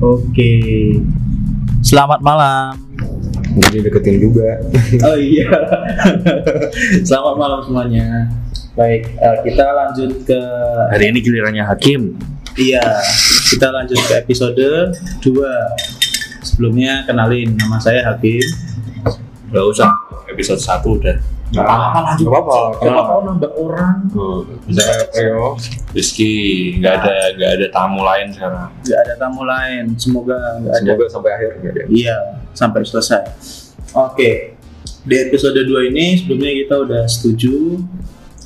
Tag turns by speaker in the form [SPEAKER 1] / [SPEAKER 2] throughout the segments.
[SPEAKER 1] Oke. Selamat malam.
[SPEAKER 2] Jadi deketin juga.
[SPEAKER 1] Oh iya. Selamat malam semuanya. Baik, eh, kita lanjut ke
[SPEAKER 3] Hari ini gilirannya Hakim.
[SPEAKER 1] iya, kita lanjut ke episode 2. Sebelumnya kenalin nama saya Hakim.
[SPEAKER 3] Gak usah. Episode 1 udah.
[SPEAKER 1] Gak apa-apa lanjut.
[SPEAKER 2] Gak apa-apa.
[SPEAKER 1] Gak apa-apa nambah orang.
[SPEAKER 2] Tuh, bisa ayo.
[SPEAKER 3] Rizky, nggak ada nggak ada tamu lain sekarang.
[SPEAKER 1] Gak ada tamu lain. Semoga nggak ada.
[SPEAKER 2] Semoga sampai akhir nggak ada.
[SPEAKER 1] Iya, sampai selesai. Oke, di episode 2 ini sebelumnya kita udah setuju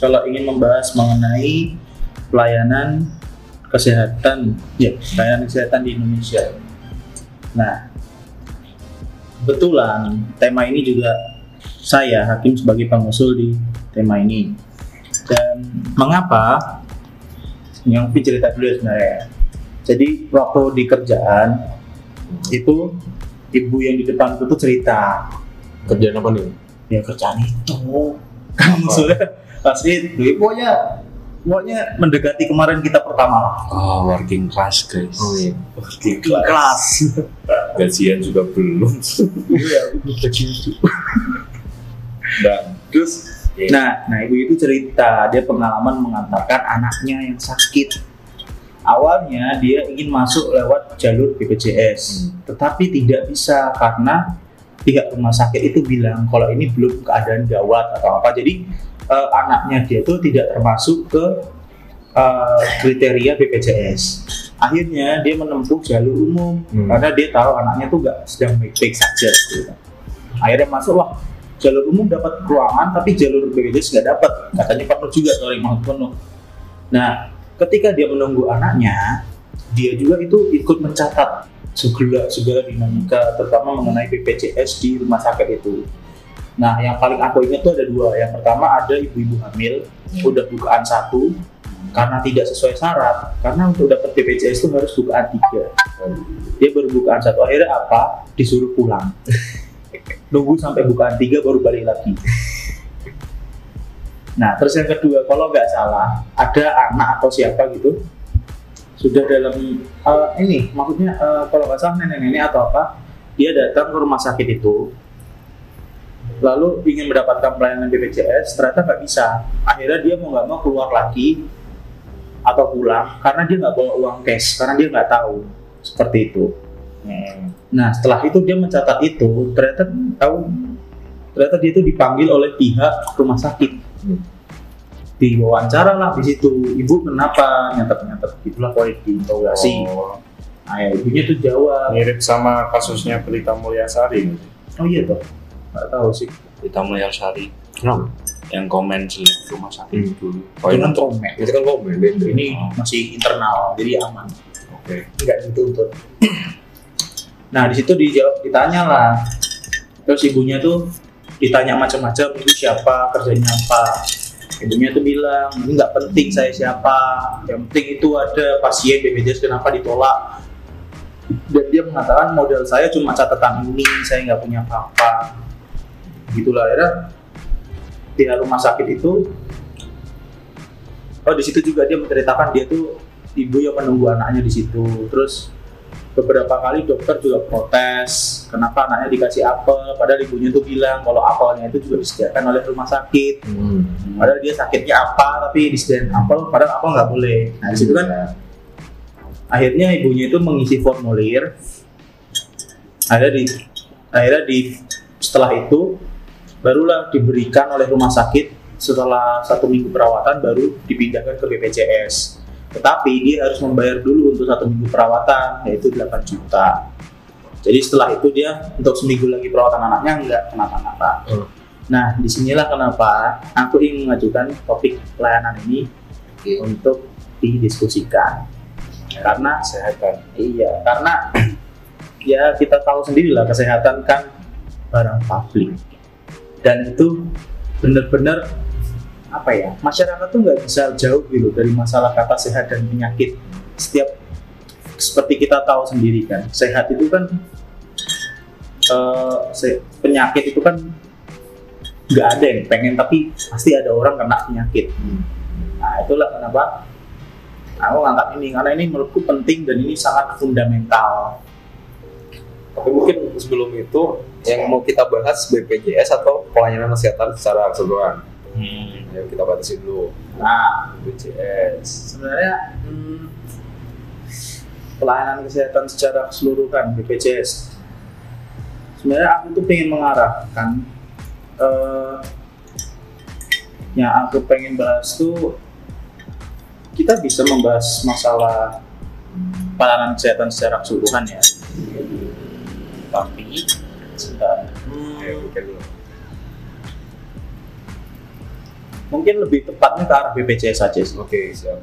[SPEAKER 1] kalau ingin membahas mengenai pelayanan kesehatan, ya pelayanan kesehatan di Indonesia. Nah, kebetulan tema ini juga saya Hakim sebagai pengusul di tema ini. Dan mengapa? YangVi cerita dulu ya sebenarnya. Jadi waktu di kerjaan itu ibu yang di depan itu tuh cerita
[SPEAKER 2] Kerjaan apa nih?
[SPEAKER 1] ya kerjaan itu kan maksudnya pasti duit pokoknya pokoknya mendekati kemarin kita pertama
[SPEAKER 3] Oh, working class guys.
[SPEAKER 2] Oh iya.
[SPEAKER 3] Working
[SPEAKER 1] kelas
[SPEAKER 3] Gajian juga belum. Dan
[SPEAKER 1] terus nah nah ibu itu cerita dia pengalaman mengantarkan anaknya yang sakit. Awalnya dia ingin masuk lewat jalur BPJS tetapi tidak bisa karena pihak rumah sakit itu bilang kalau ini belum keadaan gawat atau apa. Jadi eh, anaknya dia itu tidak termasuk ke eh, kriteria BPJS akhirnya dia menempuh jalur umum
[SPEAKER 2] Hmm.
[SPEAKER 1] karena dia tahu anaknya tuh gak sedang baik-baik saja gitu. akhirnya masuklah jalur umum dapat ruangan tapi jalur BPJS nggak dapat. Katanya penuh juga sorry mau penuh nah ketika dia menunggu anaknya dia juga itu ikut mencatat segala segala dinamika terutama mengenai BPJS di rumah sakit itu. Nah yang paling aku ingat tuh ada dua. Yang pertama ada ibu-ibu hamil udah bukaan satu karena tidak sesuai syarat karena untuk dapat BPJS itu harus bukaan tiga. Dia baru bukaan satu akhirnya apa? Disuruh pulang nunggu sampai bukaan tiga baru balik lagi. Nah terus yang kedua kalau nggak salah ada anak atau siapa gitu sudah dalam eh, ini maksudnya eh, kalau nggak salah nenek-nenek atau apa dia datang ke rumah sakit itu lalu ingin mendapatkan pelayanan BPJS ternyata nggak bisa. Akhirnya dia mau nggak mau keluar lagi atau pulang karena dia nggak bawa uang cash karena dia nggak tahu seperti itu Nah setelah itu dia mencatat itu ternyata tahu ternyata dia itu dipanggil oleh pihak rumah sakit. Diwawancara lah di situ ibu kenapa nyatet nyatet itulah pokoknya diinterogasi.
[SPEAKER 3] oh,
[SPEAKER 1] Nah ya ibunya tuh jawab.
[SPEAKER 3] mirip sama kasusnya Pelita Mulyasari?
[SPEAKER 1] Oh iya toh nggak tahu sih.
[SPEAKER 3] Pelita Mulyasari
[SPEAKER 2] Kenapa?
[SPEAKER 3] yang komen di rumah sakit
[SPEAKER 2] Hmm.
[SPEAKER 3] dulu.
[SPEAKER 1] Itu kan komen.
[SPEAKER 2] Itu kan komen beda.
[SPEAKER 1] Ini masih internal jadi aman.
[SPEAKER 3] Oke.
[SPEAKER 1] Nggak dituntut. Nah di situ dijawab ditanya lah. Terus ibunya tuh ditanya macam-macam ibu siapa? Kerjanya apa? Ibunya tuh bilang ini nggak penting saya siapa? Yang penting itu ada pasien BPJS kenapa ditolak? Dan dia mengatakan modal saya cuma catatan ini saya nggak punya apa-apa. Gitulah akhirnya di rumah sakit itu oh di situ juga dia menceritakan dia tuh ibu yang menunggu anaknya di situ. Terus beberapa kali dokter juga protes kenapa anaknya dikasih apel padahal ibunya tuh bilang kalau apelnya itu juga disediakan oleh rumah sakit.
[SPEAKER 2] Hmm.
[SPEAKER 1] padahal dia sakitnya apa tapi disediakan apel padahal apel nggak boleh. Nah di situ kan akhirnya ibunya itu mengisi formulir. Akhirnya di akhirnya di setelah itu barulah diberikan oleh rumah sakit. Setelah satu minggu perawatan baru dipindahkan ke BPJS tetapi dia harus membayar dulu untuk satu minggu perawatan yaitu 8 juta. Jadi setelah itu dia untuk seminggu lagi perawatan anaknya nggak kenapa-napa.
[SPEAKER 2] Hmm.
[SPEAKER 1] nah di sinilah kenapa aku ingin mengajukan topik pelayanan ini untuk didiskusikan. Karena
[SPEAKER 3] Kesehatan.
[SPEAKER 1] iya karena ya kita tahu sendiri lah kesehatan kan barang publik. Dan itu benar-benar apa ya masyarakat tuh nggak bisa jauh gitu dari masalah kata sehat dan penyakit. Setiap seperti kita tahu sendiri kan sehat itu kan eh, se- penyakit itu kan nggak ada yang pengen tapi pasti ada orang kena penyakit. Nah itulah kenapa aku ngangkat ini karena ini menurutku penting dan ini sangat fundamental.
[SPEAKER 2] Tapi mungkin sebelum itu yang mau kita bahas BPJS atau pelayanan kesehatan secara keseluruhan
[SPEAKER 3] Hmm.
[SPEAKER 2] yang kita batasi dulu
[SPEAKER 1] nah
[SPEAKER 2] BPJS.
[SPEAKER 1] sebenarnya hmm, pelayanan kesehatan secara keseluruhan BPJS sebenarnya aku tuh pengen mengarahkan eh, yang aku pengen bahas tuh kita bisa membahas masalah pelayanan kesehatan secara keseluruhan ya tapi sebentar.
[SPEAKER 2] Oke, mungkin
[SPEAKER 1] mungkin lebih tepatnya ke arah BPJS saja sih
[SPEAKER 2] Oke, siap.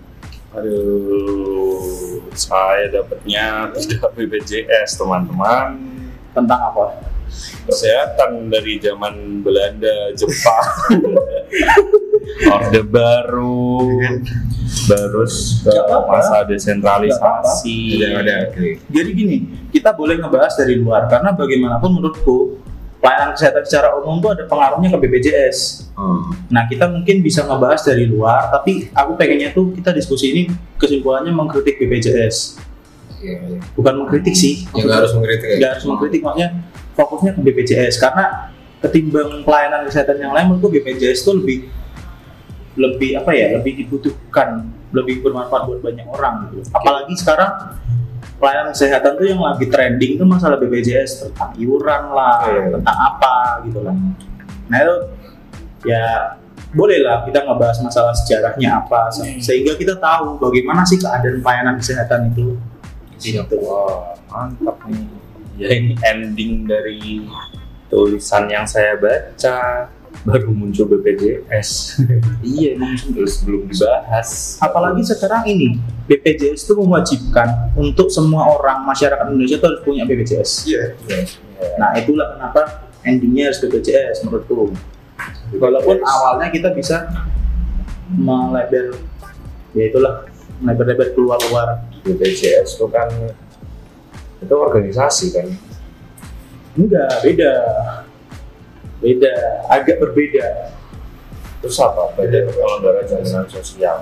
[SPEAKER 3] Aduh, saya dapatnya tidak BPJS teman-teman.
[SPEAKER 1] tentang apa
[SPEAKER 3] Kesehatan dari zaman Belanda, Jepang, Orde Baru, terus ke masa desentralisasi.
[SPEAKER 2] Tidak ada. Oke.
[SPEAKER 1] Jadi gini, kita boleh ngebahas dari luar karena bagaimanapun menurutku pelayanan kesehatan secara umum itu ada pengaruhnya ke BPJS.
[SPEAKER 2] Hmm.
[SPEAKER 1] Nah kita mungkin bisa ngebahas dari luar, tapi aku pengennya tuh kita diskusi ini kesimpulannya mengkritik BPJS,
[SPEAKER 2] Iya, iya.
[SPEAKER 1] bukan mengkritik sih.
[SPEAKER 2] Ya nggak harus mengkritik ya.
[SPEAKER 1] Nggak harus mengkritik, maksudnya fokusnya ke BPJS karena ketimbang pelayanan kesehatan yang lain menurutku BPJS itu lebih lebih apa ya lebih dibutuhkan lebih bermanfaat buat banyak orang gitu. apalagi sekarang pelayanan kesehatan tuh yang lagi trending tuh masalah BPJS tentang iuran lah
[SPEAKER 2] Iya.
[SPEAKER 1] tentang apa gitu lah nah itu ya boleh lah kita ngebahas masalah sejarahnya apa se- sehingga kita tahu bagaimana sih keadaan pelayanan kesehatan itu gitu.
[SPEAKER 3] Mantap nih. Ya ini ending dari tulisan yang saya baca baru muncul BPJS.
[SPEAKER 1] iya emang
[SPEAKER 3] Terus belum dibahas.
[SPEAKER 1] apalagi sekarang ini BPJS itu mewajibkan untuk semua orang masyarakat Indonesia itu harus punya BPJS.
[SPEAKER 2] Iya.
[SPEAKER 1] Nah itulah kenapa endingnya harus BPJS menurutku. Walaupun awalnya kita bisa melebar, ya itulah melebar-lebar keluar-luar.
[SPEAKER 2] BPJS itu kan itu organisasi kan.
[SPEAKER 1] Enggak, beda, beda, agak berbeda.
[SPEAKER 2] Terus apa? Badan penyelenggara jaminan sosial.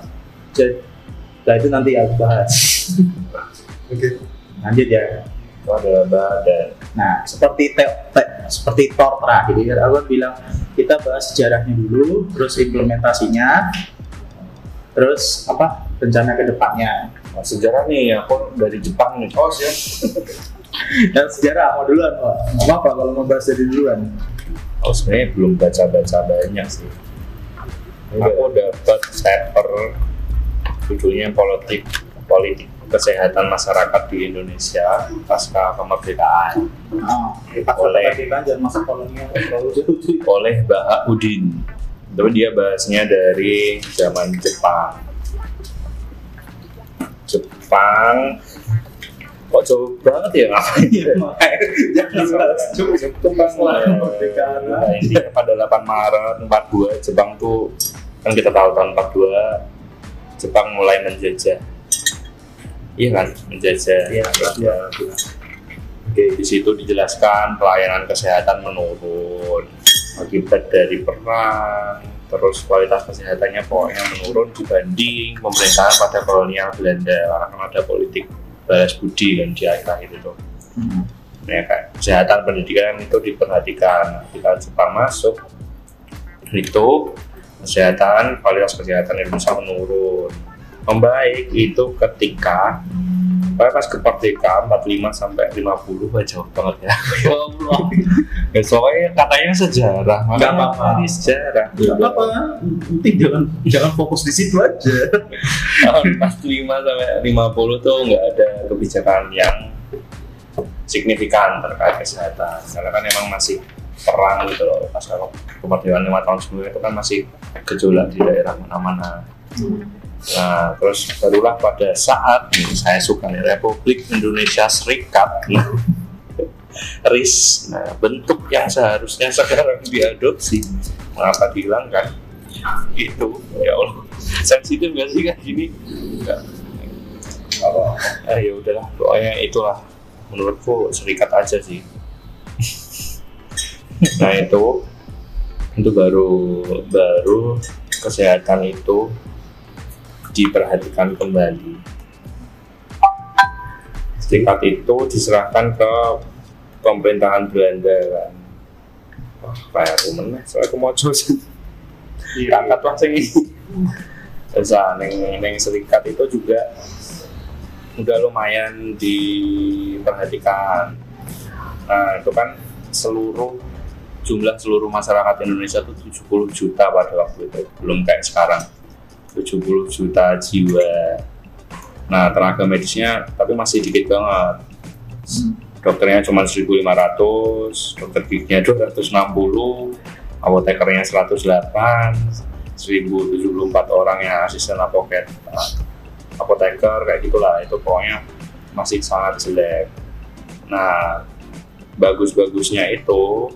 [SPEAKER 1] Jadi, nah itu nanti aku bahas.
[SPEAKER 2] Oke.
[SPEAKER 1] Lanjut ya.
[SPEAKER 2] Adalah badan.
[SPEAKER 1] Nah, seperti te, te- seperti tor terakhir, aku bilang kita bahas sejarahnya dulu, terus implementasinya, terus apa rencana ke depannya.
[SPEAKER 3] Nah, sejarah nih, aku dari Jepang nih.
[SPEAKER 2] Oh siap.
[SPEAKER 1] Dan sejarah mau duluan, Pak. Apa-apa kalau mau bahas dari duluan.
[SPEAKER 3] Oh sebenarnya belum baca-baca banyak sih. Aku dapat paper judulnya politik politik kesehatan masyarakat di Indonesia pasca kemerdekaan
[SPEAKER 1] Oh, cuy.
[SPEAKER 3] oleh Baha Udin. Tapi dia bahasnya dari zaman Jepang. Jepang kok jauh banget ya ngapain ya?
[SPEAKER 1] Cuy.
[SPEAKER 3] Jepang
[SPEAKER 1] kemerdekaan.
[SPEAKER 3] Nah, intinya pada 8 Maret 42 Jepang tuh kan kita tahu tahun 42 Jepang mulai menjajah. Iya kan, menjajah.
[SPEAKER 1] Iya, iya.
[SPEAKER 3] Oke, di situ dijelaskan pelayanan kesehatan menurun akibat dari perang, terus kualitas kesehatannya pokoknya menurun dibanding pemerintahan pada kolonial Belanda karena kan ada politik balas budi kan di akhir-akhir itu
[SPEAKER 1] Hmm.
[SPEAKER 3] ya kan kesehatan pendidikan itu diperhatikan ketika Jepang masuk itu kesehatan kualitas kesehatan Indonesia menurun membaik itu ketika Pokoknya pas kemerdekaan 45 sampai 50 wah jauh banget ya. Ya Allah. Ya soalnya katanya sejarah
[SPEAKER 1] Nggak
[SPEAKER 3] makanya
[SPEAKER 1] apa-apa.
[SPEAKER 3] ini sejarah.
[SPEAKER 1] Gak apa-apa, penting jangan jangan fokus di situ aja.
[SPEAKER 3] tahun 45 sampai 50 tuh nggak ada kebijakan yang signifikan terkait kesehatan. Karena kan emang masih perang gitu loh. Pas kalau kemerdekaan lima tahun sebelumnya itu kan masih gejolak di daerah mana-mana nah terus barulah pada saat nih, saya suka nih Republik Indonesia Serikat. Nih RIS nah bentuk yang seharusnya sekarang diadopsi mengapa dihilangkan itu ya Allah. Sensitif gak sih kayak gini eh ya udahlah pokoknya itulah. Menurutku serikat aja sih. Nah itu itu baru baru kesehatan itu diperhatikan kembali. Serikat itu diserahkan ke pemerintahan Belanda kan. Wah, kayak aku meneh, soalnya aku mau sih. Kakak lah sing Terus neng, neng serikat itu juga udah lumayan diperhatikan. Nah, itu kan seluruh jumlah seluruh masyarakat Indonesia itu 70 juta pada waktu itu, belum kayak sekarang. 70 juta jiwa. Nah, tenaga medisnya tapi masih dikit banget. Dokternya cuma 1.500, dokter giginya 260, apotekernya 108, 1074 orang yang asisten apotek apoteker kayak gitulah itu pokoknya masih sangat jelek nah bagus-bagusnya itu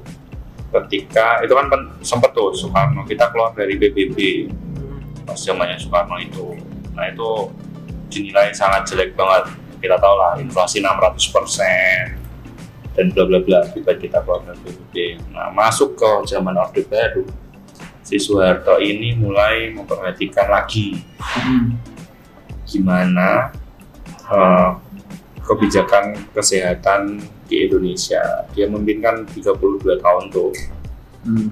[SPEAKER 3] ketika itu kan sempet tuh Soekarno kita keluar dari PBB pas zamannya Soekarno itu nah itu dinilai sangat jelek banget kita tahu lah inflasi 600 persen dan bla bla bla akibat kita keluar dari PBB nah masuk ke zaman Orde Baru si Soeharto ini mulai memperhatikan lagi
[SPEAKER 1] Hmm.
[SPEAKER 3] gimana eh, kebijakan kesehatan di Indonesia. Dia memimpinkan 32 tahun tuh.
[SPEAKER 1] Hmm.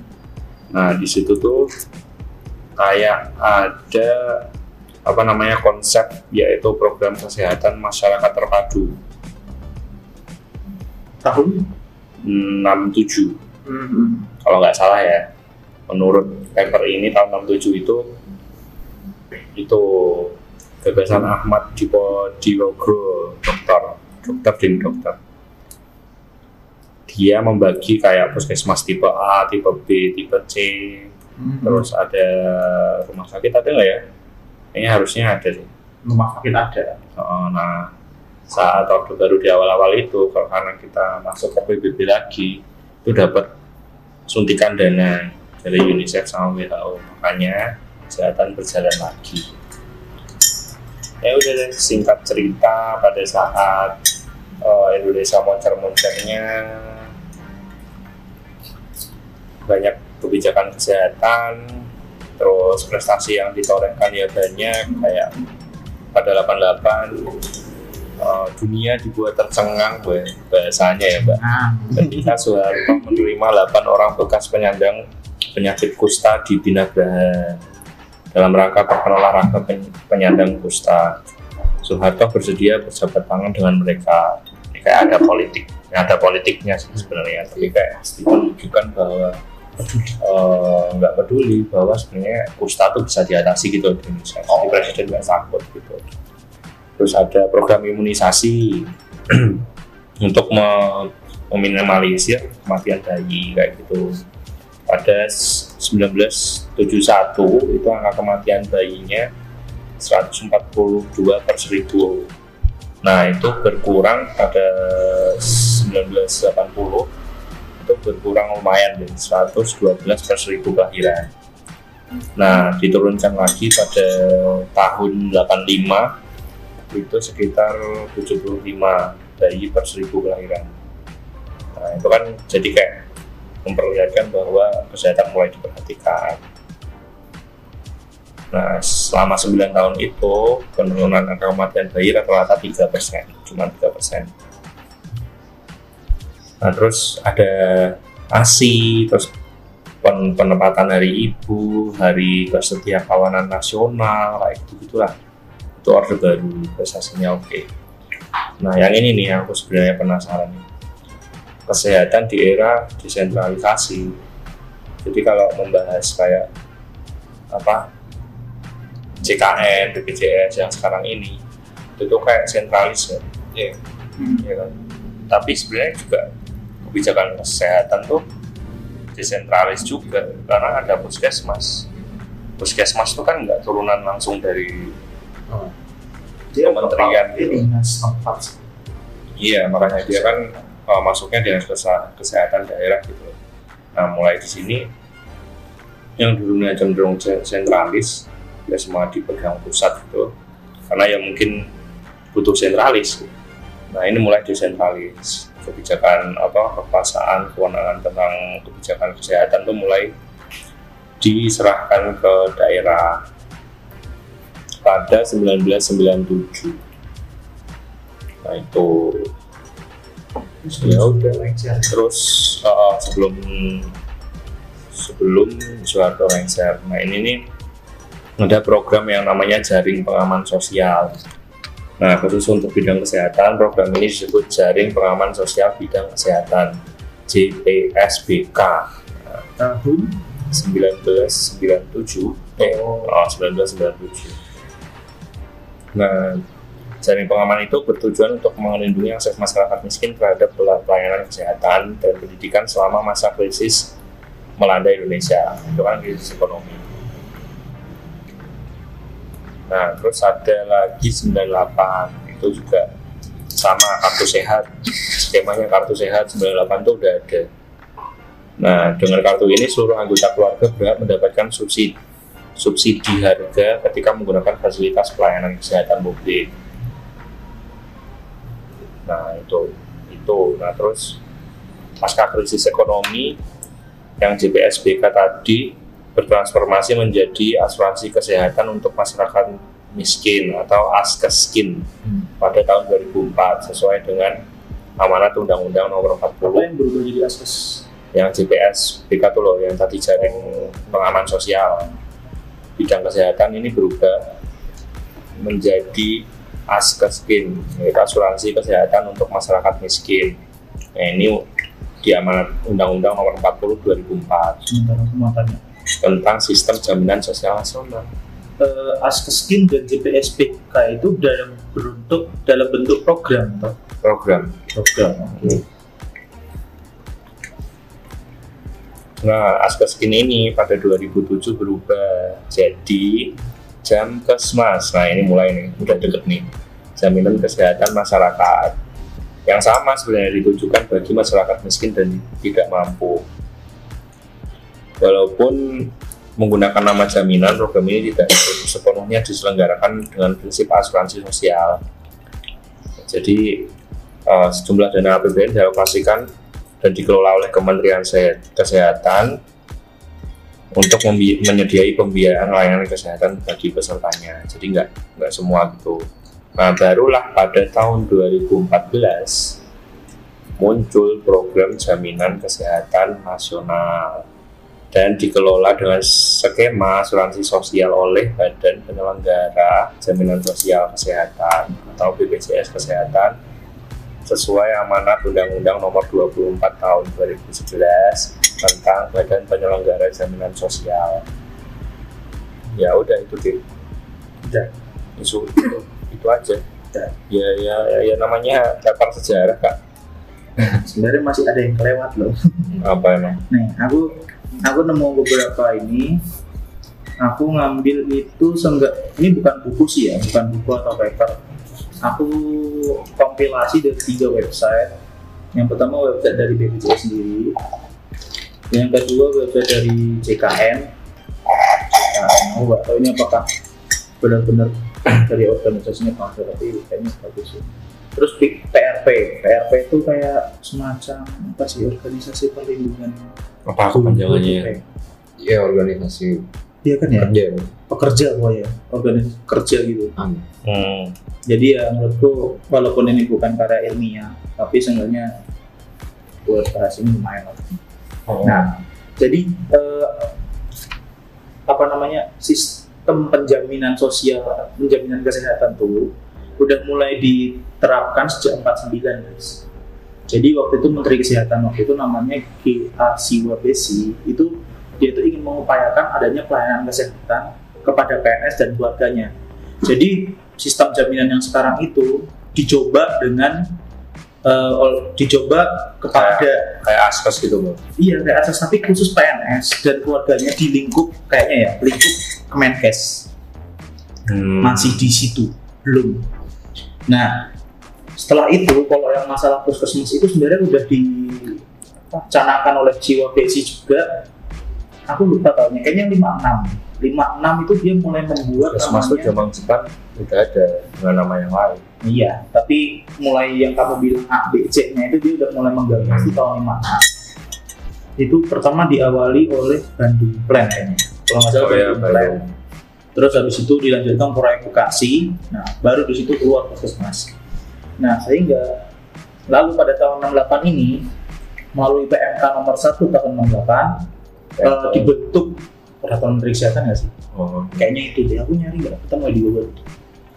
[SPEAKER 3] Nah, di situ tuh kayak ada apa namanya konsep yaitu program kesehatan masyarakat terpadu
[SPEAKER 1] Tahun?
[SPEAKER 3] 67
[SPEAKER 1] Hmm.
[SPEAKER 3] kalau nggak salah ya menurut paper ini tahun 67 itu itu gagasan Ahmad Dipo Diwogro dokter dokter dan dokter dia membagi kayak puskesmas tipe A, tipe B, tipe C,
[SPEAKER 1] Hmm.
[SPEAKER 3] terus ada rumah sakit ada nggak ya? Kayaknya harusnya ada sih.
[SPEAKER 1] rumah sakit ada.
[SPEAKER 3] Oh, Nah, saat Orde Baru di awal-awal itu, kalau karena kita masuk ke PBB lagi, itu dapat suntikan dana dari UNICEF sama WHO. Makanya kesehatan berjalan lagi. Ya udah deh, singkat cerita pada saat eh, Indonesia moncer-moncernya banyak kebijakan kesehatan, terus prestasi yang ditorehkan ya banyak kayak pada 88 eh, dunia dibuat tercengang bahasanya ya mbak.
[SPEAKER 1] Nah,
[SPEAKER 3] ketika Soeharto menerima 8 orang bekas penyandang penyakit kusta di Binagraha dalam rangka pekan olahraga pen- penyandang kusta. Soeharto bersedia berjabat tangan dengan mereka. Ini kayak ada politik ada politiknya sih sebenarnya tapi kayak menunjukkan bahwa eh, nggak peduli bahwa sebenarnya kusta itu bisa diatasi gitu di Indonesia. Jadi presiden nggak takut gitu. Terus ada program imunisasi untuk me- meminimalisir kematian bayi kayak gitu. Pada s- 1971 itu angka kematian bayinya 142 per 1000 nah itu berkurang pada 1980 itu berkurang lumayan dari 112 per 1000 kelahiran nah diturunkan lagi pada tahun 85 itu sekitar 75 bayi per 1000 kelahiran nah itu kan jadi kayak memperlihatkan bahwa kesehatan mulai diperhatikan. Nah, selama 9 tahun itu, penurunan angka kematian bayi rata-rata 3 persen, cuma 3 persen. Nah, terus ada ASI, terus pen- penempatan hari ibu, hari kesetia kawanan nasional, kayak gitu gitulah. Itu orde baru, prestasinya oke. Nah, yang ini nih yang aku sebenarnya penasaran kesehatan di era desentralisasi. Jadi kalau membahas kayak apa CKN, BPJS yang sekarang ini itu tuh kayak sentralis ya,
[SPEAKER 2] Iya.
[SPEAKER 3] ya kan. Tapi sebenarnya juga kebijakan kesehatan tuh desentralis juga karena ada puskesmas. Puskesmas itu kan nggak turunan langsung dari
[SPEAKER 1] dia
[SPEAKER 3] Kementerian
[SPEAKER 1] tempat ini dinas tempat.
[SPEAKER 3] Iya, makanya dia kan uh, masuknya dinas Kesa- kesehatan daerah gitu. Nah, mulai di sini yang dulunya cenderung ce- sentralis, ya semua dipegang pusat gitu. Karena ya mungkin butuh sentralis. Nah, ini mulai desentralis. Kebijakan apa kekuasaan, kewenangan tentang kebijakan kesehatan tuh mulai diserahkan ke daerah. pada 1997 nah itu. Ya udah. Terus uh, sebelum sebelum Soeharto lengser. Nah ini nih ada program yang namanya jaring pengaman sosial nah khusus untuk bidang kesehatan program ini disebut jaring pengaman sosial bidang kesehatan JPSBK
[SPEAKER 1] tahun?
[SPEAKER 3] 1997 eh
[SPEAKER 1] Oh.
[SPEAKER 3] oh, 1997 nah jaring pengaman itu bertujuan untuk melindungi akses masyarakat miskin terhadap pel- pelayanan kesehatan dan pendidikan selama masa krisis melanda Indonesia. Itu kan krisis ekonomi nah terus ada lagi 98 itu juga sama kartu sehat skemanya kartu sehat 98 itu udah ada Nah, dengan kartu ini seluruh anggota keluarga berhak mendapatkan subsidi subsidi harga ketika menggunakan fasilitas pelayanan kesehatan publik. Nah, itu itu. Nah, terus pasca krisis ekonomi yang JPSBK tadi bertransformasi menjadi asuransi kesehatan untuk masyarakat miskin atau askeskin
[SPEAKER 1] Hmm.
[SPEAKER 3] pada tahun 2004 sesuai dengan amanat Undang-Undang Nomor 40
[SPEAKER 1] apa yang berubah jadi akses
[SPEAKER 3] yang GPS BK tuh loh yang tadi jaring pengaman sosial. Bidang kesehatan ini berubah menjadi askeskin yaitu asuransi kesehatan untuk masyarakat miskin. Nah, ini diamanat Undang-Undang Nomor 40 2004
[SPEAKER 1] sementara tanya
[SPEAKER 3] tentang sistem jaminan sosial nasional
[SPEAKER 1] eh, Askeskin dan JPSBK itu dalam bentuk dalam bentuk program toh?
[SPEAKER 3] program
[SPEAKER 1] program
[SPEAKER 3] Nah, Askeskin ini pada 2007 berubah jadi Jamkesmas. Nah, ini mulai nih, udah deket nih. Jaminan kesehatan masyarakat. Yang sama sebenarnya ditujukan bagi masyarakat miskin dan tidak mampu. Walaupun menggunakan nama jaminan, program ini tidak sepenuhnya diselenggarakan dengan prinsip asuransi sosial. Jadi, eh, sejumlah dana APBN dialokasikan dan dikelola oleh Kementerian Se- Kesehatan untuk menyediai pembiayaan layanan kesehatan bagi pesertanya. Jadi nggak nggak semua gitu. Nah barulah pada tahun 2014 muncul program jaminan kesehatan nasional dan dikelola dengan skema asuransi sosial oleh Badan Penyelenggara Jaminan Sosial Kesehatan atau BPJS Kesehatan sesuai amanat Undang-Undang Nomor 24 Tahun 2011 tentang Badan Penyelenggara Jaminan Sosial. Ya udah itu deh.
[SPEAKER 1] Udah.
[SPEAKER 3] Itu, itu, itu aja.
[SPEAKER 1] Udah.
[SPEAKER 3] Ya, ya, ya, ya namanya daftar sejarah kak.
[SPEAKER 1] sebenarnya masih ada yang kelewat loh
[SPEAKER 3] Apa emang?
[SPEAKER 1] nih aku aku nemu beberapa ini. Aku ngambil itu seenggak ini bukan buku sih ya bukan buku atau paper. Aku kompilasi dari tiga website. Yang pertama website dari BPJS sendiri. Yang kedua website dari JKN JKN aku nggak tahu ini apakah benar-benar dari organisasinya Council tapi kayaknya bagus sih terus P- PRP PRP itu kayak semacam apa sih organisasi perlindungan
[SPEAKER 3] Apa kepanjangannya?
[SPEAKER 2] Iya organisasi
[SPEAKER 1] Iya kan ya
[SPEAKER 2] kerja.
[SPEAKER 1] pekerja pokoknya organisasi kerja gitu.
[SPEAKER 3] Hmm.
[SPEAKER 1] jadi ya menurutku walaupun ini bukan karya ilmiah tapi seenggaknya buat bahas ini lumayan lah.
[SPEAKER 3] Oh.
[SPEAKER 1] Nah, jadi eh, apa namanya sistem penjaminan sosial, penjaminan kesehatan tuh udah mulai diterapkan sejak 49 guys. Jadi waktu itu Menteri Kesehatan waktu itu namanya G.A. Siwabesi itu dia itu ingin mengupayakan adanya pelayanan kesehatan kepada PNS dan keluarganya. Jadi sistem jaminan yang sekarang itu dicoba dengan ol- dicoba kepada
[SPEAKER 3] Kayak askes gitu loh.
[SPEAKER 1] Iya, kayak asas tapi khusus PNS dan keluarganya di lingkup kayaknya ya, lingkup Kemenkes
[SPEAKER 3] Hmm.
[SPEAKER 1] masih di situ belum. Nah, setelah itu kalau yang masalah puskesmas itu sebenarnya udah dicanangkan oleh Jiwa Besi juga. Aku lupa tahunnya, kayaknya 56. 56 itu dia mulai membuat
[SPEAKER 3] Puskesmas
[SPEAKER 1] namanya
[SPEAKER 3] zaman Jepang udah ada dengan nama yang lain.
[SPEAKER 1] Iya, tapi mulai yang kamu bilang A, B, C-nya itu dia udah mulai menggagas di tahun 56. Itu pertama diawali oleh Bandung Plan kayaknya. Kalau nggak salah
[SPEAKER 3] Oh
[SPEAKER 1] Bandung Plan. Terus habis itu dilanjutkan proyek Bekasi nah baru di situ keluar puskesmas. Nah sehingga lalu pada tahun 68 ini melalui PMK nomor 1 tahun 68 eh, dibentuk peraturan menteri kesehatan nggak sih?
[SPEAKER 3] Oh,
[SPEAKER 1] kayaknya itu deh. Aku nyari nggak? Ketemu di Google.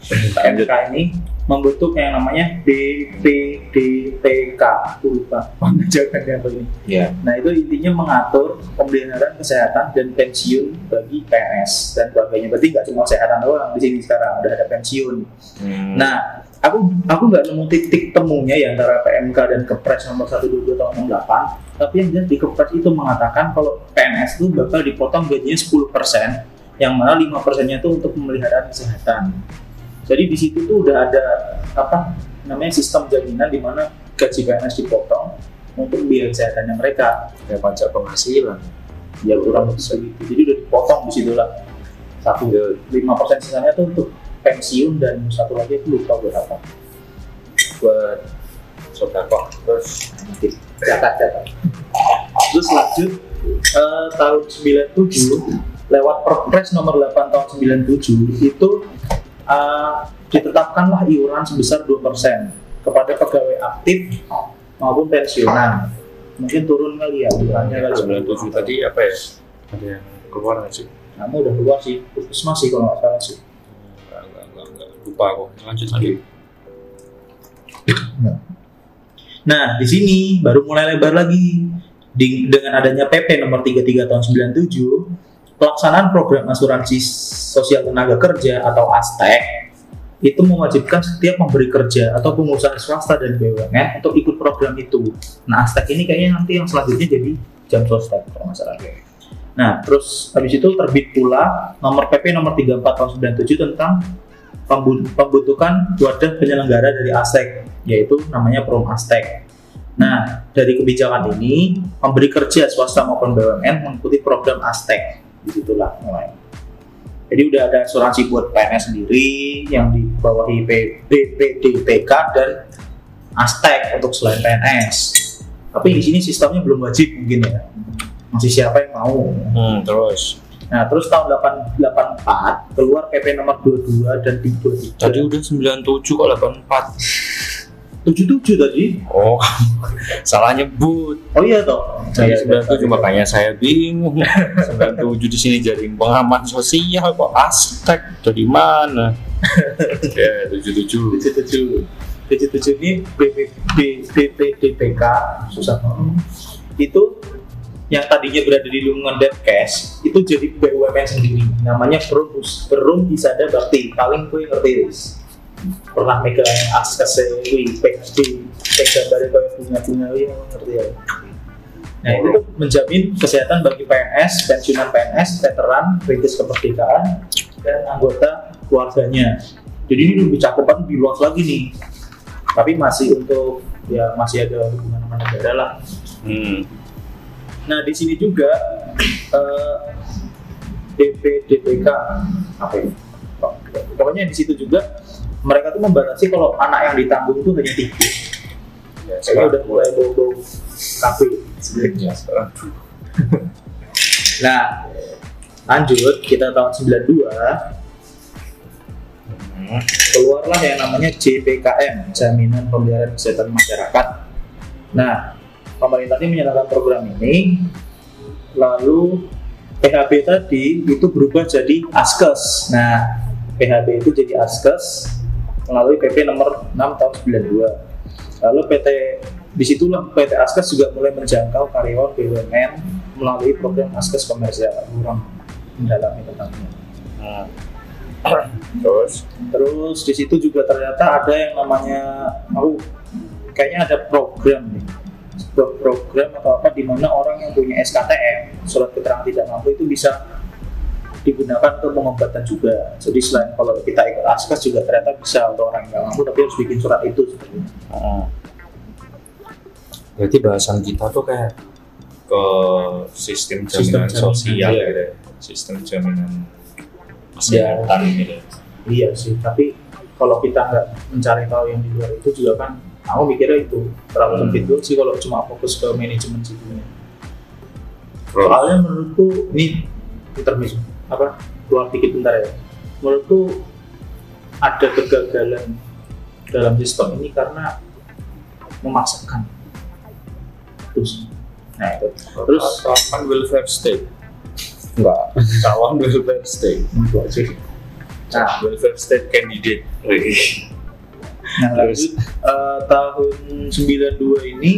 [SPEAKER 1] PMK ini membentuk yang namanya BPDPK aku lupa panjangannya apa ini.
[SPEAKER 3] Ya.
[SPEAKER 1] nah itu intinya mengatur pemeliharaan kesehatan dan pensiun bagi PNS dan sebagainya. Berarti nggak cuma kesehatan doang di sini sekarang udah ada pensiun.
[SPEAKER 3] Hmm.
[SPEAKER 1] nah aku aku nggak nemu titik temunya ya antara PMK dan Kepres nomor 122 tahun 68 tapi yang jelas di Kepres itu mengatakan kalau PNS itu bakal dipotong gajinya 10% yang mana 5 persennya itu untuk pemeliharaan kesehatan jadi di situ tuh udah ada apa namanya sistem jaminan di mana gaji PNS dipotong untuk biaya kesehatannya mereka.
[SPEAKER 3] Kayak pajak penghasilan.
[SPEAKER 1] ya kurang lebih segitu jadi udah dipotong di situ lah. Satu lima persen sisanya tuh untuk pensiun dan satu lagi aku lupa berapa
[SPEAKER 3] buat sodako. Terus
[SPEAKER 1] nanti catat catat terus lanjut eh, tahun 97 lewat Perpres nomor 8 tahun 97 itu eh, ditetapkanlah iuran sebesar 2% kepada pegawai aktif maupun pensiunan. Mungkin turun kali ya iurannya kali. Ya.
[SPEAKER 3] 97 tadi apa ya? Ada yang keluar nggak sih?
[SPEAKER 1] Kamu udah keluar sih puskesmas sih kalau nggak salah sih.
[SPEAKER 3] Enggak, enggak, enggak, enggak. lupa kok lanjut lagi
[SPEAKER 1] Nah, di sini baru mulai lebar lagi. Di- dengan adanya PP nomor 33 tahun 97, pelaksanaan program asuransi sosial tenaga kerja atau ASTEK itu mewajibkan setiap pemberi kerja atau pengusaha swasta dan BUMN untuk ikut program itu. Nah, ASTEK ini kayaknya nanti yang selanjutnya jadi jam sostek kalau. Nah, terus habis itu terbit pula nomor PP nomor 34 tahun 97 tentang pembentukan wadah penyelenggara dari ASTEK yaitu namanya Prom ASTEK. Nah, dari kebijakan ini, pemberi kerja swasta maupun BUMN mengikuti program ASTEK. Di situlah mulai. Jadi udah ada asuransi buat PNS sendiri yang dibawahi BPDPK dan ASTEK untuk selain PNS. Tapi di sini sistemnya belum wajib mungkin ya. Masih siapa yang mau.
[SPEAKER 3] hmm, terus
[SPEAKER 1] Nah, terus tahun 884 keluar PP nomor 22 dan 23.
[SPEAKER 3] tadi udah 97 kok 84
[SPEAKER 1] 77 tadi.
[SPEAKER 3] oh salah nyebut.
[SPEAKER 1] Oh iya toh.
[SPEAKER 3] saya
[SPEAKER 1] Iya,
[SPEAKER 3] 97 makanya saya bingung. 97 di sini jadi pengaman sosial kok. Aztek dari mana? Ya 77
[SPEAKER 1] 77 77 ini BP, BPDPK susah banget. itu yang tadinya berada di lingkungan Depkes itu jadi BUMN sendiri. Namanya Perum Perum Isada Bakti. Paling gue ngerti. Pernah megang askes wi PHD yang gambarnya kayak bunga-bunga wi ngerti ya Nah itu tuh menjamin kesehatan bagi PNS, pensiunan PNS, veteran, kritis kemerdekaan, dan anggota keluarganya. Jadi ini lebih cakupan lebih luas lagi nih. Tapi masih untuk ya masih ada hubungan sama negara lah.
[SPEAKER 3] hmm.
[SPEAKER 1] Nah di sini juga eh, DP DPK apa ini? Pokoknya di situ juga mereka tuh membatasi kalau anak yang ditanggung itu hanya tiga.
[SPEAKER 3] ya,
[SPEAKER 1] Kayaknya udah mulai bau-bau kafe.
[SPEAKER 3] ya, sekarang
[SPEAKER 1] Nah lanjut kita tahun 92
[SPEAKER 3] hmm.
[SPEAKER 1] keluarlah yang namanya JPKM Jaminan Pemeliharaan Kesehatan Masyarakat. Nah pemerintah ini menyatakan program ini lalu PHB tadi itu berubah jadi ASKES. Nah, PHB itu jadi ASKES melalui PP nomor 6 tahun 92. Lalu PT di situlah PT ASKES juga mulai menjangkau karyawan BUMN melalui program ASKES komersial. Kurang mendalami tentangnya.
[SPEAKER 3] Hmm. terus
[SPEAKER 1] Terus di situ juga ternyata ada yang namanya aku kayaknya ada program nih sebuah program atau apa di mana orang yang punya SKTM surat keterangan tidak mampu itu bisa digunakan untuk pengobatan juga. Jadi selain kalau kita ikut ASKES juga ternyata bisa untuk orang yang nggak mampu tapi harus bikin surat itu seperti itu.
[SPEAKER 3] Hmm. Berarti bahasan kita tuh kayak ke sistem
[SPEAKER 1] Sistem
[SPEAKER 3] jaminan
[SPEAKER 1] jaminan,
[SPEAKER 3] sosial
[SPEAKER 1] iya.
[SPEAKER 3] gitu ya. Sistem jaminan kesehatan gitu. ya.
[SPEAKER 1] Iya sih, tapi kalau kita nggak mencari tahu yang di luar itu juga kan aku mikirnya itu terlalu
[SPEAKER 3] Hmm.
[SPEAKER 1] sih kalau cuma fokus ke manajemen situ.
[SPEAKER 3] Terus
[SPEAKER 1] Soalnya menurutku ini intermezzo apa? Keluar dikit bentar ya. menurutku ada kegagalan dalam sistem ini karena memaksakan. Terus nah itu. Terus
[SPEAKER 3] calon welfare state. Enggak. Calon welfare state.
[SPEAKER 1] Itu aja nah
[SPEAKER 3] welfare state candidate.
[SPEAKER 1] Nah,
[SPEAKER 3] Terus?
[SPEAKER 1] lanjut. eh, tahun 92 ini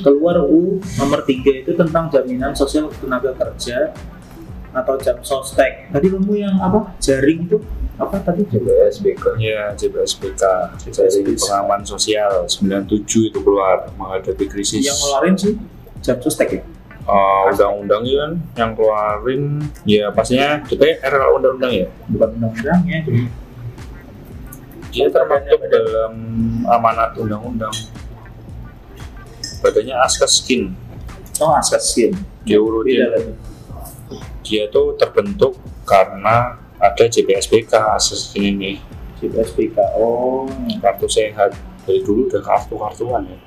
[SPEAKER 1] keluar UU nomor 3 itu tentang jaminan sosial tenaga kerja atau jam sostek. Tadi kamu yang apa? Jaring itu apa tadi?
[SPEAKER 2] JBSBK
[SPEAKER 3] ya JBSPK dari pengaman sosial 97 itu keluar menghadapi krisis
[SPEAKER 1] Yang ngeluarin sih jam sostek ya?
[SPEAKER 3] Uh, undang-undang ya kan yang keluarin ya pastinya DPR kalau undang-undang ya
[SPEAKER 1] Bukan undang-undang ya. jadi
[SPEAKER 3] dia termasuk dalam amanat undang-undang badannya Askeskin
[SPEAKER 1] Oh, asas skin.
[SPEAKER 3] dia urutin. Dia tuh terbentuk karena ada JPSBK Askeskin ini
[SPEAKER 1] JPSPK. Oh,
[SPEAKER 3] kartu sehat dari dulu udah kartu-kartuan ya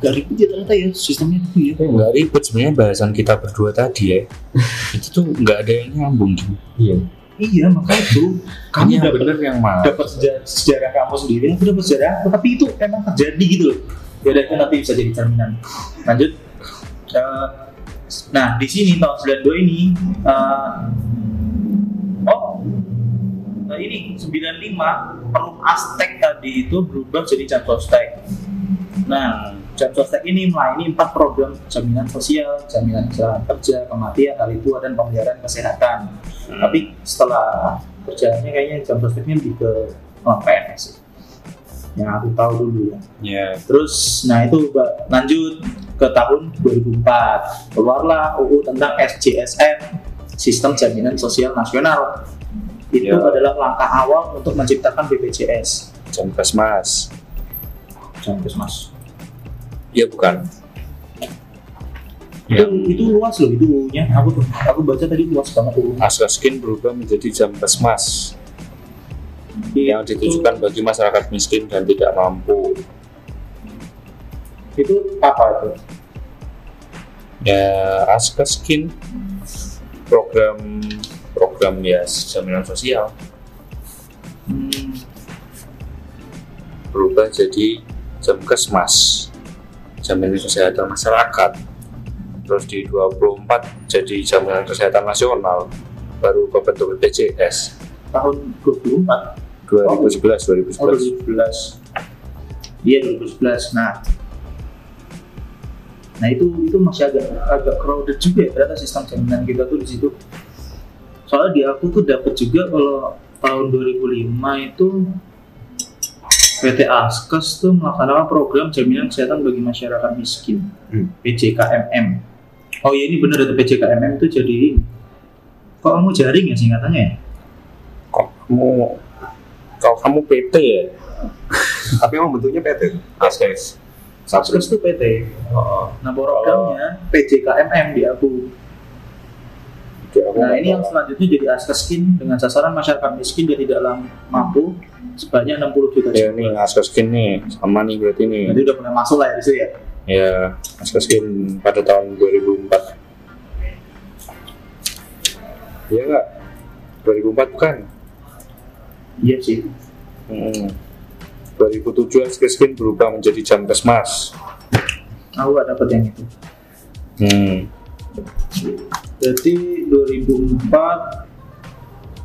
[SPEAKER 1] agak ribet ya ternyata ya sistemnya itu ya.
[SPEAKER 3] nggak ribet sebenarnya bahasan kita berdua tadi ya itu tuh nggak ada yang nyambung gitu
[SPEAKER 2] iya
[SPEAKER 1] Iya, makanya itu kamu dapat
[SPEAKER 3] bener yang mana
[SPEAKER 1] dapat sejarah, sejarah kamu sendiri, aku dapat sejarah aku, tapi itu emang terjadi gitu loh. Ya udah itu nanti bisa jadi cerminan. Lanjut. Eh, nah di sini tahun 92 ini, eh, oh, nah ini 95 perum Aztec tadi itu berubah jadi jam sostek. Nah, jam sostek ini melayani empat program jaminan sosial, jaminan kesehatan kerja, kematian, hari tua, dan pemeliharaan kesehatan. Tapi setelah kerjaannya kayaknya jam sosteknya lebih ke non PNS yang aku tahu dulu ya.
[SPEAKER 3] Ya
[SPEAKER 1] terus nah itu lanjut ke tahun 2004 keluarlah UU tentang SJSN Sistem Jaminan Sosial Nasional. Itu
[SPEAKER 3] Ya.
[SPEAKER 1] adalah langkah awal untuk menciptakan BPJS
[SPEAKER 3] jam kesmas
[SPEAKER 1] jam Mas
[SPEAKER 3] ya bukan.
[SPEAKER 1] Itu, itu luas loh itu UU-nya aku aku baca tadi luas banget UU
[SPEAKER 3] Askeskin berubah menjadi jam kesmas yang ditujukan bagi masyarakat miskin dan tidak mampu
[SPEAKER 1] itu apa itu?
[SPEAKER 3] Ya Askeskin program program ya jaminan sosial.
[SPEAKER 1] Hmm,
[SPEAKER 3] berubah jadi jam kesmas. Jaminan kesehatan masyarakat. Terus di 24 jadi jaminan kesehatan nasional. Baru kebentuk BPJS
[SPEAKER 1] tahun 24
[SPEAKER 3] 2011
[SPEAKER 1] Oh
[SPEAKER 3] 2011
[SPEAKER 1] 2011. Iya 2011. Nah, nah itu itu masih agak agak crowded juga ya ternyata sistem jaminan kita tuh di situ. Soalnya di aku tuh dapat juga kalau tahun 2005 itu PT Askes tuh melaksanakan program jaminan kesehatan bagi masyarakat miskin
[SPEAKER 2] Hmm.
[SPEAKER 1] PJKMM. Oh iya ini bener itu PJKMM itu jadi kok kamu jaring ya singkatannya ya?
[SPEAKER 3] kok kamu kalau kamu PT ya
[SPEAKER 2] tapi emang bentuknya PT
[SPEAKER 3] Askes
[SPEAKER 1] Askes tuh PT.
[SPEAKER 2] oh,
[SPEAKER 1] Nah programnya PJKMM di aku. Nah ini yang selanjutnya jadi Askeskin dengan sasaran masyarakat miskin dan tidak lam- mampu sebanyak 60 juta
[SPEAKER 3] ya nih Askeskin nih sama nih berarti nih
[SPEAKER 1] Jadi udah mulai masuk lah ya di situ ya.
[SPEAKER 3] ya Askeskin pada tahun 2004 Iya enggak? 2004 bukan?
[SPEAKER 1] Iya sih.
[SPEAKER 3] Hmm. 2007 Askeskin berubah menjadi jam kesmas
[SPEAKER 1] Aku gak dapet yang itu.
[SPEAKER 3] hmm.
[SPEAKER 1] Jadi 2004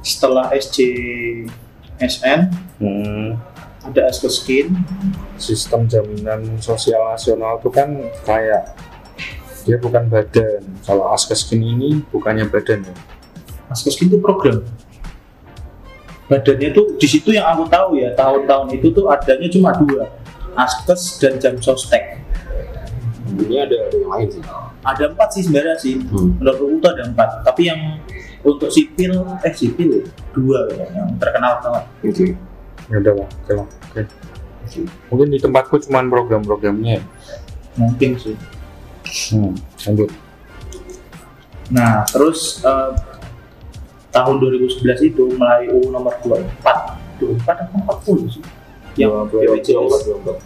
[SPEAKER 1] setelah SJSN
[SPEAKER 3] Hmm.
[SPEAKER 1] ada Askeskin.
[SPEAKER 3] Sistem jaminan sosial nasional itu kan kayak dia bukan badan kalau Askeskin ini bukannya badan ya
[SPEAKER 1] Askeskin itu program. Badannya tuh di situ yang aku tahu ya tahun-tahun itu tuh adanya cuma dua, Askes dan Jam Sostek.
[SPEAKER 2] ini ada ada yang lain sih.
[SPEAKER 1] Ada empat sih sebenarnya sih.
[SPEAKER 2] Hmm.
[SPEAKER 1] menurut itu ada empat. Tapi yang untuk sipil eh sipil dua ya, yang terkenal banget.
[SPEAKER 2] Oke
[SPEAKER 3] ya udah lah oke lah. Oke. Mungkin di tempatku cuma program-programnya ya.
[SPEAKER 1] mungkin sih.
[SPEAKER 3] Hmm. lanjut.
[SPEAKER 1] Nah terus eh, tahun 2011 itu melalui UU nomor 24 24 atau 40 sih yang BPJS
[SPEAKER 3] 24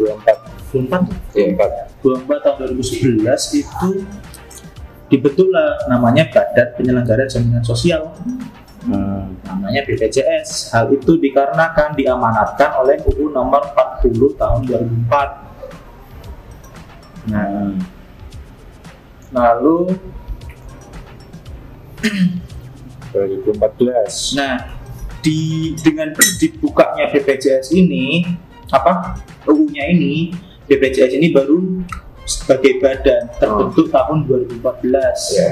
[SPEAKER 1] 24
[SPEAKER 2] Iya.
[SPEAKER 1] 24 tahun 2011 itu dibentuklah namanya Badan Penyelenggara Jaminan Sosial
[SPEAKER 3] Hmm.
[SPEAKER 1] namanya BPJS. Hal itu dikarenakan diamanatkan oleh UU nomor 40 tahun 2004. Nah, lalu
[SPEAKER 3] 2014
[SPEAKER 1] nah di dengan dibukanya BPJS ini apa UU-nya ini BPJS ini baru sebagai badan terbentuk tahun 2014.
[SPEAKER 2] Ya.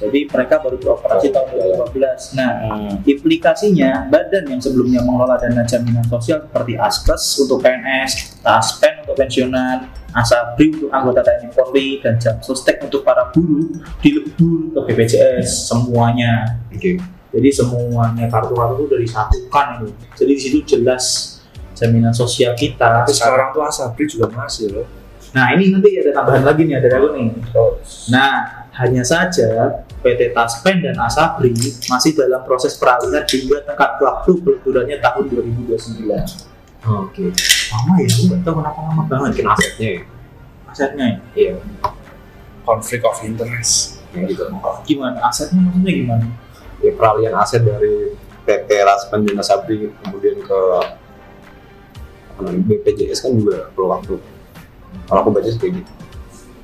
[SPEAKER 1] Jadi mereka baru beroperasi
[SPEAKER 2] Oh,
[SPEAKER 1] tahun
[SPEAKER 2] iya.
[SPEAKER 1] 2014. Nah,
[SPEAKER 3] Hmm.
[SPEAKER 1] implikasinya badan yang sebelumnya mengelola dana jaminan sosial seperti Askes untuk PNS, Taspen untuk pensiunan, Asabri untuk anggota TNI Polri dan Jamsostek untuk para buruh dilebur ke BPJS semuanya.
[SPEAKER 2] Oke.
[SPEAKER 1] Jadi semuanya kartu-kartu itu udah disatukan itu. Jadi di situ jelas jaminan sosial kita.
[SPEAKER 3] tapi sekarang tuh Asabri juga masih loh
[SPEAKER 1] Nah ini nanti ada tambahan lagi nih ada aku nih. Nah, hanya saja PT Taspen dan Asabri masih dalam proses peralihan hingga tengkat waktu peleburannya tahun 2029.
[SPEAKER 2] Oke.
[SPEAKER 1] Lama ya, aku nggak tahu kenapa lama banget
[SPEAKER 2] Mungkin asetnya ya.
[SPEAKER 1] asetnya. ya.
[SPEAKER 2] Iya.
[SPEAKER 3] konflik of interest
[SPEAKER 2] Ya gitu.
[SPEAKER 1] Gimana? Asetnya maksudnya gimana?
[SPEAKER 2] Ya peralihan aset dari PT Raspen dan Asabri kemudian ke BPJS kan juga perlu waktu. Kalau aku baca kayak gitu.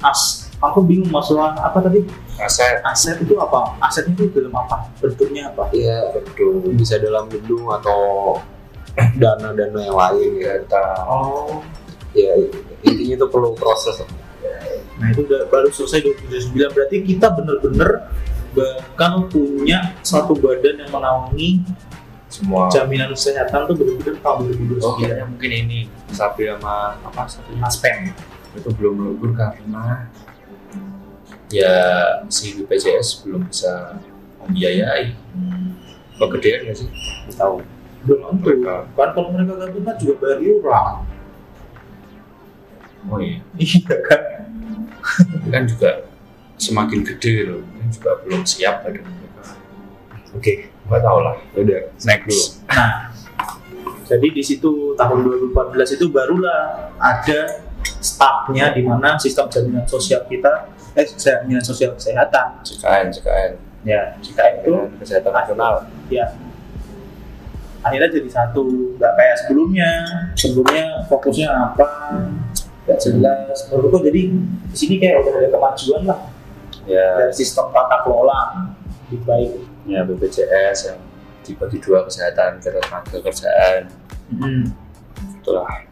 [SPEAKER 1] As, aku bingung masalah apa tadi?
[SPEAKER 3] aset
[SPEAKER 1] Aset itu apa? Asetnya itu dalam apa? Bentuknya apa?
[SPEAKER 2] Iya, betul. Bisa dalam gedung atau dana-dana yang lain ya.
[SPEAKER 3] data
[SPEAKER 1] Oh,
[SPEAKER 2] Ya intinya itu perlu proses.
[SPEAKER 1] nah itu udah baru selesai 2029 berarti kita bener-bener bahkan punya satu badan yang menaungi
[SPEAKER 3] semua
[SPEAKER 1] jaminan kesehatan tuh bener-bener tahun 2029.
[SPEAKER 3] oh kayaknya mungkin ini Asabri sama apa satunya
[SPEAKER 1] Aspen.
[SPEAKER 3] itu belum melebur karena ya si BPJS belum bisa membiayai kegedean nggak sih
[SPEAKER 2] Tahu.
[SPEAKER 1] Belum tentu. Kan kalau mereka gabungan juga bayar iuran.
[SPEAKER 3] oh iya
[SPEAKER 1] Iya kan?
[SPEAKER 3] Tapi kan juga semakin gede loh ini juga belum siap badan mereka
[SPEAKER 2] Oke.
[SPEAKER 3] nggak tahu lah
[SPEAKER 2] Udah. Snack dulu.
[SPEAKER 1] Nah, jadi di situ tahun 2014 itu barulah ada startnya di mana sistem jaminan sosial kita, eh jaminan sosial kesehatan,
[SPEAKER 3] JKN JKN.
[SPEAKER 1] Ya jika itu
[SPEAKER 3] kesehatan nasional.
[SPEAKER 1] Ya. Akhirnya jadi satu nggak kayak sebelumnya. Sebelumnya fokusnya apa? Nggak jelas. Menurutku jadi di sini kayak udah ada kemajuan lah.
[SPEAKER 3] Ya.
[SPEAKER 1] Dari sistem tata kelola. Lebih baik.
[SPEAKER 3] Ya BPJS yang dibagi dua kesehatan ketenaga kerjaan.
[SPEAKER 1] Hmm.
[SPEAKER 3] itulah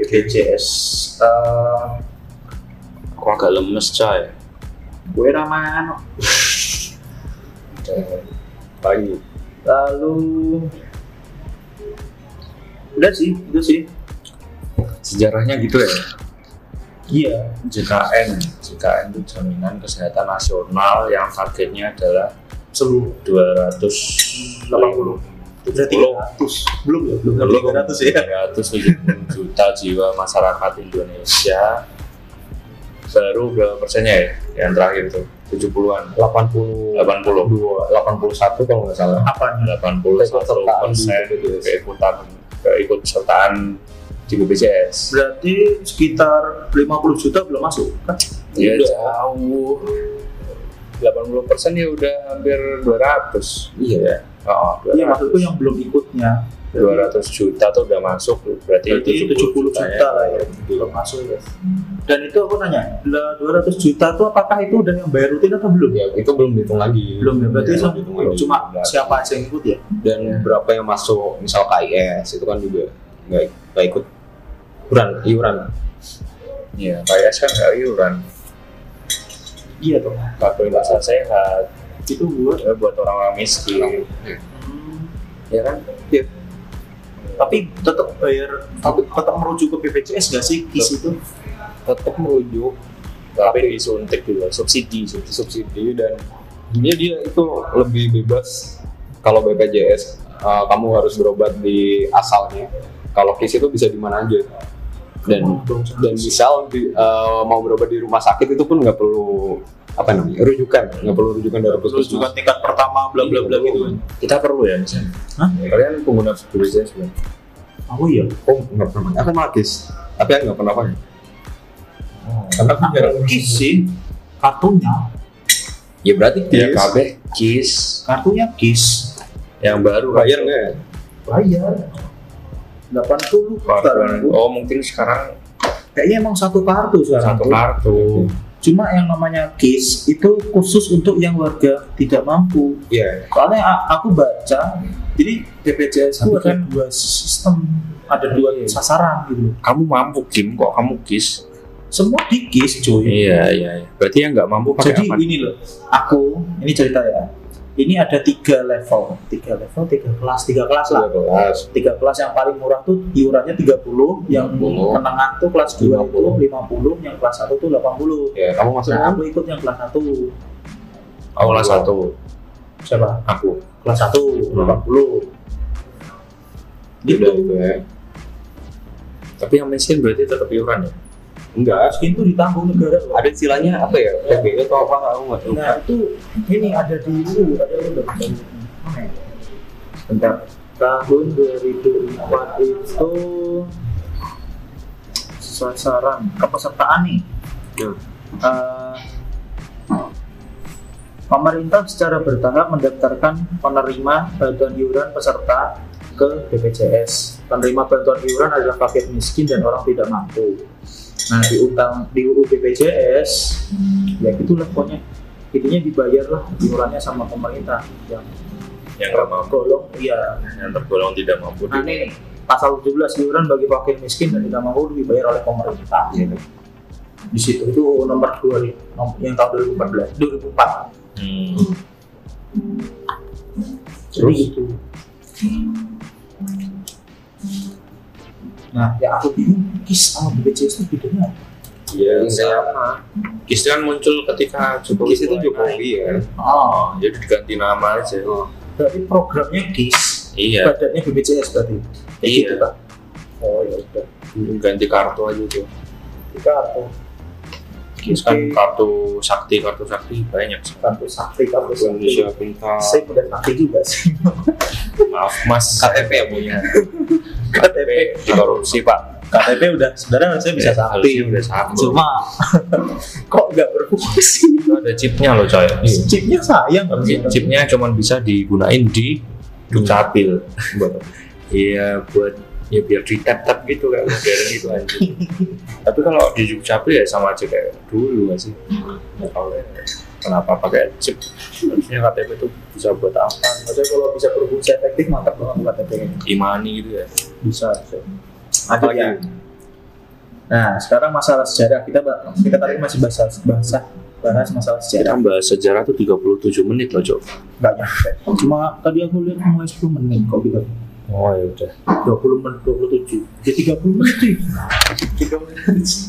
[SPEAKER 1] BPJS eh
[SPEAKER 3] aku agak lemes coy
[SPEAKER 1] gue raman
[SPEAKER 3] Dan
[SPEAKER 2] Pagi.
[SPEAKER 1] lalu udah sih itu sih.
[SPEAKER 3] Sejarahnya gitu ya?
[SPEAKER 1] Iya.
[SPEAKER 3] JKN JKN itu jaminan kesehatan nasional yang targetnya adalah
[SPEAKER 1] seluruh.
[SPEAKER 3] 280
[SPEAKER 1] berarti 300 belum ya? Belum.
[SPEAKER 3] Belum.
[SPEAKER 1] 300 ya?
[SPEAKER 3] 370 juta jiwa masyarakat Indonesia. Baru berapa persennya ya yang terakhir itu 70-an
[SPEAKER 2] 80
[SPEAKER 3] 80
[SPEAKER 2] 81 kalau nggak salah.
[SPEAKER 1] apanya
[SPEAKER 3] 81
[SPEAKER 2] Keikutsertaan di
[SPEAKER 3] persen keikutan keikutsertaan di BPJS
[SPEAKER 1] berarti sekitar 50 juta belum masuk kan?
[SPEAKER 3] Ya
[SPEAKER 2] Udah.
[SPEAKER 3] jauh. 80 persen ya udah hampir 200
[SPEAKER 2] Iya.
[SPEAKER 3] Oh,
[SPEAKER 1] iya
[SPEAKER 3] 200
[SPEAKER 1] maksudku yang belum ikutnya.
[SPEAKER 3] 200 juta tuh udah masuk berarti,
[SPEAKER 1] berarti 70 juta, lah ya belum masuk ya dan itu aku nanya lah 200 juta tuh apakah itu udah yang bayar rutin atau belum?
[SPEAKER 2] Ya, itu belum dihitung lagi.
[SPEAKER 1] belum ya berarti
[SPEAKER 2] Ya, dihitung lagi.
[SPEAKER 1] cuma siapa aja yang ikut ya?
[SPEAKER 2] Dan berapa yang masuk misal KIS itu kan juga nggak nggak ikut. Iuran iuran.
[SPEAKER 3] Iya, KS kan nggak iuran.
[SPEAKER 1] Iya tuh
[SPEAKER 3] kartu Indonesia sehat
[SPEAKER 1] itu buat
[SPEAKER 3] ya buat orang-orang miskin.
[SPEAKER 1] Hmm,
[SPEAKER 3] ya kan?
[SPEAKER 1] Tapi tetap bayar tapi tetap merujuk ke BPJS nggak sih KIS itu?
[SPEAKER 2] Tetap merujuk.
[SPEAKER 3] Tapi disuntik juga subsidi subsidi
[SPEAKER 2] subsidi dan dia dia itu lebih bebas kalau BPJS uh, kamu harus berobat di asalnya. Kalau KIS itu bisa di mana aja dan dan misal di, uh, mau berobat di rumah sakit itu pun nggak perlu apa namanya rujukan. Nggak perlu rujukan dari puskesmas.
[SPEAKER 1] tingkat pertama bla bla bla gitu kan?
[SPEAKER 3] Kita perlu ya misalnya.
[SPEAKER 1] Hah?
[SPEAKER 3] kalian pengguna BPJS belum
[SPEAKER 1] aku iya?
[SPEAKER 2] Oh nggak pernah aku malah KIS tapi aku nggak pernah pakai karena aku jarang
[SPEAKER 1] KIS sih. Kartunya?
[SPEAKER 2] Ya berarti
[SPEAKER 3] Ya
[SPEAKER 2] KIS.
[SPEAKER 3] KB KIS.
[SPEAKER 1] Kartunya KIS.
[SPEAKER 3] Yang baru.
[SPEAKER 2] Bayar nggak? ya?
[SPEAKER 1] bayar 80
[SPEAKER 3] Kartu- Oh mungkin sekarang
[SPEAKER 1] kayaknya emang satu kartu sekarang
[SPEAKER 3] satu
[SPEAKER 1] tuh.
[SPEAKER 3] kartu.
[SPEAKER 1] cuma yang namanya KIS itu khusus untuk yang warga tidak mampu
[SPEAKER 2] Iya.
[SPEAKER 1] soalnya a- aku baca jadi BPJS itu ada
[SPEAKER 3] kan-
[SPEAKER 1] dua sistem ada dua
[SPEAKER 3] Iya.
[SPEAKER 1] sasaran gitu
[SPEAKER 3] Kamu mampu Kim kok kamu KIS?
[SPEAKER 1] semua di KIS cuy
[SPEAKER 3] Iya iya. iya. Berarti yang nggak mampu pakai
[SPEAKER 1] jadi
[SPEAKER 3] apa?
[SPEAKER 1] ini loh aku ini cerita ya ini ada tiga level tiga level tiga kelas tiga kelas lah
[SPEAKER 2] Dua kelas.
[SPEAKER 1] tiga kelas yang paling murah tuh iurannya 30 yang
[SPEAKER 2] 30.
[SPEAKER 1] menengah tuh kelas 2 itu
[SPEAKER 2] 50.
[SPEAKER 1] 50 yang kelas 1 tuh 80
[SPEAKER 2] Ya, kamu masuk
[SPEAKER 1] nah aku ikut yang kelas 1
[SPEAKER 3] Oh, kelas satu.
[SPEAKER 1] siapa?
[SPEAKER 3] Aku.
[SPEAKER 1] kelas 1 80 gitu
[SPEAKER 2] Udah itu ya.
[SPEAKER 3] Tapi yang miskin berarti tetap iuran ya?
[SPEAKER 2] Enggak.
[SPEAKER 1] miskin tuh ditanggung negara loh.
[SPEAKER 2] Ada istilahnya apa ya? PBI atau apa aku nggak tahu.
[SPEAKER 1] nah itu ini ada di itu ada ya? bentar tahun 2004 itu sasaran kepesertaan nih. Eh, pemerintah secara bertahap mendaftarkan penerima bantuan iuran peserta ke BPJS. Penerima bantuan iuran adalah fakir miskin dan orang tidak mampu. Nah di utang di UU BPJS ya gitulah pokoknya intinya dibayar lah iurannya sama pemerintah yang
[SPEAKER 3] Yang nggak mampu.
[SPEAKER 1] golong iya
[SPEAKER 3] Yang tergolong tidak mampu.
[SPEAKER 1] nah ini pasal 17 iuran bagi fakir miskin dan tidak mampu dibayar oleh pemerintah
[SPEAKER 2] Iya.
[SPEAKER 1] di situ itu nomor 2 nih, nom- yang tahun 2014 2004
[SPEAKER 3] Hmm.
[SPEAKER 1] jadi gitu nah ya aku bingung KIS sama BPJS itu bedanya apa?
[SPEAKER 2] Iya,
[SPEAKER 3] sama. KIS kan muncul ketika Jokowi.
[SPEAKER 2] Kis itu Jokowi ya.
[SPEAKER 1] oh
[SPEAKER 3] Jadi diganti nama aja.
[SPEAKER 1] berarti programnya KIS
[SPEAKER 3] Iya.
[SPEAKER 1] badannya BPJS berarti Kayak
[SPEAKER 3] Iya.
[SPEAKER 1] gitu, Pak? oh ya udah
[SPEAKER 3] Ganti kartu aja tuh.
[SPEAKER 1] kita kartu
[SPEAKER 3] KIS kan kartu sakti, kartu sakti banyak sih.
[SPEAKER 1] kartu sakti kartu sakti
[SPEAKER 2] Indonesia Pintar.
[SPEAKER 1] saya udah sakti juga sih
[SPEAKER 3] Maaf Mas.
[SPEAKER 2] KTP ya punya.
[SPEAKER 1] KTP
[SPEAKER 3] korupsi Pak.
[SPEAKER 1] KTP udah sebenarnya harusnya bisa
[SPEAKER 3] Ya,
[SPEAKER 1] sakti
[SPEAKER 3] udah
[SPEAKER 1] cuma kok nggak berfungsi
[SPEAKER 3] Itu ada chipnya loh coy.
[SPEAKER 1] chipnya sayang
[SPEAKER 3] Chip- Chipnya cuma bisa digunain di dukcapil.
[SPEAKER 2] Buat
[SPEAKER 3] Iya buat ya biar di tap tap gitu kan modern gitu anjing. Tapi kalau di dukcapil ya sama aja kayak dulu nggak sih. Kenapa pakai chip? Harusnya KTP itu bisa buat apa?
[SPEAKER 1] maksudnya kalau bisa berfungsi efektif mantap banget KTP ini
[SPEAKER 3] Imani gitu ya.
[SPEAKER 1] bisa lanjut ya nah sekarang masalah sejarah kita kita tadi masih bahas bahasa bahas masalah
[SPEAKER 3] Kita
[SPEAKER 1] sejarah
[SPEAKER 3] bahas sejarah tuh 37 menit loh Cok.
[SPEAKER 1] nggak nyampe cuma tadi aku lihat mulai 10 menit kok gitu
[SPEAKER 3] Oh ya udah.
[SPEAKER 1] 20 menit 27 ya 30 menit sih 3 menit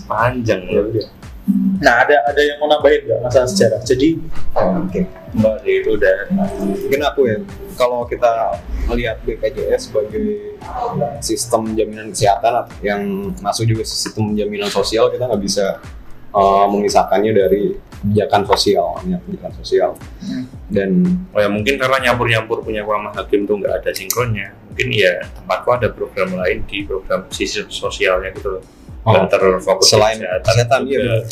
[SPEAKER 3] Panjang ya udah.
[SPEAKER 1] Nah ada ada yang mau nambahin nggak masalah sejarah jadi
[SPEAKER 2] Oke.
[SPEAKER 3] Enggak sih itu udah.
[SPEAKER 2] Mungkin aku ya, kalau kita melihat BPJS sebagai sistem jaminan kesehatan yang masuk juga sistem jaminan sosial, kita nggak bisa uh, memisahkannya dari kebijakan sosial, kebijakan sosial.
[SPEAKER 1] Hmm.
[SPEAKER 2] Dan
[SPEAKER 3] Oh ya mungkin karena nyampur-nyampur punya sama hakim tuh nggak ada sinkronnya. Mungkin ya tempatku ada program lain di program sisi sosialnya gitu loh.
[SPEAKER 2] Oh,
[SPEAKER 3] terfokus
[SPEAKER 2] selain kesehatan, iya.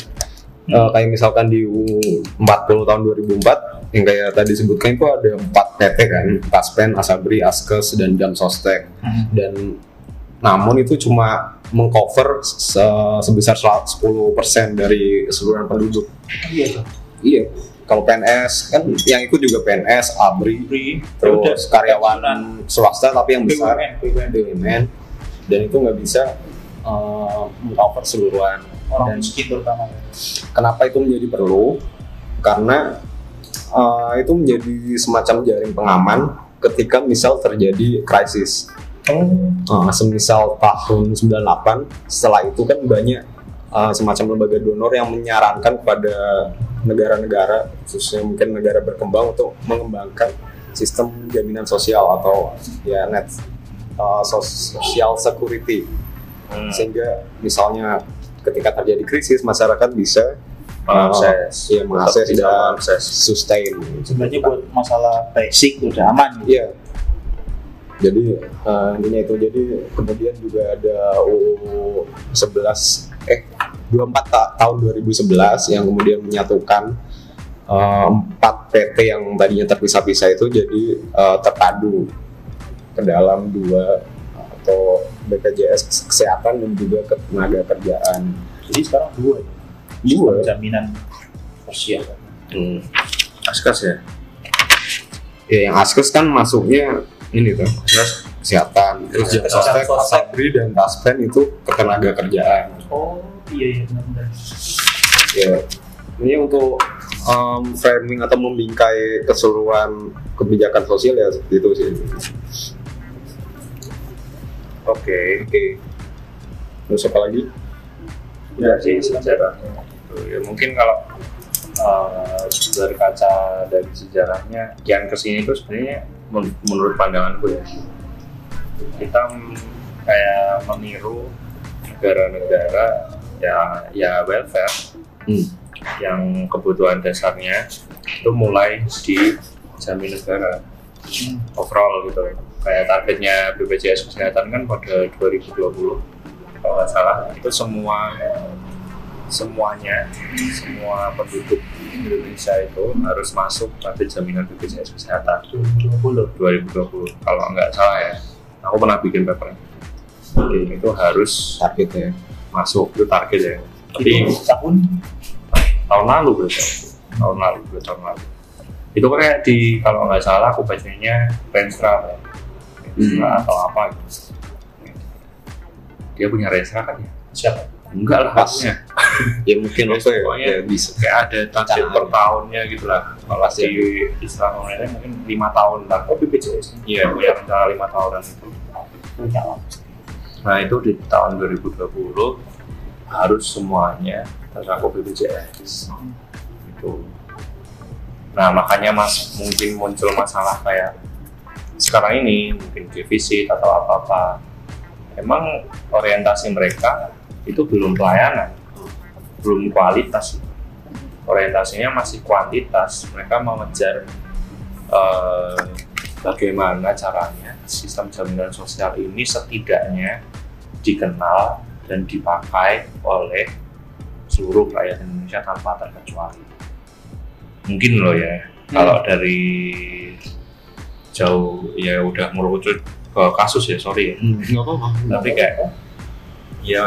[SPEAKER 2] Benar. uh, kayak misalkan di UU 40 tahun 2004 yang kayak tadi disebutkan itu ada 4 PT kan, Paspen, Asabri, Askes, dan Jam Sostek. dan namun itu cuma mengcover se- sebesar 10% dari keseluruhan penduduk.
[SPEAKER 1] iya tuh
[SPEAKER 2] Iya. Kalau PNS kan yang ikut juga PNS, ABRI, terus karyawan swasta tapi yang besar
[SPEAKER 1] BUMN BUMN
[SPEAKER 2] BUMN dan itu nggak bisa uh, mengcover keseluruhan.
[SPEAKER 1] orang
[SPEAKER 2] Dan
[SPEAKER 1] miskin terutama
[SPEAKER 2] kenapa itu menjadi perlu? Karena uh, itu menjadi semacam jaring pengaman ketika misal terjadi krisis.
[SPEAKER 1] oh
[SPEAKER 2] Uh, semisal tahun 98 setelah itu kan banyak uh, semacam lembaga donor yang menyarankan kepada negara-negara khususnya mungkin negara berkembang untuk mengembangkan sistem jaminan sosial atau ya net uh, social security
[SPEAKER 3] Hmm,
[SPEAKER 2] sehingga misalnya ketika terjadi krisis masyarakat bisa
[SPEAKER 3] mengakses.
[SPEAKER 2] ya mengakses dan
[SPEAKER 3] mengakses.
[SPEAKER 2] sustain
[SPEAKER 1] sebenarnya buat masalah basic udah aman gitu.
[SPEAKER 2] Iya. Jadi eh, intinya itu jadi kemudian juga ada UU 11 eh 24 ta- tahun 2011 yang kemudian menyatukan eh, empat PT yang tadinya terpisah-pisah itu jadi eh, terpadu ke dalam dua atau BPJS kesehatan dan juga ketenaga kerjaan
[SPEAKER 1] Jadi sekarang dua ya.
[SPEAKER 2] dua
[SPEAKER 1] jaminan sosial.
[SPEAKER 2] Hmm. Askas ya? Ya yang Askes kan masuknya ini tuh Askes kesehatan terus
[SPEAKER 1] Kesehatan.
[SPEAKER 2] Sostek,
[SPEAKER 1] Sostek.
[SPEAKER 2] Asabri dan Taspen itu ketenaga kerjaan
[SPEAKER 1] Oh iya iya benar-benar.
[SPEAKER 2] ya ini untuk um, framing atau membingkai keseluruhan kebijakan sosial ya seperti itu sih
[SPEAKER 3] Oke,
[SPEAKER 2] oke terus apa lagi
[SPEAKER 3] ya sih sejarahnya. Gitu. Ya, mungkin kalau uh, berkaca dari sejarahnya kian ke sini itu sebenarnya men- menurut pandanganku ya kita kayak meniru negara-negara ya ya welfare
[SPEAKER 2] Hmm.
[SPEAKER 3] yang kebutuhan dasarnya itu mulai dijamin negara overall gitu kayak targetnya BPJS kesehatan kan pada 2020 kalau nggak salah. Itu semua semuanya semua penduduk Indonesia itu harus masuk pada jaminan BPJS kesehatan.
[SPEAKER 1] 2020.
[SPEAKER 3] 2020 kalau nggak salah ya. Aku pernah bikin paper. Itu harus
[SPEAKER 2] targetnya
[SPEAKER 3] masuk itu target ya. Tapi
[SPEAKER 1] Itu tahun?
[SPEAKER 3] Tahun lalu berarti tahun lalu dua tahun lalu. Itu kayak di kalau nggak salah aku bacanya Renstra ya. Renstra atau apa gitu. Dia punya Renstra kan ya?
[SPEAKER 1] Siapa?
[SPEAKER 3] enggak lah
[SPEAKER 2] Pas.
[SPEAKER 3] harusnya
[SPEAKER 2] ya mungkin
[SPEAKER 3] Ya,
[SPEAKER 2] apa ya,
[SPEAKER 3] pokoknya
[SPEAKER 2] ya bisa.
[SPEAKER 3] kayak ada target per tahunnya gitu lah. Kalau di istilah pemerintah mungkin lima tahun lah.
[SPEAKER 1] Oh BPJS.
[SPEAKER 3] iya punya rencana lima tahunan itu. Nah itu di tahun 2020 harus semuanya tercakup BPJS itu nah makanya mas mungkin muncul masalah kayak sekarang ini mungkin defisit atau apa apa emang orientasi mereka itu belum pelayanan belum kualitas. Orientasinya masih kuantitas. Mereka mengejar eh, bagaimana caranya sistem jaminan sosial ini setidaknya dikenal dan dipakai oleh seluruh rakyat Indonesia tanpa terkecuali. Mungkin loh ya, kalau dari jauh ya udah merucut ke kasus ya, sorry ya.
[SPEAKER 2] Hmm, apa-apa
[SPEAKER 3] Tapi kayak ya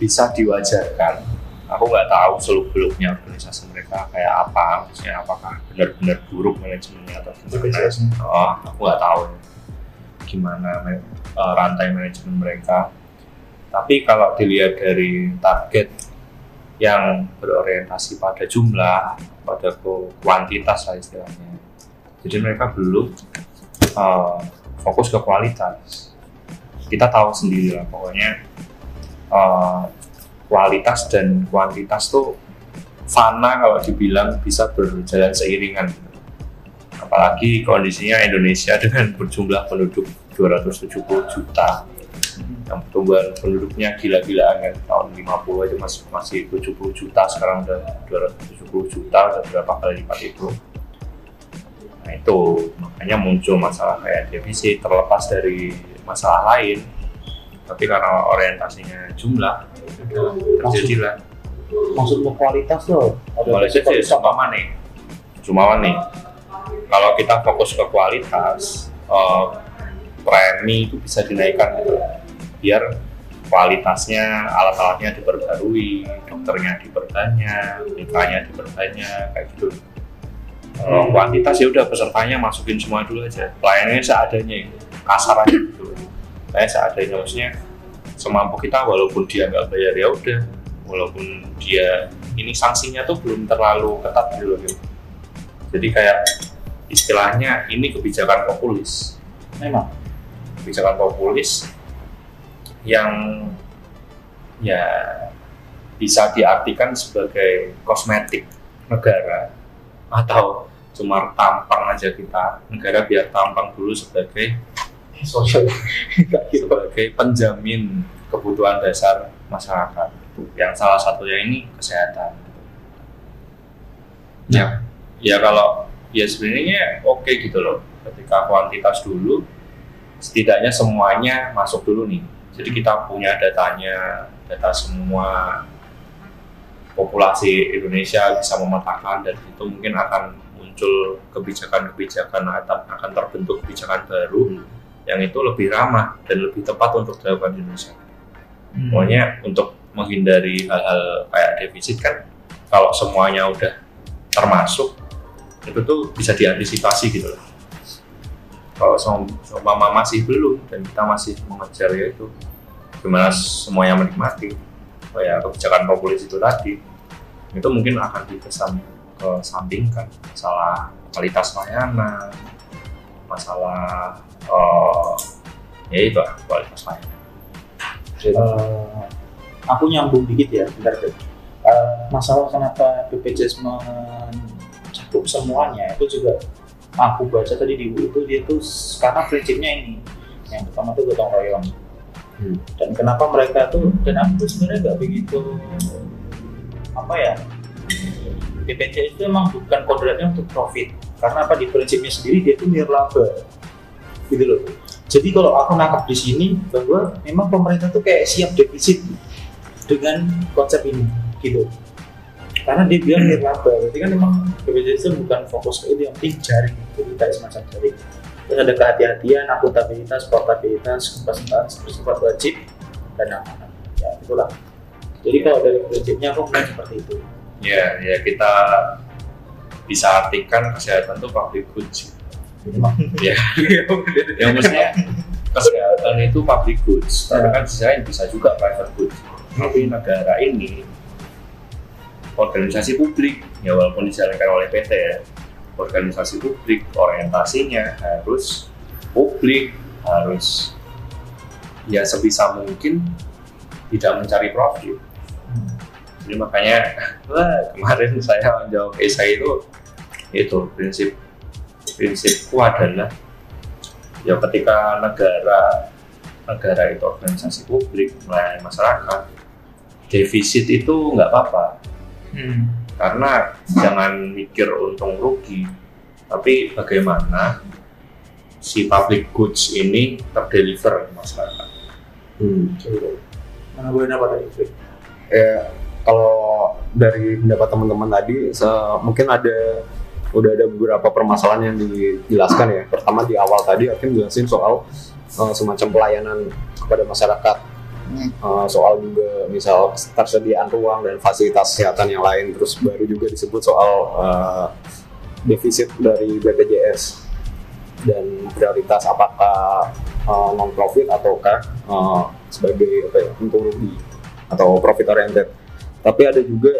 [SPEAKER 3] bisa diwajarkan. Aku nggak tahu seluk beluknya organisasi mereka kayak apa, maksudnya apakah benar-benar buruk manajemennya atau gimana. Oh, aku nggak tahu gimana eh, rantai manajemen mereka. Tapi kalau dilihat dari target yang berorientasi pada jumlah, pada ku- kuantitas lah istilahnya. Jadi mereka belum eh, fokus ke kualitas. Kita tahu sendiri lah pokoknya eh, kualitas dan kuantitas tuh fana kalau dibilang bisa berjalan seiringan apalagi kondisinya Indonesia dengan berjumlah penduduk 270 juta. Yang pertumbuhan penduduknya gila-gilaan kan tahun 50 aja masih masih 70 juta sekarang udah 270 juta udah berapa kali lipat itu nah itu makanya muncul masalah kayak defisit terlepas dari masalah lain. Tapi karena orientasinya jumlah terjadilah.
[SPEAKER 1] Maksudmu kualitas tuh? Ada
[SPEAKER 3] kualitas ya seumpama nih? Seumpama nih? Kalau kita fokus ke kualitas eh, premi itu bisa dinaikkan gitu. Biar kualitasnya alat-alatnya diperbarui dokternya diperbanyak mitra-nya diperbanyak kayak gitu kalau kuantitas ya udah pesertanya masukin semua dulu aja pelayanannya seadanya gitu. kasar aja gitu kayak seadanya maksudnya semampu kita walaupun dia nggak bayar ya udah walaupun dia ini sanksinya tuh belum terlalu ketat gitu loh gitu. jadi kayak istilahnya ini kebijakan populis
[SPEAKER 1] Memang.
[SPEAKER 3] kebijakan populis yang ya bisa diartikan sebagai kosmetik negara atau cuma tampang aja kita. Negara biar tampang dulu sebagai
[SPEAKER 1] Sosial.
[SPEAKER 3] sebagai penjamin kebutuhan dasar masyarakat. Yang salah satunya ini kesehatan. Ya ya kalau ya sebenarnya oke gitu loh. Ketika kuantitas dulu setidaknya semuanya masuk dulu nih. Jadi kita punya datanya data semua populasi Indonesia bisa memetakan dan itu mungkin akan muncul kebijakan-kebijakan atau akan terbentuk kebijakan baru yang itu lebih ramah dan lebih tepat untuk dilakukan di Indonesia.
[SPEAKER 1] Hmm.
[SPEAKER 3] Pokoknya untuk menghindari hal-hal kayak defisit kan kalau semuanya udah termasuk itu tuh bisa diantisipasi gitu loh. Kalau seumpama masih belum dan kita masih mengejar ya itu gimana semuanya menikmati oh ya kebijakan populis itu tadi itu mungkin akan dikesan kesampingkan masalah kualitas layanan masalah uh, ya itu kualitas layanan
[SPEAKER 1] Eh, aku nyambung dikit ya, bentar deh. Eh, masalah kenapa BPJS mencakup semuanya itu juga aku baca tadi di buku itu dia tuh karena prinsipnya ini yang pertama tuh gotong royong
[SPEAKER 2] Hmm.
[SPEAKER 1] dan kenapa mereka tuh dan aku tuh sebenarnya nggak begitu apa ya BPJS itu emang bukan kodratnya untuk profit. Karena apa? Di prinsipnya sendiri dia tuh nirlaba. Gitu loh. Jadi kalau aku nangkap di sini bahwa memang pemerintah tuh kayak siap defisit dengan konsep ini gitu. Karena dia bilang nirlaba. Berarti kan memang BPJS itu bukan fokus ke itu yang penting jaring. Jadi kayak semacam jaring terus ada kehati-hatian akuntabilitas portabilitas bersifat wajib dan amanah ya itulah. Jadi kalau dari prinsipnya aku melihat seperti itu.
[SPEAKER 3] Ya ya kita bisa artikan kesehatan itu public goods ya. Yang maksudnya kesehatan itu public goods. Tapi kan sisanya bisa juga private goods. Tapi negara ini organisasi publik ya walaupun dijalankan oleh PT ya organisasi publik orientasinya harus publik harus ya sebisa mungkin tidak mencari profit. Jadi makanya wah, kemarin saya menjawab esai itu itu prinsip prinsipku adalah ya ketika negara negara itu organisasi publik melayani masyarakat defisit itu nggak apa-apa karena jangan mikir untung rugi tapi bagaimana si public goods ini terdeliver ke masyarakat
[SPEAKER 2] Hmm.
[SPEAKER 1] mana boleh apa tadi?
[SPEAKER 2] Ya kalau dari pendapat teman-teman tadi mungkin ada udah ada beberapa permasalahan yang dijelaskan ya. Pertama di awal tadi Hakim jelasin soal eh, semacam pelayanan kepada masyarakat Eh, soal juga misal ketersediaan ruang dan fasilitas kesehatan yang lain terus baru juga disebut soal eh, defisit dari BPJS dan prioritas apakah non profit ataukah eh, sebagai apa ya untung rugi atau profit oriented. Tapi ada juga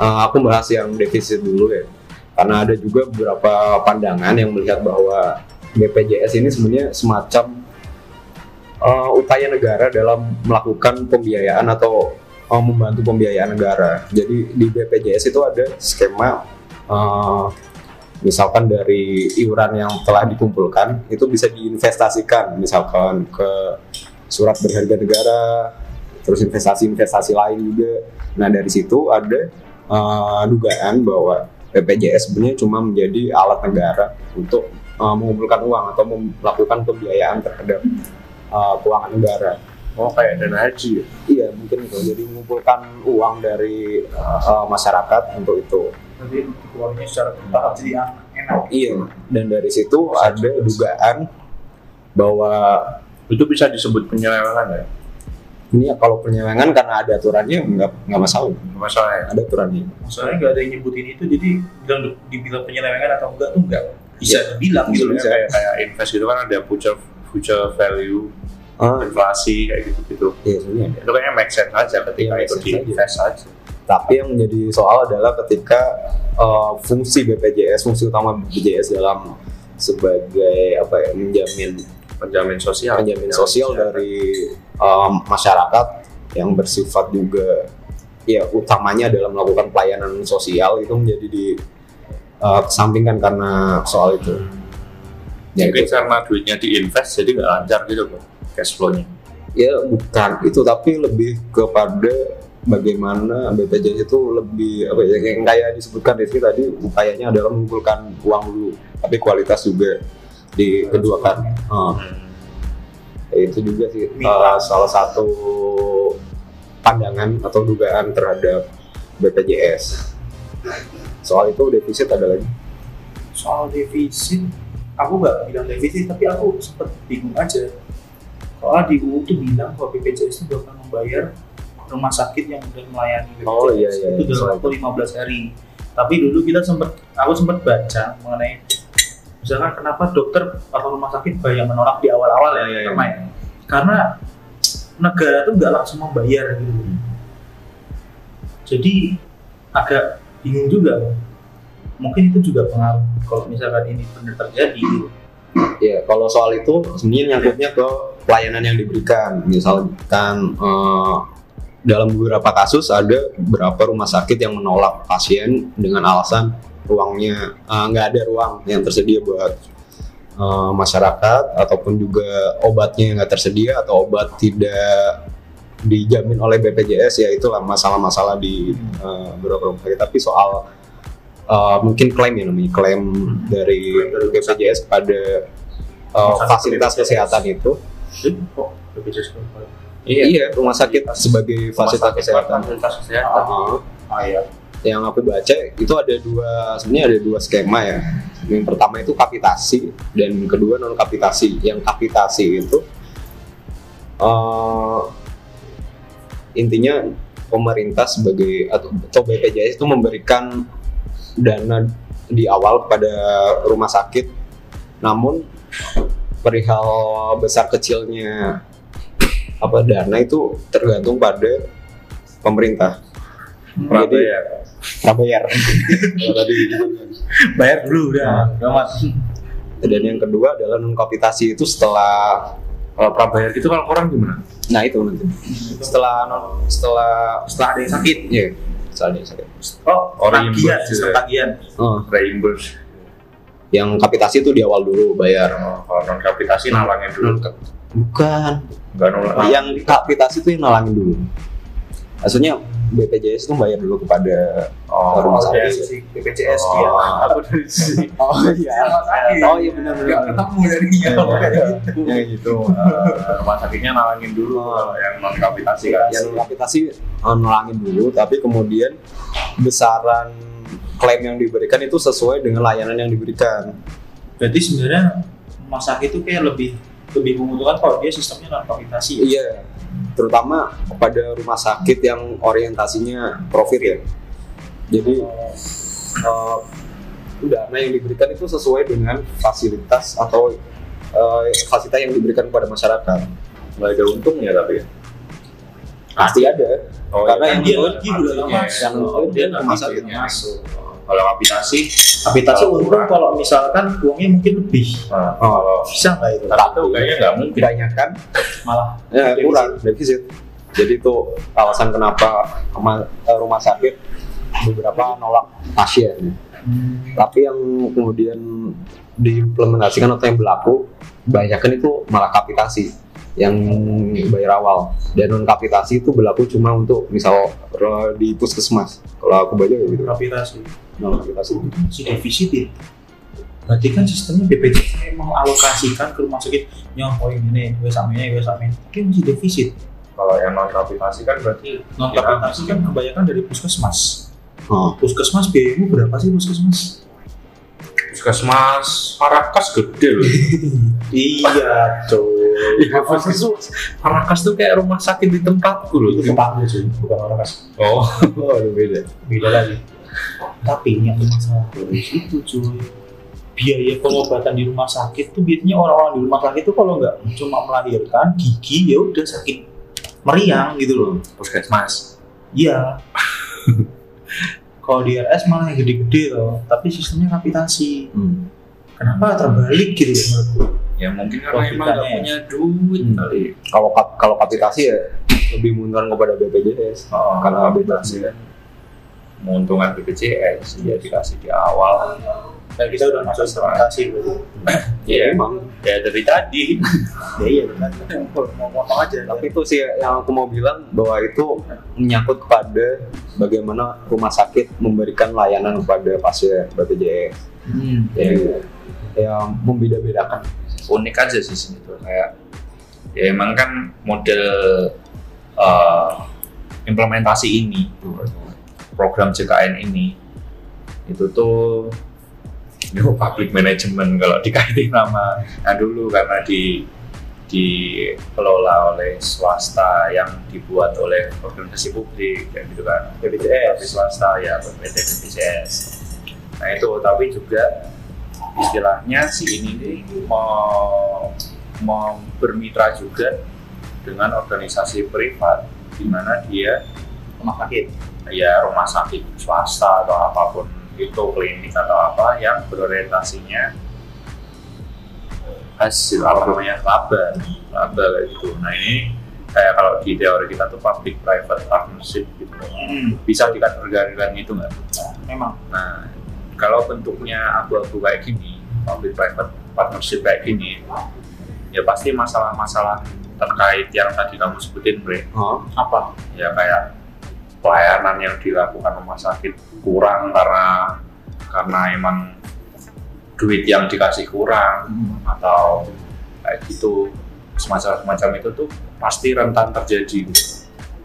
[SPEAKER 2] eh, aku bahas yang defisit dulu ya. Karena ada juga beberapa pandangan yang melihat bahwa BPJS ini sebenarnya semacam eh, upaya negara dalam melakukan pembiayaan atau eh, membantu pembiayaan negara. Jadi di BPJS itu ada skema eh, misalkan dari iuran yang telah dikumpulkan itu bisa diinvestasikan misalkan ke surat berharga negara terus investasi-investasi lain juga. Nah dari situ ada eh, dugaan bahwa BPJS sebenarnya cuma menjadi alat negara untuk eh, mengumpulkan uang atau melakukan pembiayaan terhadap eh, keuangan negara.
[SPEAKER 3] Oh kayak dana haji ya?
[SPEAKER 2] iya mungkin itu. Jadi mengumpulkan uang dari eh, masyarakat untuk itu.
[SPEAKER 1] Jadi uangnya secara bertahap jadi enak.
[SPEAKER 2] Iya, dan dari situ ada dugaan bahwa
[SPEAKER 3] itu bisa disebut penyelewengan ya?
[SPEAKER 2] Ini ya kalau penyelewengan karena ada aturannya nggak nggak masalah,
[SPEAKER 3] Nggak masalah ya?
[SPEAKER 2] Ada aturannya.
[SPEAKER 1] Masalahnya nggak ada yang nyebutin itu, jadi bilang dibilang penyelewengan atau enggak tuh enggak. Bisa dibilang gitu.
[SPEAKER 3] Sebenarnya kayak kayak invest itu kan ada future future value
[SPEAKER 2] Ah,
[SPEAKER 3] inflasi kayak gitu gitu
[SPEAKER 2] iya. Sebenarnya ada.
[SPEAKER 3] itu kayaknya make sense aja ketika
[SPEAKER 2] Iya,
[SPEAKER 3] itu di invest aja.
[SPEAKER 2] Tapi yang menjadi soal adalah ketika eh, fungsi BPJS, fungsi utama BPJS dalam sebagai apa ya menjamin
[SPEAKER 3] penjamin sosial.
[SPEAKER 2] Penjamin sosial dari em, masyarakat yang bersifat juga ya utamanya dalam melakukan pelayanan sosial itu menjadi di eh, kesampingkan karena soal itu. Ya,
[SPEAKER 3] mungkin
[SPEAKER 2] itu.
[SPEAKER 3] karena duitnya diinvest jadi nggak lancar gitu kok cash flow-nya
[SPEAKER 2] ya bukan itu tapi lebih kepada bagaimana BPJS itu lebih apa ya yang kayak disebutkan Rizky tadi upayanya adalah mengumpulkan uang dulu tapi kualitas juga dikeduakan Eh, ya itu juga sih eh, salah satu pandangan atau dugaan terhadap BPJS. Soal itu defisit ada lagi.
[SPEAKER 1] soal defisit aku nggak bilang defisit tapi aku sempat bingung aja. Soalnya di UU tuh bilang bahwa BPJS itu bakal membayar rumah sakit yang udah melayani BPJS
[SPEAKER 2] Oh, iya, iya,
[SPEAKER 1] itu dalam waktu 15 hari. Tapi dulu kita sempat aku sempat baca mengenai misalkan kenapa dokter atau rumah sakit banyak menolak di awal-awal ya,
[SPEAKER 2] iya.
[SPEAKER 1] terutama ya. karena negara tuh nggak langsung membayar gitu. Jadi agak bingung juga mungkin itu juga pengaruh kalau misalkan ini benar terjadi.
[SPEAKER 2] Ya, kalau soal itu sebenarnya nyangkutnya ke pelayanan yang diberikan. Misalkan eh, dalam beberapa kasus ada beberapa rumah sakit yang menolak pasien dengan alasan ruangnya eh, nggak ada ruang yang tersedia buat eh, masyarakat ataupun juga obatnya nggak tersedia atau obat tidak dijamin oleh BPJS ya itulah masalah-masalah di eh, beberapa rumah sakit. Tapi soal eh, mungkin klaim ya namanya klaim dari
[SPEAKER 1] Klaim dari
[SPEAKER 2] BPJS pada eh,
[SPEAKER 1] Rumah sakit
[SPEAKER 2] fasilitas kesehatan itu.
[SPEAKER 1] BPJS berapa?
[SPEAKER 2] iya, rumah sakit sebagai fasilitas kesehatan.
[SPEAKER 3] Fasilitas kesehatan.
[SPEAKER 2] Ah,
[SPEAKER 1] Ah. Ya.
[SPEAKER 2] yang aku baca itu ada dua sebenarnya ada dua skema ya. Yang pertama itu kapitasi dan yang kedua non kapitasi yang kapitasi itu eh, intinya pemerintah sebagai atau BPJS itu memberikan dana di awal kepada rumah sakit namun perihal besar kecilnya apa dana itu tergantung pada pemerintah
[SPEAKER 3] Prabayar
[SPEAKER 2] prabayar tadi.
[SPEAKER 1] Bayar dulu udah. Gawat.
[SPEAKER 2] dan yang kedua adalah non kapitasi itu setelah
[SPEAKER 3] kalau prabayar gitu kalau orang gimana
[SPEAKER 2] nah itu nanti setelah non setelah
[SPEAKER 1] Setelah ada yang sakit.
[SPEAKER 2] ya setelah dia sakit
[SPEAKER 1] Oh,
[SPEAKER 3] Oh,
[SPEAKER 1] tagihan, sistem tagihan.
[SPEAKER 2] Oh,
[SPEAKER 3] reimburse.
[SPEAKER 2] Yang kapitasi itu di awal dulu bayar.
[SPEAKER 3] Oh, kalau non kapitasi nalangin dulu.
[SPEAKER 2] Bukan.
[SPEAKER 3] Nggak nolak.
[SPEAKER 2] Yang kapitasi itu yang nalangin dulu. Maksudnya BPJS itu bayar dulu kepada
[SPEAKER 3] oh,
[SPEAKER 2] rumah
[SPEAKER 1] Dari
[SPEAKER 2] sakit.
[SPEAKER 1] sisi BPJS
[SPEAKER 3] Oh,
[SPEAKER 1] dia.
[SPEAKER 3] aku dari sisi
[SPEAKER 2] oh iya oh iya benar benar
[SPEAKER 1] Nggak ketemu jadinya.
[SPEAKER 2] ya gitu
[SPEAKER 3] eh, rumah sakitnya nalangin dulu
[SPEAKER 2] Oh.
[SPEAKER 3] kalau yang non kapitasi kan
[SPEAKER 2] yang kapitasi eh, nalangin dulu tapi kemudian besaran klaim yang diberikan itu sesuai dengan layanan yang diberikan
[SPEAKER 1] Berarti sebenarnya rumah sakit itu kayak lebih lebih menguntungkan kalau dia sistemnya non kapitasi. ya?
[SPEAKER 2] Iya, terutama kepada rumah sakit yang orientasinya profit ya. Jadi eh, dana yang diberikan itu sesuai dengan fasilitas atau eh, fasilitas yang diberikan kepada masyarakat.
[SPEAKER 3] nggak ada untungnya tapi
[SPEAKER 2] Pasti ada.
[SPEAKER 3] oh,
[SPEAKER 2] Karena
[SPEAKER 3] iya,
[SPEAKER 2] yang
[SPEAKER 1] dia lagi masuk.
[SPEAKER 2] Yang dia
[SPEAKER 3] dia
[SPEAKER 2] rumah
[SPEAKER 3] nanti
[SPEAKER 2] sakit
[SPEAKER 3] duitnya
[SPEAKER 2] masuk.
[SPEAKER 3] Kalau kapitasi
[SPEAKER 1] Kapitasi
[SPEAKER 3] Kalau
[SPEAKER 1] untung
[SPEAKER 3] kurang.
[SPEAKER 1] kalau misalkan uangnya mungkin lebih.
[SPEAKER 3] nah,
[SPEAKER 2] Oh.
[SPEAKER 3] kalau
[SPEAKER 1] Bisa nggak itu?
[SPEAKER 3] tapi itu kayaknya nggak mungkin
[SPEAKER 2] Kebanyakan
[SPEAKER 1] Malah
[SPEAKER 2] ya,
[SPEAKER 1] Defisit.
[SPEAKER 2] kurang defisit. Jadi itu alasan kenapa rumah, eh, rumah sakit beberapa nolak pasien. tapi yang kemudian diimplementasikan atau yang berlaku kebanyakan itu malah kapitasi yang bayar awal dan non kapitasi itu berlaku cuma untuk misal di puskesmas kalau aku baca gitu
[SPEAKER 1] kapitasi.
[SPEAKER 2] non kapitasi
[SPEAKER 1] si defisit ya. Berarti kan sistemnya BPJS mau alokasikan ke rumah sakit yang poin ini, gue sama ini, gue sama ini. Tapi masih defisit.
[SPEAKER 3] kalau yang non kapitasi kan berarti
[SPEAKER 1] Non kapitasi kan kebanyakan dari puskesmas.
[SPEAKER 2] oh.
[SPEAKER 1] Puskesmas biayamu berapa sih puskesmas?
[SPEAKER 3] puskesmas Parakas gede loh
[SPEAKER 1] iya,
[SPEAKER 3] Iya, puskesmas Parakas tuh kayak rumah sakit di tempatku loh
[SPEAKER 1] Itu tempatmu cuy, bukan orang kas.
[SPEAKER 3] oh
[SPEAKER 2] oh beda
[SPEAKER 1] Beda lagi. Tapi yang masalah itu cuy. Biaya pengobatan di rumah sakit tuh biasanya orang-orang di rumah sakit tuh kalau nggak cuma melahirkan gigi ya udah sakit meriang gitu loh.
[SPEAKER 3] puskesmas
[SPEAKER 1] Iya. Kalau di RS malah yang gede-gede loh, tapi sistemnya kapitasi.
[SPEAKER 2] hmm.
[SPEAKER 1] Kenapa terbalik gitu ya menurutku?
[SPEAKER 3] Ya mungkin karena emang nggak punya duit
[SPEAKER 2] Hmm.
[SPEAKER 3] kali.
[SPEAKER 2] Kalau kap- kalau kapitasi ya lebih menguntungkan kepada BPJS
[SPEAKER 3] oh,
[SPEAKER 2] Karena
[SPEAKER 3] kapitasi kan menguntungkan BPJS dia dikasih di awal.
[SPEAKER 1] Dan kita udah masuk kapitasi berarti.
[SPEAKER 3] Iya,
[SPEAKER 2] memang
[SPEAKER 3] ya dari tadi.
[SPEAKER 1] Ya iya kan. Mau ngomong aja.
[SPEAKER 2] tapi itu sih yang aku mau bilang bahwa itu menyangkut kepada bagaimana rumah sakit memberikan layanan kepada pasien BPJS
[SPEAKER 1] Hmm.
[SPEAKER 2] ya, yang membeda-bedakan
[SPEAKER 3] unik aja sih sini tuh kayak ya emang kan model eh, implementasi ini program JKN ini itu tuh itu public management kalau dikaitin nama nah dulu karena di dikelola oleh swasta yang dibuat oleh organisasi publik kayak gitu kan.
[SPEAKER 1] BPJS.
[SPEAKER 3] tapi swasta ya BPJS nah itu tapi juga istilahnya si ini nih mau mau bermitra juga dengan organisasi privat di mana dia
[SPEAKER 1] rumah sakit?
[SPEAKER 3] Ya rumah sakit swasta atau apa pun itu klinik atau apa yang berorientasinya hasil apa namanya? Laba laba kayak gitu nah ini kayak kalau di teori kita tuh public private partnership gitu. Bisa dikategorikan gitu nggak?
[SPEAKER 1] Memang.
[SPEAKER 3] Nah kalau bentuknya abu-abu kayak gini public private partnership kayak gini ya pasti masalah-masalah terkait yang tadi kamu sebutin Bre.
[SPEAKER 2] Oh,
[SPEAKER 1] apa?
[SPEAKER 3] Ya kayak pelayanan yang dilakukan rumah sakit kurang karena karena emang duit yang dikasih kurang atau kayak gitu. Semacam semacam itu tuh pasti rentan terjadi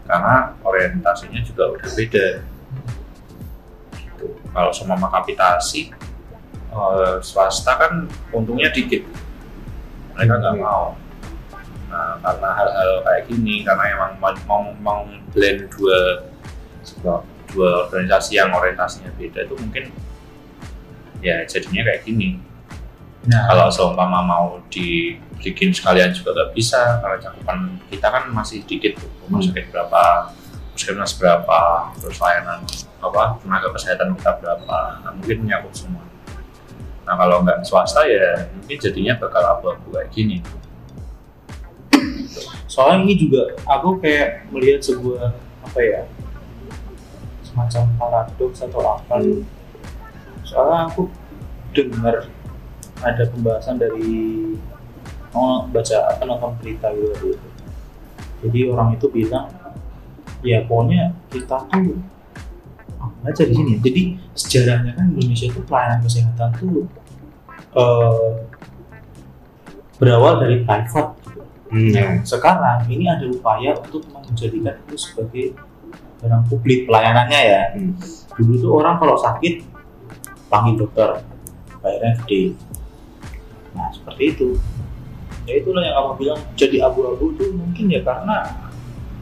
[SPEAKER 3] karena orientasinya juga udah beda. Kalau sama kapitasi eh, swasta kan untungnya dikit mereka nggak
[SPEAKER 2] Hmm.
[SPEAKER 3] mau nah karena hal-hal kayak gini karena emang mau mau, mau blend dua dua organisasi yang orientasinya beda itu mungkin ya jadinya kayak gini
[SPEAKER 1] nah
[SPEAKER 3] kalau seumpama mau dibikin sekalian juga nggak bisa karena cakupan kita kan masih dikit tuh rumah
[SPEAKER 2] Hmm.
[SPEAKER 3] sakit berapa puskesmas berapa terus layanan apa tenaga kesehatan kita berapa. Nah, mungkin menyakup semua. Nah kalau nggak swasta ya mungkin jadinya bakal abu-abu kayak gini.
[SPEAKER 1] Soalnya ini juga aku kayak melihat sebuah apa ya semacam paradoks atau apa.
[SPEAKER 2] Hmm.
[SPEAKER 1] soalnya aku dengar ada pembahasan dari oh, baca apa nonton berita gitu. Jadi orang itu bilang ya pokoknya kita tuh oh, baca di sini ya. jadi sejarahnya kan Indonesia itu pelayanan kesehatan tuh eh, berawal dari private gitu.
[SPEAKER 2] Hmm.
[SPEAKER 1] Nah, sekarang ini ada upaya untuk menjadikan itu sebagai barang publik pelayanannya ya.
[SPEAKER 2] Hmm.
[SPEAKER 1] Dulu tuh orang kalau sakit panggil dokter, bayarnya gede. Nah seperti itu. Ya itulah yang kamu bilang jadi abu-abu tuh mungkin ya karena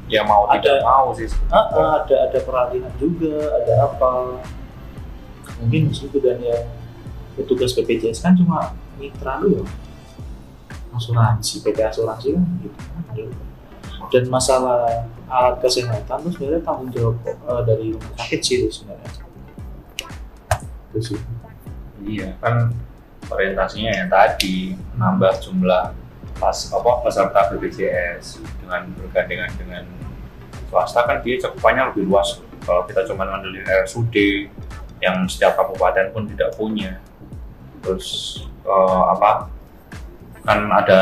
[SPEAKER 3] ya mau
[SPEAKER 1] Ada-
[SPEAKER 3] tidak mau sih.
[SPEAKER 1] Ah, ah, ada ada peralihan juga, ada apa. Mungkin di situ dan ya petugas BPJS kan cuma mitra lu ya. asuransi PT asuransi kan gitu dan masalah alat kesehatan itu sebenarnya tanggung jawab eh, dari rumah sakit sih itu sebenarnya. Itu. Sih
[SPEAKER 3] Iya kan orientasinya yang tadi nambah jumlah pas apa peserta BPJS dengan bergandengan dengan swasta kan dia cakupannya lebih luas. Kalau kita cuma ngandelin RSUD yang setiap kabupaten pun tidak punya. Terus eh, apa kan ada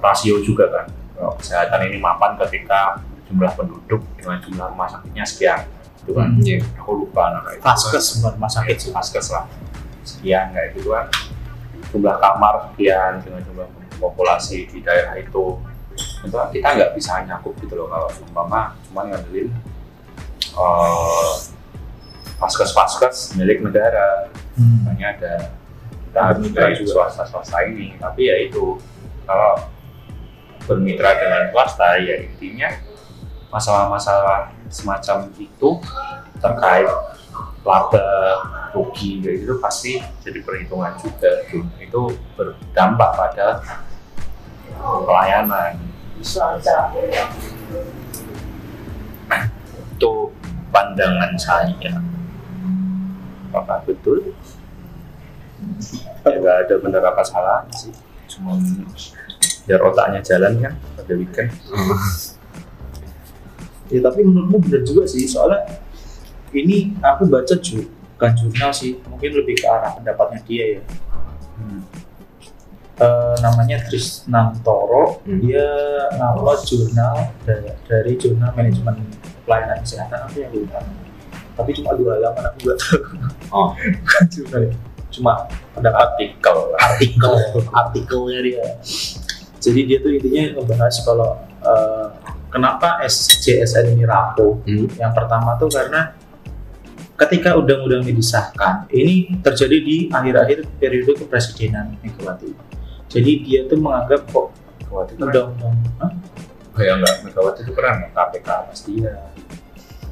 [SPEAKER 3] rasio juga kan. Kalau kesehatan ini mapan ketika jumlah penduduk dengan jumlah rumah sakitnya sekian. Itu kan.
[SPEAKER 1] Hmm.
[SPEAKER 2] Iya.
[SPEAKER 3] Aku lupa nah, itu.
[SPEAKER 1] vaskes bukan rumah sakit sih
[SPEAKER 3] Vaskes lah sekian kayak gitu kan jumlah kamar sekian dengan jumlah populasi di daerah itu itu kan kita nggak bisa nyakup gitu loh kalau umpama cuman ngandelin eh vaskes-vaskes milik negara.
[SPEAKER 1] Hmm.
[SPEAKER 3] makanya ada kita harus dari swasta-swasta ini. Tapi ya itu kalau bermitra dengan swasta ya intinya masalah-masalah semacam itu terkait laba rugi kayak gitu pasti jadi perhitungan juga. Itu berdampak pada pelayanan itu pandangan saya. Apakah betul? Ya nggak ada benar apa salah sih. Cuma biar otaknya jalan kan pada weekend.
[SPEAKER 1] Ya tapi menurutmu benar juga sih soalnya ini aku baca ju bukan jurnal sih mungkin lebih ke arah pendapatnya dia ya.
[SPEAKER 3] Hmm.
[SPEAKER 1] Eh, namanya Trisnantoro
[SPEAKER 2] Hmm.
[SPEAKER 1] dia ngupload jurnal dari, dari jurnal manajemen pelayanan kesehatan apa yang lupa tapi cuma dua halaman aku nggak tahu
[SPEAKER 2] Oh.
[SPEAKER 1] Jurnal cuma pendapat
[SPEAKER 3] artikel
[SPEAKER 1] artikel artikelnya dia jadi dia tuh intinya ngebahas kalau eh, kenapa SJSN ini rapuh
[SPEAKER 2] Hmm.
[SPEAKER 1] yang pertama tuh karena ketika undang-undang ini disahkan, ini terjadi di akhir-akhir periode kepresidenan Megawati. Jadi dia tuh menganggap kok
[SPEAKER 3] Megawati keren.
[SPEAKER 1] undang-undang Hah?
[SPEAKER 3] Oh ya enggak, Megawati itu keren. KPK pasti ya.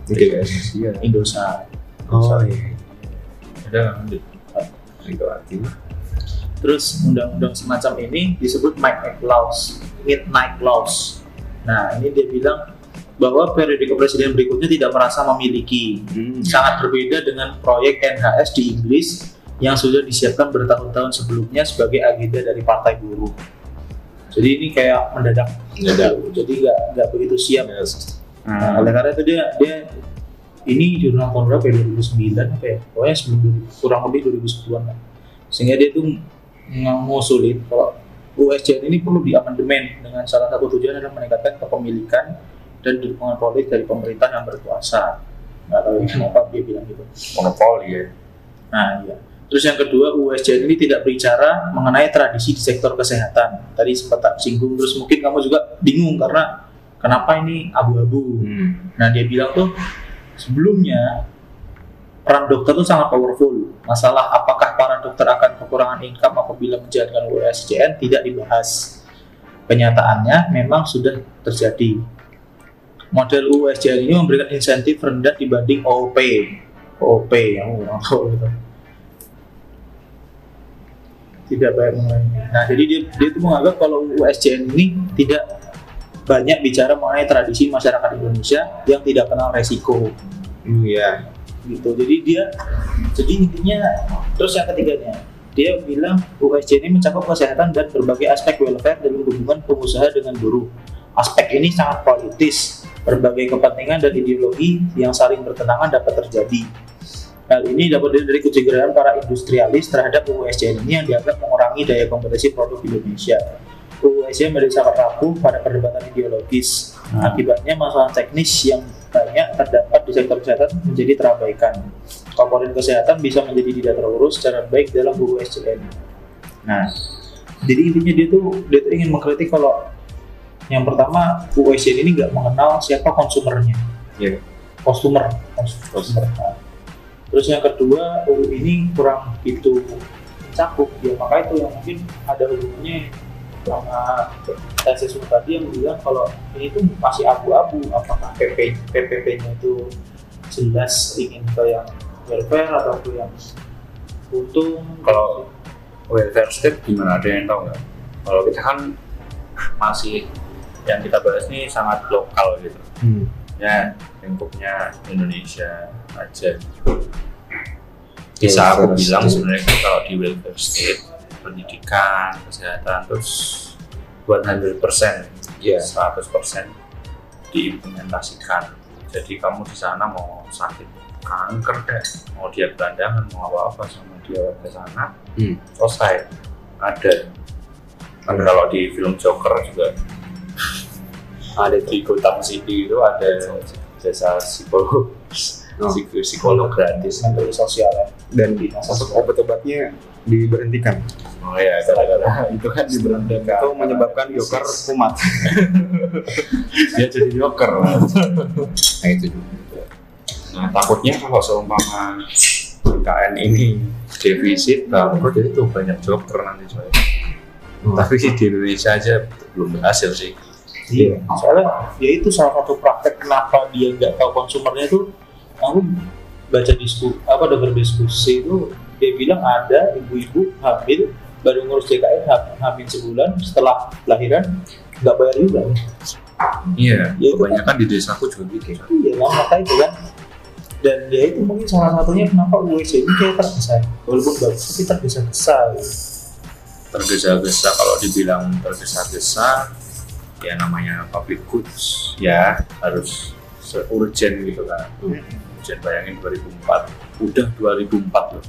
[SPEAKER 2] Oke.
[SPEAKER 3] Iya.
[SPEAKER 1] Indosat.
[SPEAKER 2] Oh iya.
[SPEAKER 3] Ada nggak?
[SPEAKER 2] Megawati.
[SPEAKER 1] Terus undang-undang semacam ini disebut Midnight Laws. Midnight Laws. Nah ini dia bilang bahwa periode kepresidenan berikutnya tidak merasa memiliki
[SPEAKER 2] Hmm.
[SPEAKER 1] sangat berbeda dengan proyek NHS di Inggris yang sudah disiapkan bertahun-tahun sebelumnya sebagai agenda dari partai buruh. Jadi ini kayak mendadak,
[SPEAKER 2] Mendadak.
[SPEAKER 1] jadi nggak nggak begitu siap. Nah,
[SPEAKER 3] Hmm.
[SPEAKER 1] oleh karena itu dia dia ini jurnal tahun berapa ya 2009 apa ya? Pokoknya sebelum 2000, kurang lebih 2010-an lah. Sehingga dia tuh ngusulin kalau USJN ini perlu diamandemen dengan salah satu tujuan adalah meningkatkan kepemilikan dan dukungan politik dari pemerintah yang berkuasa. Nggak tahu kenapa dia bilang gitu.
[SPEAKER 3] monopoli ya.
[SPEAKER 1] Nah, iya. Terus yang kedua, USJN ini tidak berbicara mengenai tradisi di sektor kesehatan. Tadi sempat tak singgung, terus mungkin kamu juga bingung karena kenapa ini abu-abu.
[SPEAKER 2] Hmm.
[SPEAKER 1] Nah, dia bilang tuh sebelumnya peran dokter tuh sangat powerful. Masalah apakah para dokter akan kekurangan income apabila menjalankan USJN tidak dibahas. Kenyataannya memang sudah terjadi. Model USJN ini memberikan insentif rendah dibanding OOP. OOP yang tahu gitu. Tidak banyak mengenai. Nah, jadi dia dia tuh menganggap kalau USJN ini tidak banyak bicara mengenai tradisi masyarakat Indonesia yang tidak kenal resiko
[SPEAKER 2] Hmm, Iya.
[SPEAKER 1] gitu jadi dia jadi intinya terus yang ketiganya dia bilang USJ ini mencakup kesehatan dan berbagai aspek welfare dalam hubungan pengusaha dengan buruh aspek ini sangat politis berbagai kepentingan dan ideologi yang saling bertentangan dapat terjadi Hal ini dapat dilihat dari kecederaan para industrialis terhadap USJN ini yang dianggap mengurangi daya kompetisi produk Indonesia. USJN menjadi sangat rapuh pada perdebatan ideologis. Akibatnya masalah teknis yang banyak terdapat di sektor kesehatan menjadi terabaikan. Komponen kesehatan bisa menjadi tidak terurus secara baik dalam USJN. Nah, jadi intinya dia tuh dia tuh ingin mengkritik kalau yang pertama USJN ini nggak mengenal siapa konsumernya.
[SPEAKER 2] Iya.
[SPEAKER 1] Konsumer, konsumer. Nah, Terus yang kedua UU ini kurang itu mencakup ya maka itu yang mungkin ada hubungannya sama tesis tadi yang bilang kalau ini tuh masih abu-abu apakah PP PPP-nya itu jelas ingin ke yang welfare atau ke yang untung
[SPEAKER 3] Kalau welfare state gimana ada yang tahu nggak? Kalau kita kan masih yang kita bahas ini sangat lokal gitu.
[SPEAKER 2] Hmm.
[SPEAKER 3] Ya lingkupnya Indonesia aja. Bisa aku bilang sebenarnya kalau di welfare state pendidikan, kesehatan terus 100%
[SPEAKER 2] Iya.
[SPEAKER 3] 100% diimplementasikan. Jadi kamu di sana mau sakit kanker deh, mau dia gelandangan, mau apa-apa sama dia ke sana,
[SPEAKER 2] Hmm.
[SPEAKER 3] selesai. Ada. Kan kalau di film Joker juga ada di Gotham City itu ada jasa psikolog,
[SPEAKER 2] Oh.
[SPEAKER 3] psik- psikolog gratis.
[SPEAKER 1] menteri sosial ya.
[SPEAKER 2] Dan obat-obatnya diberhentikan.
[SPEAKER 3] Oh ya, gara-gara itu kan diberhentikan.
[SPEAKER 2] Itu menyebabkan Joker kumat.
[SPEAKER 3] dia jadi Joker.
[SPEAKER 2] Nah itu juga.
[SPEAKER 3] Nah, takutnya kalau seumpama KN ini defisit, takut jadi tuh banyak joker nanti coy. Tapi di Indonesia aja belum berhasil sih.
[SPEAKER 1] Iya, soalnya ya itu salah satu praktek kenapa dia nggak tahu konsumernya itu aku baca diskusi apa dengar diskusi itu dia bilang ada ibu-ibu hamil baru ngurus JKN ha- hamil sebulan setelah lahiran nggak bayar juga
[SPEAKER 3] Iya,
[SPEAKER 1] Ya,
[SPEAKER 3] kebanyakan di desaku juga gitu.
[SPEAKER 1] iya kan maka itu kan dan dia itu mungkin salah satunya kenapa UWC ini kayak tergesa walaupun bagus tapi tergesa-gesa.
[SPEAKER 3] Tergesa-gesa kalau dibilang tergesa-gesa, ya namanya public goods, ya harus urgent gitu kan. Urgent bayangin 2004, udah 2004 loh.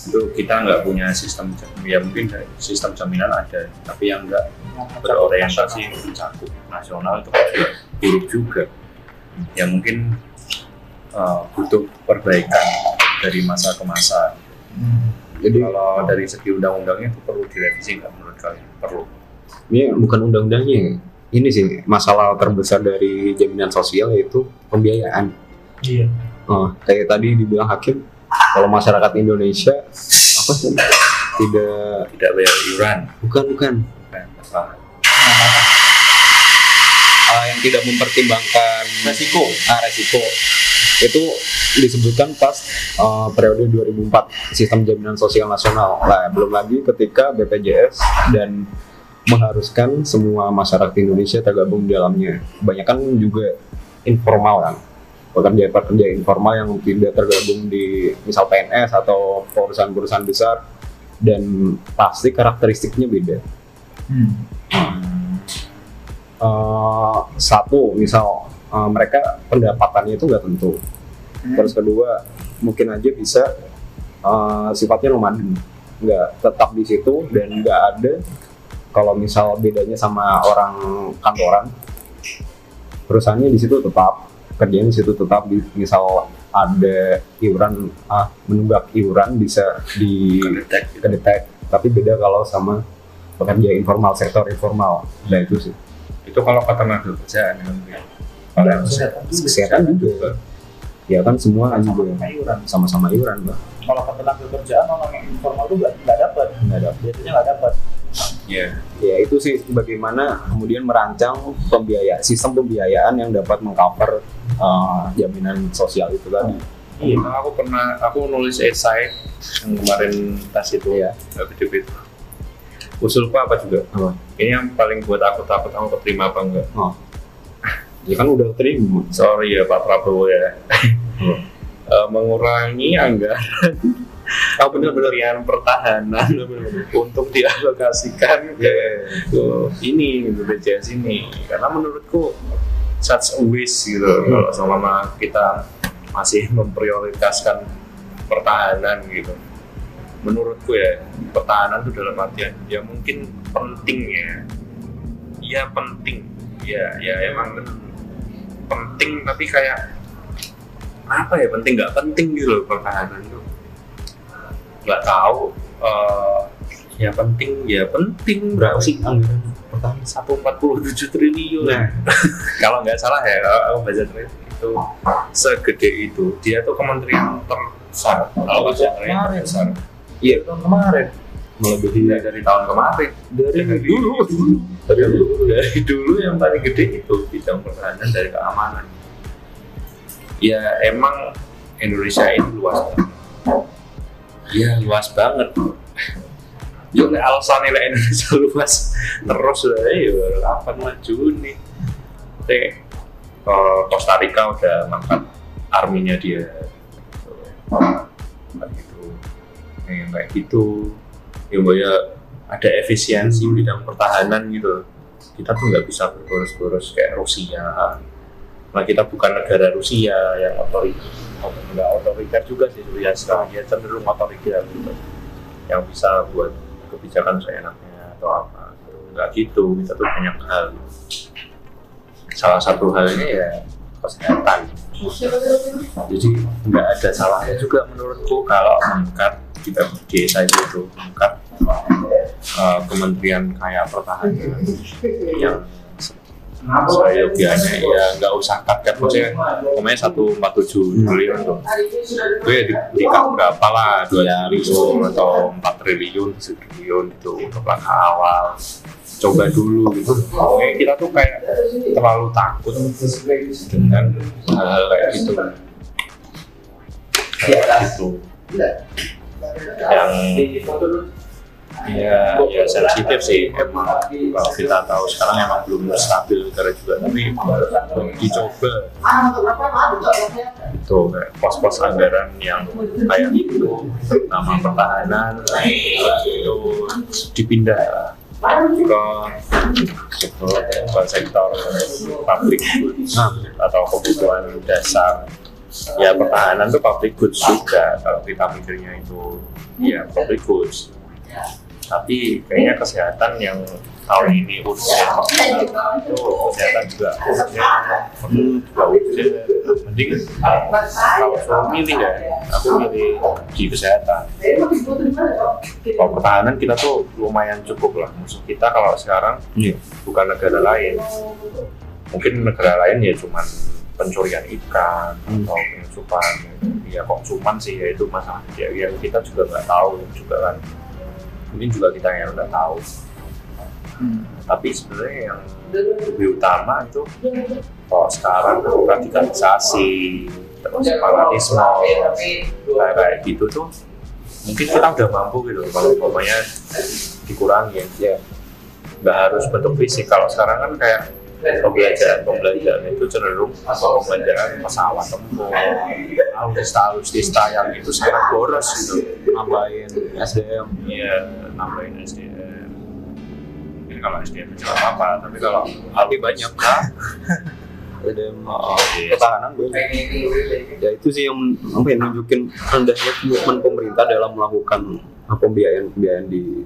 [SPEAKER 3] Itu kita nggak punya sistem, ya mungkin sistem jaminan ada, tapi yang nggak berorientasi mencakup nasional itu kan juga buruk juga ya mungkin uh, butuh perbaikan dari masa ke masa
[SPEAKER 1] Hmm.
[SPEAKER 2] Jadi
[SPEAKER 3] kalau dari segi undang-undangnya itu perlu direvisi nggak menurut kalian perlu
[SPEAKER 2] ini bukan undang-undangnya. Ini sih masalah terbesar dari jaminan sosial yaitu pembiayaan.
[SPEAKER 1] Iya.
[SPEAKER 2] Oh, kayak tadi dibilang hakim kalau masyarakat Indonesia apa sih? Tidak
[SPEAKER 3] tidak bayar iuran.
[SPEAKER 2] Bukan bukan.
[SPEAKER 3] Bukan, apa?
[SPEAKER 2] Ah, yang tidak mempertimbangkan
[SPEAKER 1] resiko.
[SPEAKER 2] Ah, resiko. Itu disebutkan pas eh, periode 2004 sistem jaminan sosial nasional. Lah belum lagi ketika BPJS dan mengharuskan semua masyarakat Indonesia tergabung di dalamnya. Kebanyakan juga informal kan pekerja-pekerja informal yang tidak tergabung di misal PNS atau perusahaan-perusahaan besar dan pasti karakteristiknya beda
[SPEAKER 1] hmm.
[SPEAKER 2] Eh, satu misal eh, mereka pendapatannya itu nggak tentu
[SPEAKER 1] Hmm.
[SPEAKER 2] terus kedua mungkin aja bisa eh, sifatnya nomaden nggak tetap di situ dan nggak ada kalau misal bedanya sama orang kantoran perusahaannya di situ tetap kerjanya di situ tetap di, misal ada iuran ah menunggak iuran bisa di
[SPEAKER 3] kedetek.
[SPEAKER 2] kedetek. Tapi beda kalau sama pekerja informal sektor informal. Nah itu sih.
[SPEAKER 3] Itu kalau ketenaga kerjaan kan kalau yang
[SPEAKER 1] kesehatan juga.
[SPEAKER 2] kesehatan juga. Ya kan semua juga.
[SPEAKER 1] sama iuran.
[SPEAKER 2] Sama-sama iuran
[SPEAKER 1] kalau ketenaga kerjaan orang yang informal tuh nggak nggak dapat
[SPEAKER 2] nggak ada
[SPEAKER 1] biasanya nggak dapat
[SPEAKER 3] ya
[SPEAKER 2] ya itu sih bagaimana kemudian merancang pembiayaan sistem pembiayaan yang dapat mengcover uh, jaminan sosial itu tadi
[SPEAKER 3] Iya, aku pernah aku nulis esai yang kemarin tas itu ya, gede itu. Usulku apa juga?
[SPEAKER 2] Apa?
[SPEAKER 3] Ini yang paling buat aku takut aku keterima apa enggak?
[SPEAKER 2] ya kan udah terima
[SPEAKER 3] Sorry ya Pak Prabowo ya. Eh, mengurangi anggaran
[SPEAKER 2] oh bener bener.
[SPEAKER 3] Kementerian Pertahanan untuk dialokasikan ke, ke ini gitu BPJS ini. Karena menurutku such a waste gitu kalau selama kita masih memprioritaskan pertahanan gitu. Menurutku ya pertahanan itu dalam artian ya mungkin penting ya. Ya penting. Ya ya emang penting tapi kayak apa ya penting? Nggak penting gitu loh pertahanan nggak tahu eh, ya penting ya penting.
[SPEAKER 2] Berapa sih anggaran pertahanan
[SPEAKER 3] satu empat puluh tujuh triliun.
[SPEAKER 2] Nah.
[SPEAKER 3] kalau nggak salah ya kalau aku baca itu segede itu. Dia tuh kementerian terbesar. Kalau baca triliun
[SPEAKER 1] Kemarin.
[SPEAKER 3] terbesar.
[SPEAKER 1] Iya tahun kemarin.
[SPEAKER 2] Melebihi
[SPEAKER 3] Tidak dari tahun kemarin.
[SPEAKER 2] Dari
[SPEAKER 3] dulu. Dari dulu. Dari dulu yang paling gede itu bidang pertahanan dari keamanan. Ya emang Indonesia ini luas. banget ya luas banget. Yo, alasan nilai Indonesia luas terus lah ya kapan maju nih? Teh, eh, Costa Rica udah mangkat arminya dia. Kayak gitu. Nih, kayak gitu. Ya Mbak, ya ada efisiensi bidang pertahanan gitu. Kita tuh nggak bisa boros-boros kayak Rusia. Nah kita bukan negara Rusia yang otoriter nggak otoriter juga sih. Rusia sekarang ya cenderung otoriter gitu. Yang bisa buat kebijakan seenaknya atau apa. Nggak gitu kita tuh banyak hal. Salah satu halnya ya kesehatan. Jadi nggak ada salahnya juga menurutku kalau mengangkat kita desa itu mengangkat uh, kementerian kayak pertahanan yang saya biasanya ya nggak usah cut cut maksudnya pokoknya satu empat tujuh triliun tuh itu ya di, di cut berapa lah dua triliun atau empat triliun triliun itu untuk langkah awal. Coba dulu gitu. Pokoknya kita tuh kayak terlalu takut dengan hal-hal kayak gitu. Kayak gitu. Yang ya ya sensitif sih. emang kalau kita tahu sekarang emang belum stabil negara juga tapi dicoba. Itu pos-pos anggaran yang kayak gitu. Nama pertahanan itu dipindah ke sektor ke sektor public goods atau kebutuhan dasar. Ya pertahanan itu public goods juga kalau kita mikirnya itu ya public goods tapi kayaknya kesehatan yang tahun ini urgent itu kesehatan juga urgent perlu juga urgent mending kalau suruh milih ya. Aku milih di kesehatan. Kalau pertahanan kita tuh lumayan cukup lah. Musuh kita kalau sekarang
[SPEAKER 2] Iya.
[SPEAKER 3] bukan negara lain. Mungkin negara lain ya cuman pencurian ikan
[SPEAKER 2] Hmm.
[SPEAKER 3] atau penyusupan. Ya konsumen sih ya itu masalah. Ya, yang kita juga nggak tahu juga kan mungkin juga kita yang nggak tahu.
[SPEAKER 1] Hmm.
[SPEAKER 3] tapi sebenarnya yang lebih utama itu kalau sekarang radikalisasi terus fanatisme kayak kayak gitu tuh mungkin kita udah mampu gitu. Kalau umpamanya dikurangi ya. Nggak harus bentuk fisik. Kalau sekarang kan kayak pembelajaran pembelajaran itu cenderung pembelajaran pesawat. Tempur alutsista alutsista yang itu sangat boros gitu.
[SPEAKER 2] Nambahin SDM
[SPEAKER 3] Iya, nambahin SDM. Mungkin kalau SDM cuma apa, tapi kalau tapi banyak. kan?
[SPEAKER 2] SDM
[SPEAKER 3] Oh, iya.
[SPEAKER 2] ketahanan banyak ya itu sih yang apa yang nunjukin rendahnya komitmen pemerintah dalam melakukan pembiayaan pembiayaan di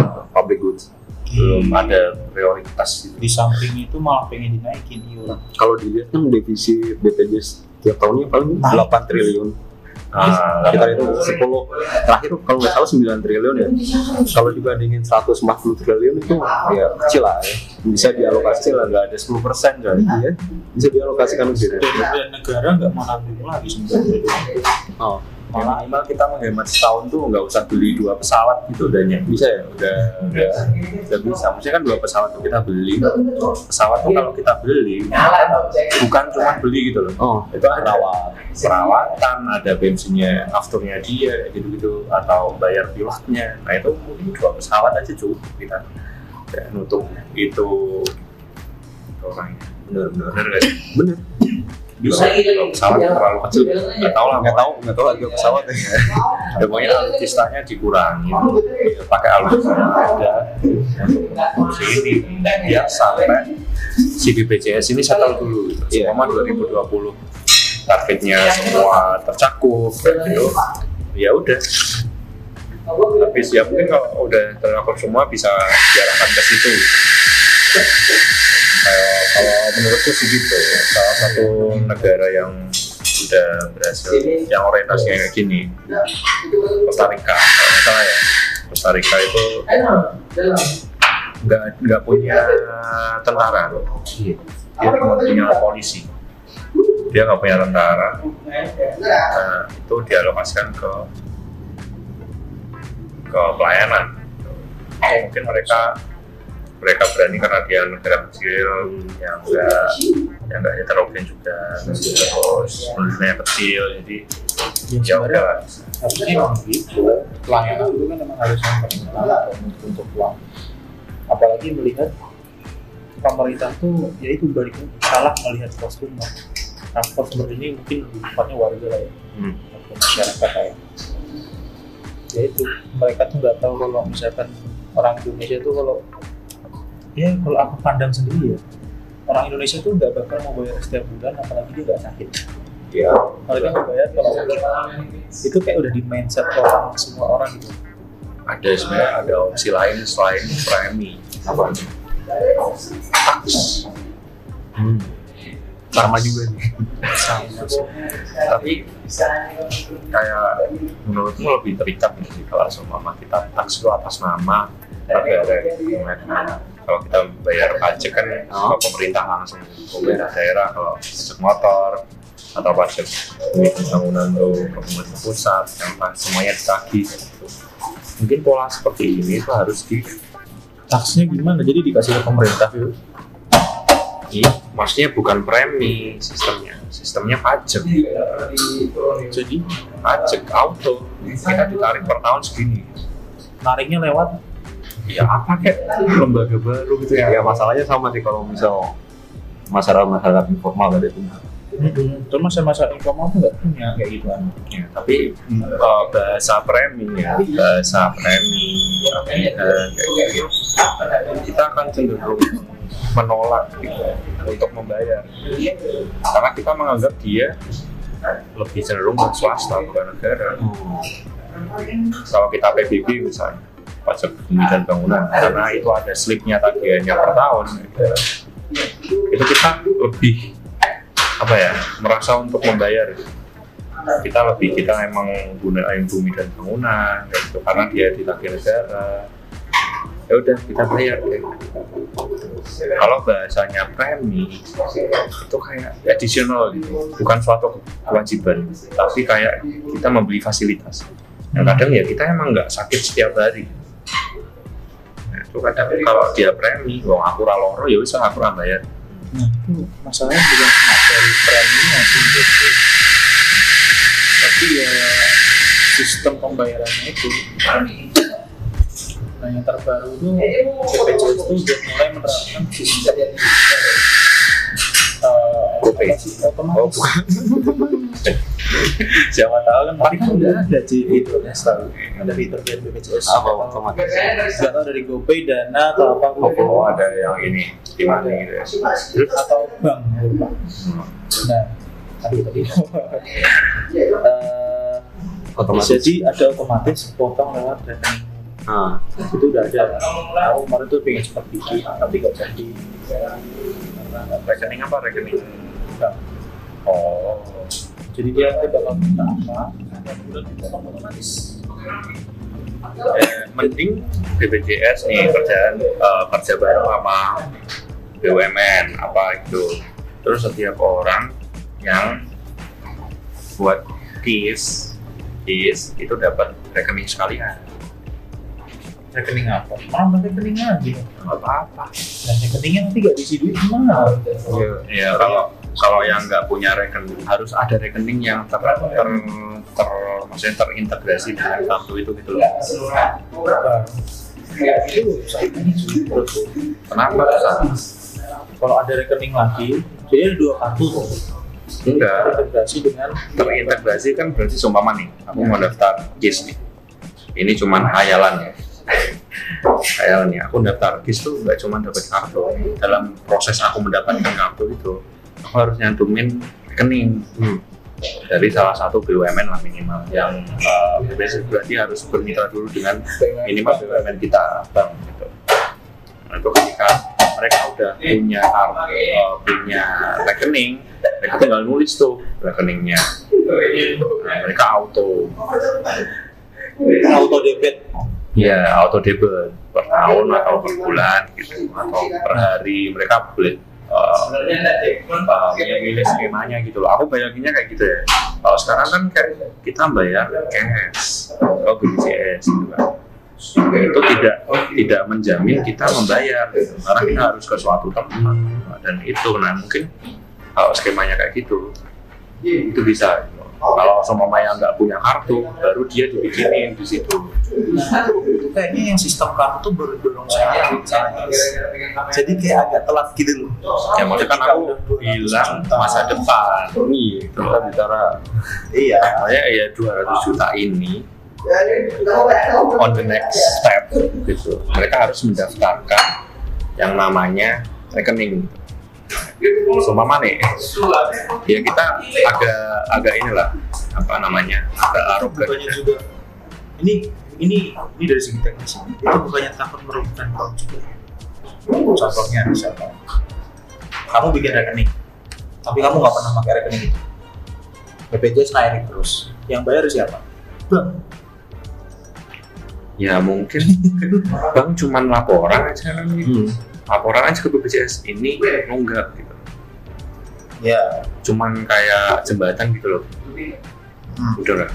[SPEAKER 2] uh, public goods
[SPEAKER 3] Belum ada prioritas gitu.
[SPEAKER 1] Di samping itu malah pengen dinaikin iuran.
[SPEAKER 2] kalau dilihat kan defisit BPJS tiap tahunnya paling 8 triliun.
[SPEAKER 3] Ah,
[SPEAKER 2] sekitar itu 10 terakhir kalau nggak salah 9 triliun ya. Kalau dibandingin 140 triliun itu ya kecil lah ya. Bisa dialokasi lah nggak ada 10 persen coy iya bisa dialokasikan ke situ.
[SPEAKER 1] Dan negara nggak mau nanggung lagi sebenarnya.
[SPEAKER 2] oh
[SPEAKER 3] malah minimal kita menghemat setahun tuh nggak usah beli dua pesawat gitu udahnya
[SPEAKER 2] bisa ya
[SPEAKER 3] udah udah udah bisa. Maksudnya kan dua pesawat tuh kita beli. Pesawat tuh kalau kita beli bukan cuma beli gitu loh.
[SPEAKER 2] Oh.
[SPEAKER 3] Itu ada perawatan ada bensinnya afternya dia gitu gitu atau bayar pilotnya. Nah itu mungkin dua pesawat aja cukup kita. Kayak nutup itu. Orangnya
[SPEAKER 2] bener bener
[SPEAKER 3] bener bisa dua pesawat terlalu kecil. Nggak tahu lah
[SPEAKER 2] nggak tahu nggak tahu harga pesawat. Ya
[SPEAKER 3] ya pokoknya alutsistanya dikurangi. Ya, pakai alutsista ada untuk sini. Biar sampai si BPJS ini settle dulu. Gitu.
[SPEAKER 2] Iya.
[SPEAKER 3] Selama 2020 targetnya semua tercakup gitu. Ya udah. Habis ya mungkin kalau udah tercakup semua bisa diarahkan ke situ Kalau menurutku sih gitu. Salah satu negara yang udah berhasil yang orientasinya kayak gini. Costa Rica kalau nggak salah ya. Costa Rica itu nggak nggak punya tentara dia cuma punya polisi. Dia nggak punya tentara. Nah, itu dialokasikan ke ke pelayanan. Mungkin mereka mereka berani karena dia negara kecil yang enggak yang enggak heterogen juga terus penduduknya kecil jadi ya udah lah.
[SPEAKER 1] Harusnya emang gitu. Pelayanan itu kan emang harus yang untuk, uang. Apalagi melihat pemerintah tuh ya itu balik salah melihat customer. Nah, customer ini mungkin lebih tepatnya warga lah ya,
[SPEAKER 3] Hmm.
[SPEAKER 1] atau masyarakat kayak. Ya itu mereka tuh nggak tahu kalau misalkan orang Indonesia tuh kalau ya kalau aku pandang sendiri ya orang Indonesia tuh nggak bakal mau bayar setiap bulan apalagi dia nggak sakit.
[SPEAKER 3] Ya
[SPEAKER 1] mereka mau bayar kalau sakit itu kayak udah di mindset orang semua orang gitu.
[SPEAKER 3] Ada sebenarnya ada opsi lain selain premi. Apa? Tax
[SPEAKER 2] hmm. sama juga nih.
[SPEAKER 3] Sama. Tapi kayak menurutmu lebih terikat nggak sih kalau seumpama kita. Tax itu atas nama negara Nah, kalau kita bayar pajak kan
[SPEAKER 2] Oh.
[SPEAKER 3] ke pemerintah langsung pemerintah daerah kalau pajak motor atau pajak bangunan tuh ke pemerintah pusat yang pas semuanya ditagih mungkin pola seperti ini tuh harus di
[SPEAKER 1] taksnya gimana jadi dikasih ke pemerintah gitu
[SPEAKER 3] Iya, maksudnya bukan premi sistemnya, sistemnya pajak.
[SPEAKER 1] jadi
[SPEAKER 3] Pajak auto, kita ditarik per tahun segini.
[SPEAKER 1] nariknya lewat
[SPEAKER 3] Ya apa kek lembaga baru gitu
[SPEAKER 2] ya?
[SPEAKER 3] Ya?
[SPEAKER 2] masalahnya sama sih kalau misal masyarakat masyarakat informal gak ada punya.
[SPEAKER 1] Terus masa-masa informal tuh nggak punya kayak gitu kan
[SPEAKER 3] Ya, tapi uh, bahasa premi ya, bahasa premi, tabungan, kayak gitu, kita akan cenderung menolak gitu, untuk membayar, karena kita menganggap dia lebih cenderung ke swasta bukan negara. kalau kita PBB misalnya pajak bumi dan bangunan. Karena itu ada slipnya tagihannya per tahun itu kita lebih apa ya merasa untuk membayar. Kita lebih kita emang gunain bumi dan bangunan gitu karena dia ditagih negara. Ya udah kita bayar deh kalau bahasanya premi itu kayak additional gitu. Bukan suatu kewajiban tapi kayak kita membeli fasilitas. Yang kadang ya kita emang nggak sakit setiap hari nah, itu kadang kalau dia premi wong aku ra loro ya wis aku ra bayar
[SPEAKER 1] Nah, itu masalahnya bukan cuma dari preminya sih gitu. Tapi ya sistem pembayarannya itu. Nah, yang terbaru itu BPJS itu udah mulai menerapkan sistem eh,
[SPEAKER 3] GoPay. Oh, bukan. siapa tahu kan
[SPEAKER 1] Tapi kan udah ada sih fiturnya setahu. Ada fitur dari BPJS.
[SPEAKER 2] apa otomatis
[SPEAKER 1] Nggak tahu dari GoPay, Dana atau apa.
[SPEAKER 3] oh ada yang ini di mana gitu ya
[SPEAKER 1] atau bank ya, lupa. Nah, aduh tadi. Eh,
[SPEAKER 2] otomatis
[SPEAKER 1] jadi ada otomatis potong lewat rekening.
[SPEAKER 2] nah,
[SPEAKER 1] Itu udah ada. Aku kemarin tuh pengen cepat bikin, tapi nggak jadi.
[SPEAKER 3] Rekening apa rekening oh
[SPEAKER 1] Jadi dia bakal minta apa, dan bulan dipotong otomatis.
[SPEAKER 3] eh, mending BPJS nih kerjaan eh, kerja bareng sama BUMN apa itu terus setiap orang yang buat KIS KIS itu dapat rekening sekalian
[SPEAKER 1] Rekening apa? Mana rekening lagi?
[SPEAKER 3] nggak apa-apa
[SPEAKER 1] Dan rekeningnya nanti nggak diisi duit gimana?
[SPEAKER 3] ya kalau kalau yang nggak punya rekening harus ada rekening yang ter, ter, ter maksudnya terintegrasi dengan kartu itu gitu loh. Kenapa susah
[SPEAKER 1] kalau ada rekening lagi jadi ada dua kartu tuh.
[SPEAKER 3] Enggak.
[SPEAKER 1] Terintegrasi dengan
[SPEAKER 3] terintegrasi kan berarti seumpama nih aku mau daftar KIS nih. Ini cuman hayalan ya. Hayalan ya aku daftar KIS tuh nggak cuma dapat kartu dalam proses aku mendapatkan kartu itu aku harus nyantumin rekening.
[SPEAKER 2] Hmm.
[SPEAKER 3] dari salah satu BUMN lah minimal yang uh, basic berarti harus bermitra dulu dengan minimal BUMN kita bank gitu. Nah, itu ketika mereka udah punya kartu uh, punya rekening mereka tinggal nulis tuh rekeningnya. Nah, mereka auto.
[SPEAKER 1] Auto debit.
[SPEAKER 3] Ya auto debit per tahun atau per bulan gitu atau per hari. Mereka boleh uh, uh, milih skemanya gitu loh. Aku bayanginnya kayak gitu ya. Kalau sekarang kan kayak kita bayar cash atau BPJS gitu kan. Itu tidak tidak menjamin kita membayar. Gitu. karena kita harus ke suatu tempat. Dan itu nah mungkin kalau skemanya kayak gitu itu bisa. Kalau sama yang nggak punya kartu baru dia dibikinin di situ.
[SPEAKER 1] Nah itu kayaknya yang sistem kartu tuh baru dorong saya jadi kayak agak telat gitu loh.
[SPEAKER 3] Ya maksudnya kan aku bilang masa depan.
[SPEAKER 2] Iya kita bicara
[SPEAKER 1] iya.
[SPEAKER 3] Saya ya 200 juta ini on the next step gitu. Mereka harus mendaftarkan yang namanya rekening Sumpama nih, ya kita agak agak inilah apa namanya agak arogan
[SPEAKER 1] juga ini ini ini dari segi teknis itu bukannya takut merugikan bank juga? Contohnya misalnya kamu bikin rekening tapi kamu nggak pernah pakai rekening itu. BPJS naik terus yang bayar siapa? Bank.
[SPEAKER 3] Ya mungkin bang cuman laporan aja.
[SPEAKER 2] Hmm.
[SPEAKER 3] Laporan aja ke BPJS ini nunggak gitu.
[SPEAKER 1] Ya.
[SPEAKER 3] Cuman kayak jembatan gitu loh.
[SPEAKER 1] Hmm.
[SPEAKER 3] udah lah.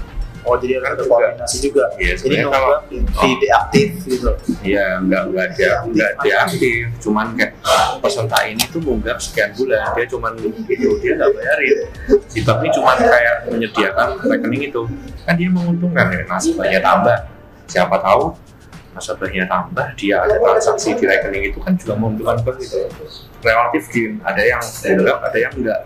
[SPEAKER 1] Oh jadi ada koordinasi juga.
[SPEAKER 3] Iya,
[SPEAKER 1] jadi
[SPEAKER 3] kalau-
[SPEAKER 1] di, di deaktif gitu.
[SPEAKER 3] Iya, nggak nggak dia nggak diaktif, cuman kayak peserta ini tuh nunggak sekian bulan, dia cuman itu dia nggak bayarin. Si ini cuman kayak menyediakan rekening itu, kan dia menguntungkan ya nasabahnya tambah. Siapa tahu nasabahnya tambah, dia ada transaksi di rekening itu kan juga menguntungkan bank gitu. Relatif gini, ada yang nunggak, ada yang enggak.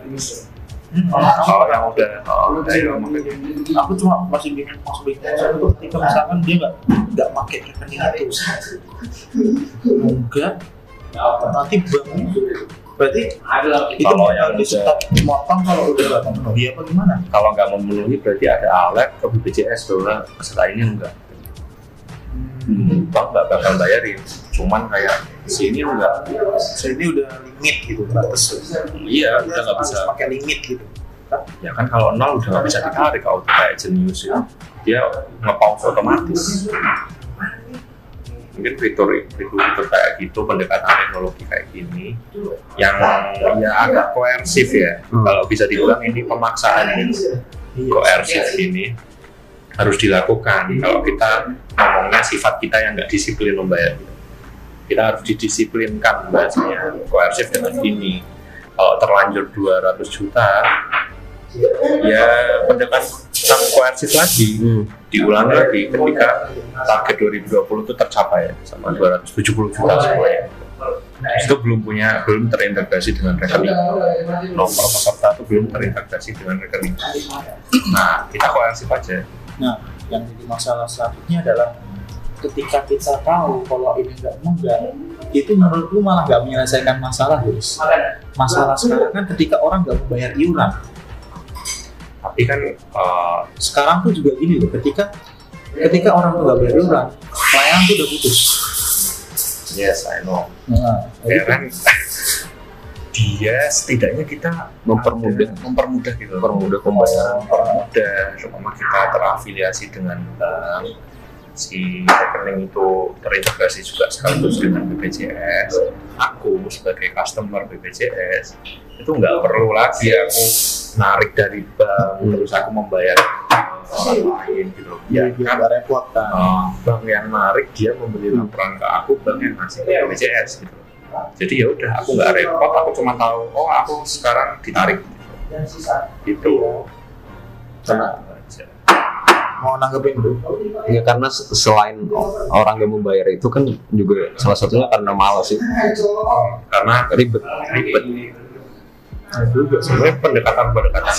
[SPEAKER 3] Kalau yang udah, oh, ada yang makanya
[SPEAKER 1] aku cuma masih bingung soalnya tuh ketika misalkan dia nggak nggak pakai rekening itu enggak nanti bank berarti itu
[SPEAKER 3] Kalau yang
[SPEAKER 1] stop motong kalau udah nggak memenuhi apa gimana
[SPEAKER 3] kalau nggak memenuhi berarti ada alert ke BPJS bahwa peserta ini enggak. Bank nggak bakal bayarin cuman kayak sini enggak
[SPEAKER 1] so ini udah limit gitu batas
[SPEAKER 3] iya udah
[SPEAKER 1] Dia
[SPEAKER 3] nggak bisa.
[SPEAKER 1] pakai limit gitu.
[SPEAKER 3] Ya kan kalau nol udah nggak bisa ditarik auto kayak jenius itu dia nge-pause otomatis. Mungkin fitur fitur fitur kayak gitu pendekatan teknologi kayak gini yang ya agak koersif ya.
[SPEAKER 2] Hmm.
[SPEAKER 3] kalau bisa dibilang ini pemaksaan gitu koersif ini harus dilakukan. Kalau kita ngomongnya sifat kita yang nggak disiplin membayar. Kita harus didisiplinkan bahasanya koersif dengan ini kalau terlanjur 200 juta ya pendekatan koersif lagi.
[SPEAKER 2] Hmm.
[SPEAKER 3] diulang lagi ketika target 2020 itu tercapai sama 270 juta semuanya. Itu belum punya belum terintegrasi dengan rekening. Nomor peserta itu belum terintegrasi dengan rekening. Nah kita koersif aja
[SPEAKER 1] Nah, yang jadi masalah selanjutnya adalah ketika kita tahu kalau ini nggak munggah, itu menurutku malah nggak menyelesaikan masalah, guys. Masalah sekarang kan ketika orang nggak membayar iuran.
[SPEAKER 3] tapi kan eh,
[SPEAKER 1] Sekarang tuh juga gini loh, ketika ketika orang tuh nggak bayar iuran, pelayanan tuh udah putus.
[SPEAKER 3] yes I know
[SPEAKER 1] Nah,
[SPEAKER 3] ya kan dia setidaknya kita
[SPEAKER 2] Mempermudah.
[SPEAKER 3] ada- mempermudah gitu
[SPEAKER 2] Mempermudah pembayaran.
[SPEAKER 3] mempermudah cuma kita terafiliasi dengan bank si rekening itu terintegrasi juga sekaligus dengan BPJS aku sebagai customer BPJS itu nggak perlu lagi aku narik dari bank
[SPEAKER 2] Hmm.
[SPEAKER 3] terus aku membayar orang lain gitu
[SPEAKER 1] ya,
[SPEAKER 3] ya
[SPEAKER 1] dia
[SPEAKER 3] kan
[SPEAKER 1] repot kan.
[SPEAKER 3] uh, bank yang narik dia memberi laporan ke aku bank yang ngasih ke BPJS gitu jadi ya udah aku nggak repot aku cuma tahu oh aku sekarang ditarik. Gitu.
[SPEAKER 1] Karena mau nanggepin dulu.
[SPEAKER 2] Ya karena selain orang yang membayar itu kan juga salah satunya karena malas sih,
[SPEAKER 3] karena
[SPEAKER 2] ribet.
[SPEAKER 3] ribet. Juga sebenarnya pendekatan-pendekatan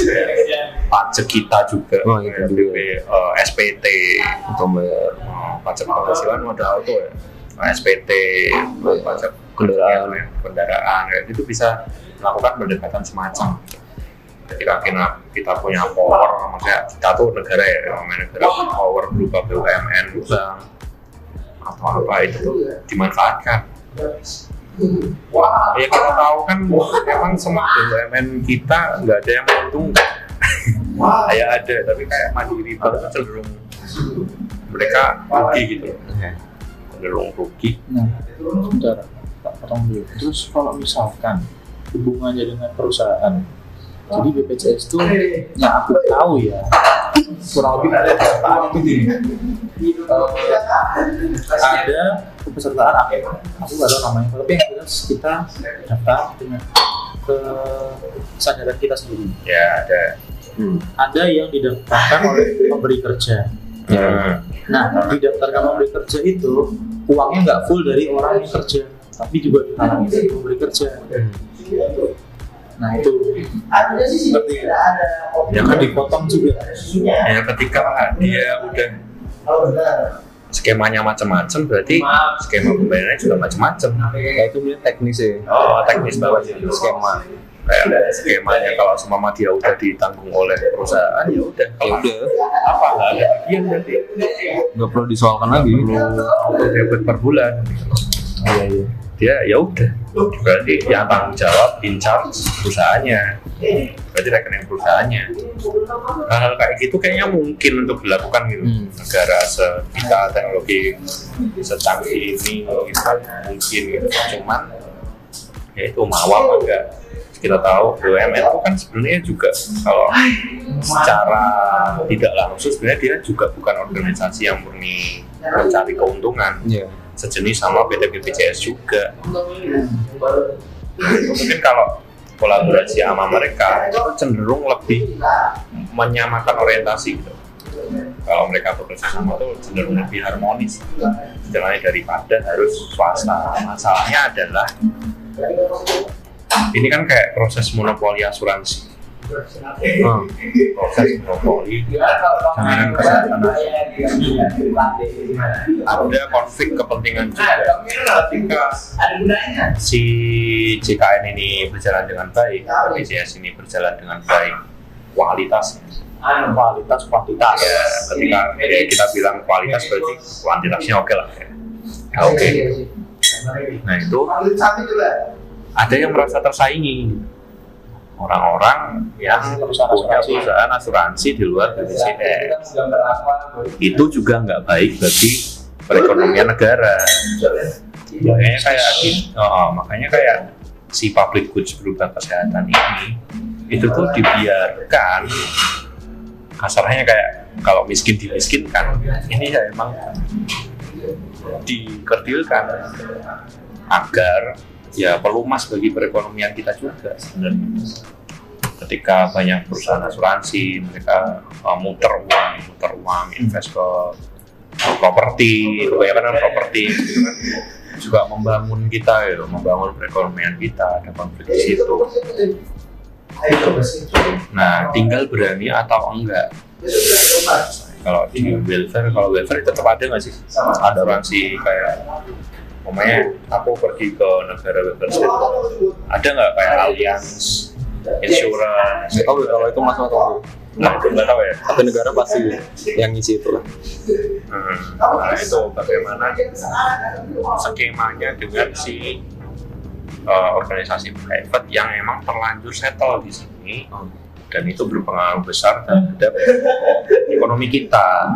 [SPEAKER 3] pajak kita juga.
[SPEAKER 2] Oh, itu juga.
[SPEAKER 3] BP, eh, SPT
[SPEAKER 2] Untuk membayar.
[SPEAKER 3] Eh, pajak penghasilan modal auto ya. Eh, SPT pajak
[SPEAKER 2] kendaraan.
[SPEAKER 3] kendaraan. Kayak itu bisa melakukan pendekatan semacam. Ketika kita, kita punya power maksudnya kita tuh negara ya namanya negara power berupa BUMN bank atau apa itu tuh dimanfaatkan. Ya kita tahu kan emang semua BUMN kita nggak ada yang menguntungkan ya ada tapi kayak mandiri bank cenderung mereka rugi gitu.
[SPEAKER 2] Iya.
[SPEAKER 3] cenderung rugi.
[SPEAKER 1] Nah, tak potong dulu. Terus kalau misalkan hubungannya dengan perusahaan, jadi BPJS itu yang aku tahu ya, kurang lebih ada pesertaan itu gini. Eh, ada pesertaan apa? Aku nggak tahu namanya, tapi yang jelas kita daftar dengan ke kesadaran kita sendiri.
[SPEAKER 3] ya ada
[SPEAKER 2] Hmm.
[SPEAKER 1] Ada yang didaftarkan oleh pemberi kerja.
[SPEAKER 3] Hmm.
[SPEAKER 1] Nah, didaftarkan pemberi kerja itu uangnya nggak full dari orang yang kerja, tapi juga ditanami dari pemberi kerja. Nah itu. Seperti
[SPEAKER 3] ya kan
[SPEAKER 1] dipotong juga.
[SPEAKER 3] ya ketika dia udah skemanya macam-macam berarti skema pembayarannya juga macam-macam
[SPEAKER 2] Ya itu dia teknis ya.
[SPEAKER 3] oh teknis banget sih
[SPEAKER 2] Skema.
[SPEAKER 3] kayak skemanya. kalau semua dia udah ditanggung oleh perusahaan ya udah
[SPEAKER 2] Ya
[SPEAKER 3] kalau
[SPEAKER 2] udah,
[SPEAKER 3] apa nggak ada bagian berarti?
[SPEAKER 2] Nggak perlu disoalkan lagi.
[SPEAKER 3] auto debit per bulan
[SPEAKER 2] Iya iya.
[SPEAKER 3] dia ya udah. Berarti yang tanggung jawab in charge perusahaannya. Berarti rekening perusahaannya. Hal-hal kayak gitu kayaknya mungkin untuk dilakukan gitu.
[SPEAKER 2] Hmm.
[SPEAKER 3] negara se kita teknologi secanggih ini gitu, mungkin gitu. Cuman ya itu mau apa enggak? Kita tahu BUMN itu kan sebenarnya juga kalau secara tidak langsung sebenarnya dia juga bukan organisasi yang murni mencari keuntungan.
[SPEAKER 2] Iya.
[SPEAKER 3] Sejenis sama PT BPJS juga. Mungkin kalau kolaborasi sama mereka itu cenderung lebih menyamakan orientasi gitu. Kalau mereka bekerja sama tuh cenderung lebih harmonis. Istilahnya daripada harus swasta. Masalahnya adalah ini kan kayak proses monopoli asuransi. Proses monopoli ada konflik kepentingan juga ketika si JKN ini berjalan dengan baik, BPJS ini berjalan dengan baik, kualitasnya.
[SPEAKER 1] Kualitas kuantitas.
[SPEAKER 3] Ya, ketika ya, kita bilang kualitas berarti kuantitasnya oke lah. Ya. Oke. Nah itu ada yang merasa tersaingi. Orang-orang yang
[SPEAKER 1] Perusahaan
[SPEAKER 3] punya
[SPEAKER 1] asuransi.
[SPEAKER 3] perusahaan asuransi di luar BPJS itu juga nggak baik bagi perekonomian negara. Makanya kayak oh, oh, makanya kayak si public goods berupa kesehatan ini itu tuh dibiarkan. Kasarnya kayak kalau miskin dimiskinkan. Ini ya emang dikerdilkan agar ya pelumas bagi perekonomian kita juga sebenarnya. Ketika banyak perusahaan asuransi mereka uh, muter uang muter uang invest ke properti kebanyakan kan properti. Gitu juga membangun kita ya membangun perekonomian kita ada konflik di situ. Nah tinggal berani atau enggak? Kalau di welfare kalau welfare tetap ada nggak sih? Ada asuransi kayak Pokoknya aku pergi ke negara state. Ada nggak kayak alliance insurance?
[SPEAKER 2] Nggak tahu ya kalau itu masalah tahu.
[SPEAKER 3] Nah itu nggak tahu ya.
[SPEAKER 2] Tapi negara pasti yang ngisi itu lah.
[SPEAKER 3] Hmm, nah itu bagaimana skemanya dengan si uh, organisasi private yang emang terlanjur settle di sini. Dan itu berpengaruh besar terhadap ekonomi kita.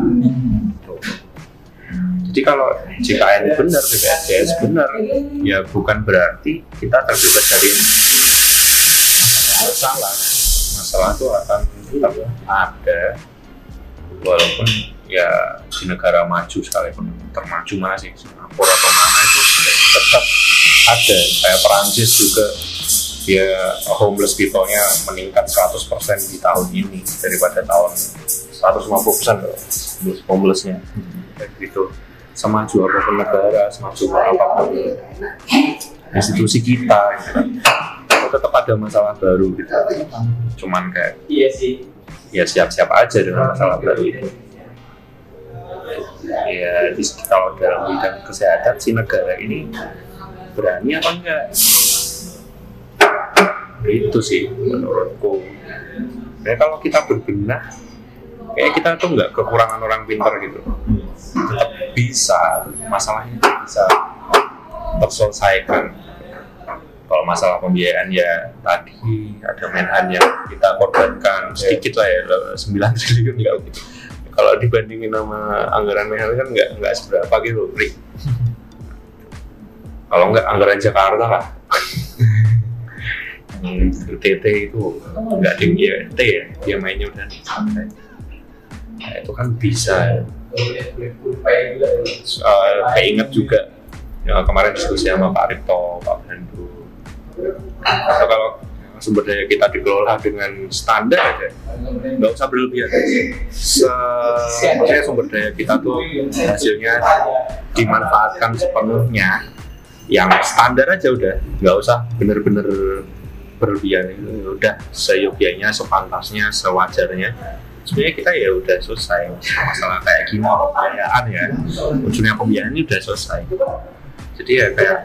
[SPEAKER 3] Jadi kalau JKN benar, BPJS benar, ya bukan berarti kita terbebas dari masalah. Masalah itu akan tetap ada walaupun ya di negara maju sekalipun termaju mana sih Singapura atau mana itu tetap ada. Kayak Perancis juga ya homeless people-nya meningkat 100% di tahun ini daripada tahun 150% loh homeless-nya. Kayak gitu semaju apa pun negara semaju apa pun institusi kita gitu tetap ada masalah baru gitu cuman kayak
[SPEAKER 1] Iya sih.
[SPEAKER 3] ya siap-siap aja dengan masalah baru itu. Ya, di, kalau dalam bidang kesehatan si negara ini berani apa enggak? Itu sih menurutku. Ya kalau kita berbenah, kayak kita tuh nggak kekurangan orang pintar gitu. Tetap bisa, masalahnya bisa terselesaikan. Kalau masalah pembiayaan ya tadi ada menhan yang kita korbankan sedikit lah ya 9 triliun ya gitu. Kalau dibandingin sama anggaran menhan kan nggak nggak seberapa gitu, Rik. Kalau nggak anggaran Jakarta lah. Hmm, TT itu nggak tinggi ya, T ya, dia mainnya udah santai. Nah, itu kan bisa. Uh, keinget juga ya, kemarin diskusi sama Pak Ripto, Pak Pandu. Atau kalau sumber daya kita dikelola dengan standar aja, nggak usah berlebihan. Se sumber daya kita tuh hasilnya dimanfaatkan sepenuhnya yang standar aja udah nggak usah bener-bener berlebihan udah seyogianya sepantasnya sewajarnya sebenarnya kita ya udah selesai masalah kayak gini pembiayaan ya. Unsurnya pembiayaan ini udah selesai. Jadi ya kayak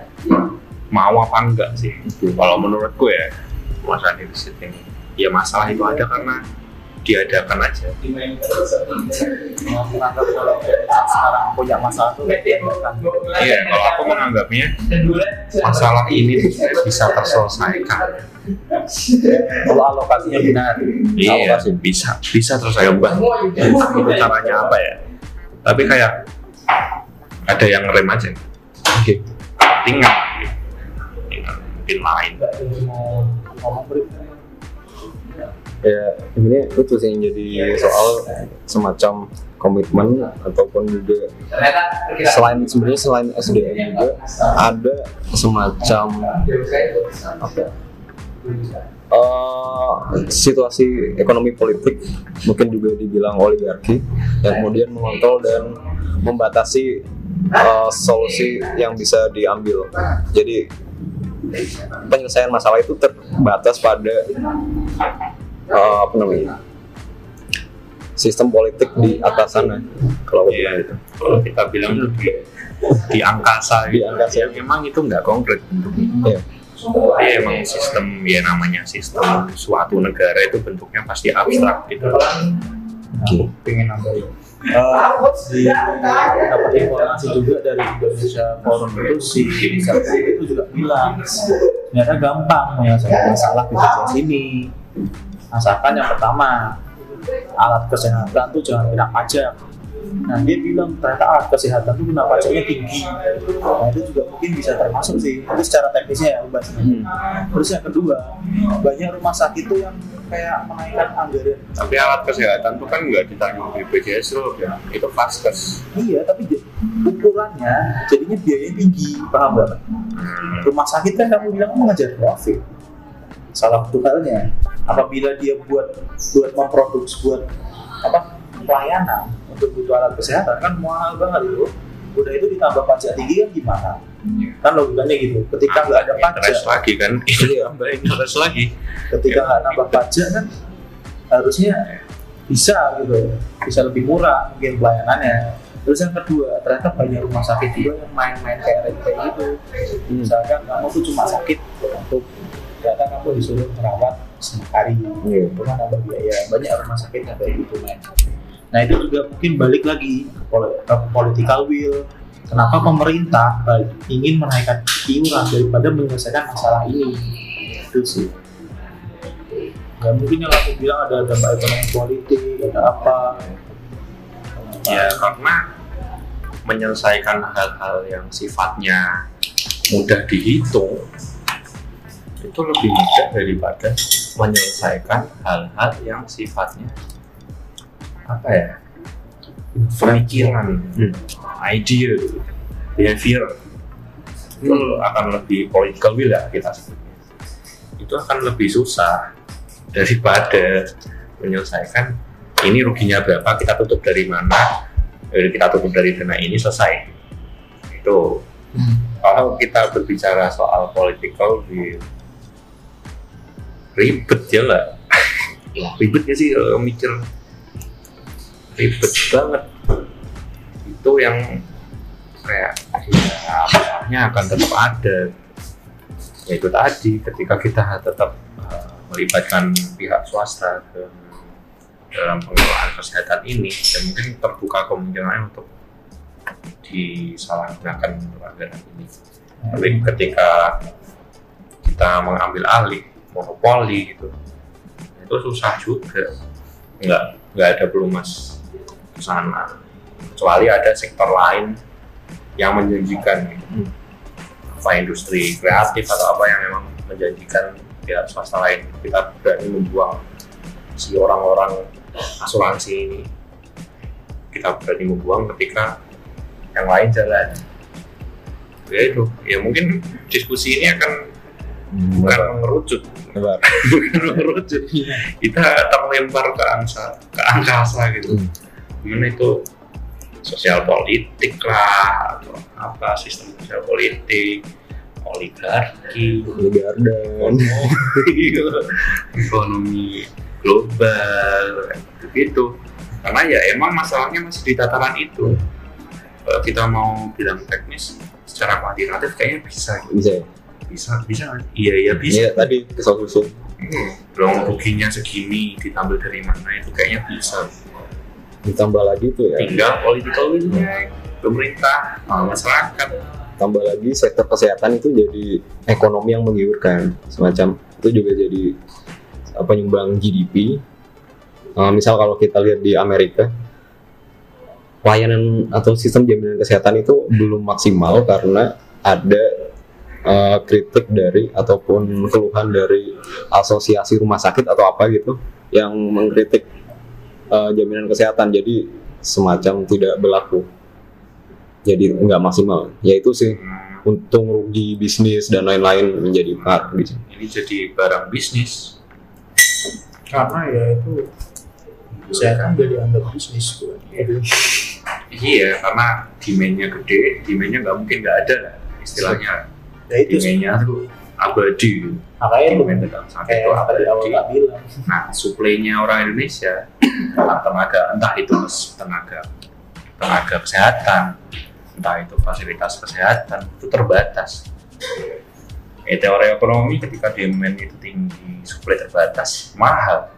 [SPEAKER 3] mau apa enggak sih? Kalau menurutku ya masalah defisit ini ya masalah itu ada karena diadakan aja
[SPEAKER 1] menganggap kalau kita sekarang punya masalah tuh
[SPEAKER 3] iya kalau aku menganggapnya masalah ini bisa terselesaikan
[SPEAKER 1] kalau alokasinya benar
[SPEAKER 3] Iya, bisa, bisa terus saya ubah. Itu caranya apa ya? Tapi kayak ada yang rem aja. Oke, tinggal. Mungkin lain.
[SPEAKER 1] ngomong beri
[SPEAKER 2] ya ini itu sih yang jadi soal semacam komitmen ataupun juga selain sebenarnya selain SDM juga ada semacam apa? Eh, situasi ekonomi politik mungkin juga dibilang oligarki yang kemudian mengontrol dan membatasi eh, solusi yang bisa diambil. Jadi penyelesaian masalah itu terbatas pada eh, apa namanya sistem politik di atas sana kalau aku bilang
[SPEAKER 3] Iya.
[SPEAKER 2] gitu
[SPEAKER 3] Kalau kita bilang di, di angkasa,
[SPEAKER 2] Di
[SPEAKER 3] gitu.
[SPEAKER 2] angkasa.
[SPEAKER 3] Ya, memang itu nggak konkret bentuknya.
[SPEAKER 2] Iya.
[SPEAKER 3] Iya emang sistem ya namanya sistem suatu negara itu bentuknya pasti abstrak gitu.
[SPEAKER 2] Oke.
[SPEAKER 1] pengen nambahin Eh, di dapat informasi juga dari Indonesia Forum itu si itu juga bilang ternyata gampang menyelesaikan masalah BPJS ini asalkan yang pertama alat kesehatan tuh jangan kena pajak nah dia bilang ternyata alat kesehatan itu kena pajaknya tinggi nah itu juga mungkin bisa termasuk sih itu secara teknisnya ya Ubas
[SPEAKER 2] Hmm.
[SPEAKER 1] terus yang kedua banyak rumah sakit tuh yang kayak menaikkan anggaran
[SPEAKER 3] Tapi alat kesehatan tuh kan nggak ditanggung BPJS loh, ya. itu vaskes.
[SPEAKER 1] iya tapi ukurannya jadinya biayanya tinggi paham gak
[SPEAKER 3] Hmm.
[SPEAKER 1] rumah sakit kan kamu bilang mengejar profit salah satu halnya apabila dia buat buat memproduksi buat apa pelayanan untuk butuh alat kesehatan kan mahal banget itu. Udah itu ditambah pajak tinggi kan gimana? Kan logikanya gitu. Ketika nggak ada pajak.
[SPEAKER 3] interest lagi kan, iya, interest lagi.
[SPEAKER 1] ketika nggak nambah pajak kan harusnya bisa gitu. Bisa lebih murah mungkin pelayanannya. Terus yang kedua ternyata banyak rumah sakit juga yang main-main kayak kayak gitu.
[SPEAKER 2] Hmm.
[SPEAKER 1] misalkan kamu tuh cuma sakit untuk kamu disuruh merawat hari
[SPEAKER 2] Iya.
[SPEAKER 1] itu kan nambah biaya. Banyak rumah sakit yang kayak gitu men nah itu juga mungkin balik lagi ke pol- ke political will. Kenapa pemerintah eh, ingin menaikkan iuran daripada menyelesaikan masalah ini? Itu sih. Nggak mungkin yang aku bilang ada dampak ekonomi politik ada apa.
[SPEAKER 3] Ya karena menyelesaikan hal-hal yang sifatnya mudah dihitung itu lebih mudah daripada menyelesaikan hal-hal yang sifatnya apa ya pemikiran,
[SPEAKER 2] Hmm.
[SPEAKER 3] idea, behavior. Itu akan lebih political will ya kita. Sebutnya itu akan lebih susah daripada menyelesaikan ini ruginya berapa kita tutup dari mana eh, kita tutup dari dana ini selesai. Itu. Kalau kita berbicara soal political will ribet ya lah ribet ya sih kalau mikir. Ribet banget. Itu yang kayak ya masalahnya akan tetap ada. Ya itu tadi ketika kita tetap uh, melibatkan pihak swasta ke dalam pengelolaan kesehatan ini dan mungkin terbuka kemungkinan untuk disalahgunakan untuk anggaran ini. Tapi ketika kita mengambil alih monopoli gitu. Itu susah juga. Nggak nggak ada pelumas ke sana. Kecuali ada sektor lain yang menjanjikan gitu. apa industri kreatif atau apa yang memang menjanjikan pihak swasta lain. Kita berani membuang si orang-orang asuransi ini. Kita berani membuang ketika yang lain jalan. Ya itu. Ya mungkin diskusi ini akan bukan mengerucut bukan mengerucut kita terlempar ke angsa ke angkasa gitu.
[SPEAKER 2] Hmm.
[SPEAKER 3] itu sosial politik lah atau apa sistem sosial politik oligarki
[SPEAKER 2] Garden.
[SPEAKER 3] ekonomi global gitu. Karena ya emang masalahnya masih di tataran itu. Kalau kita mau bilang teknis secara kuantitatif kayaknya bisa.
[SPEAKER 2] Bisa
[SPEAKER 3] bisa bisa iya iya bisa
[SPEAKER 2] Iya tadi kesal-kusuk.
[SPEAKER 3] Hmm, belum ruginya segini ditambah dari mana itu kayaknya bisa
[SPEAKER 2] Ditambah lagi tuh ya.
[SPEAKER 3] tinggal political will-nya pemerintah masyarakat
[SPEAKER 2] Tambah lagi sektor kesehatan itu jadi ekonomi yang menggiurkan. Semacam itu juga jadi apa penyumbang GDP. Eh, misal kalau kita lihat di Amerika, pelayanan atau sistem jaminan kesehatan itu belum maksimal karena ada eh, kritik dari ataupun keluhan dari asosiasi rumah sakit atau apa gitu yang mengkritik eh, jaminan kesehatan. Jadi semacam tidak berlaku. Jadi nggak maksimal. Ya itu sih untung rugi bisnis dan lain-lain menjadi part gitu.
[SPEAKER 3] Ini jadi barang bisnis.
[SPEAKER 1] Karena ya itu kesehatan udah dianggap bisnis.
[SPEAKER 3] Iya karena demandnya gede demandnya nggak mungkin nggak ada lah istilahnya
[SPEAKER 1] ya itu
[SPEAKER 3] demandnya tuh abadi.
[SPEAKER 1] Makanya itu kayak
[SPEAKER 3] itu
[SPEAKER 1] yang tadi awal
[SPEAKER 3] abadi
[SPEAKER 1] tak bilang.
[SPEAKER 3] Nah suplainya orang Indonesia tenaga entah itu tenaga tenaga kesehatan entah itu fasilitas kesehatan itu terbatas. Ya, teori ekonomi ketika demand itu tinggi supply terbatas mahal.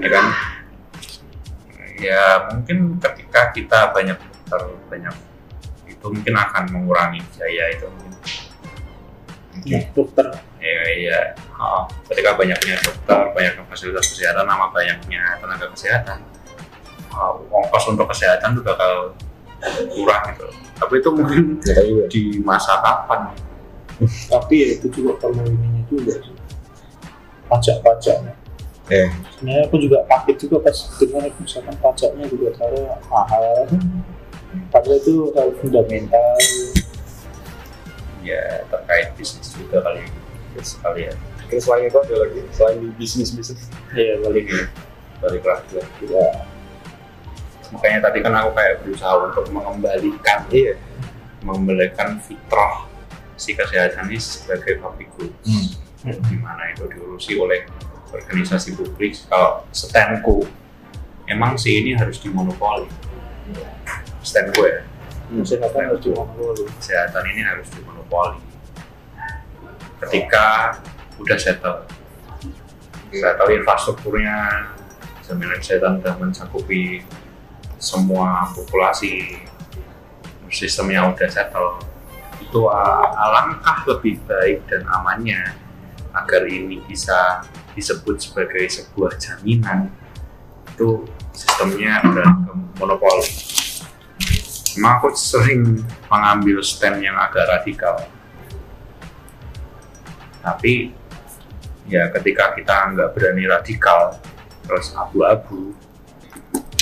[SPEAKER 3] Ya kan? Ya mungkin ketika kita banyak dokter banyak itu mungkin akan mengurangi biaya itu. mungkin
[SPEAKER 1] ya, dokter.
[SPEAKER 3] Ya ya oh, ketika banyaknya dokter banyaknya fasilitas kesehatan sama banyaknya tenaga kesehatan uh, ongkos untuk kesehatan tuh bakal kurang gitu. Tapi itu mungkin
[SPEAKER 2] ya juga
[SPEAKER 3] di masa kapan?
[SPEAKER 1] Tapi ya itu juga perlu ininya juga sih. Pajak-pajaknya.
[SPEAKER 2] Eh
[SPEAKER 1] sebenarnya aku juga kaget juga pas dengar misalkan pajaknya juga terlalu mahal. Padahal itu hal fundamental
[SPEAKER 3] ya terkait bisnis juga kali sekali ya.
[SPEAKER 2] Terus selain itu ada lagi selain di bisnis bisnis
[SPEAKER 1] ya balik
[SPEAKER 3] balik lagi.
[SPEAKER 1] Juga
[SPEAKER 3] makanya tadi kan aku kayak berusaha untuk mengembalikan
[SPEAKER 2] iya.
[SPEAKER 3] mengembalikan fitrah si kesehatan ini sebagai public good
[SPEAKER 2] Hmm.
[SPEAKER 3] di mana itu diurusi oleh organisasi publik. Kalau standku emang si ini harus dimonopoli? Standku ya
[SPEAKER 1] kesehatan harus dimonopoli
[SPEAKER 3] kesehatan ini harus dimonopoli. Ketika udah settle. Settle infrastrukturnya jaminan kesehatan sudah mencakupi semua populasi sistemnya udah settle itu alangkah lebih baik dan amannya agar ini bisa disebut sebagai sebuah jaminan itu sistemnya udah monopoli Aku sering mengambil stand yang agak radikal. Tapi ya ketika kita nggak berani radikal terus abu-abu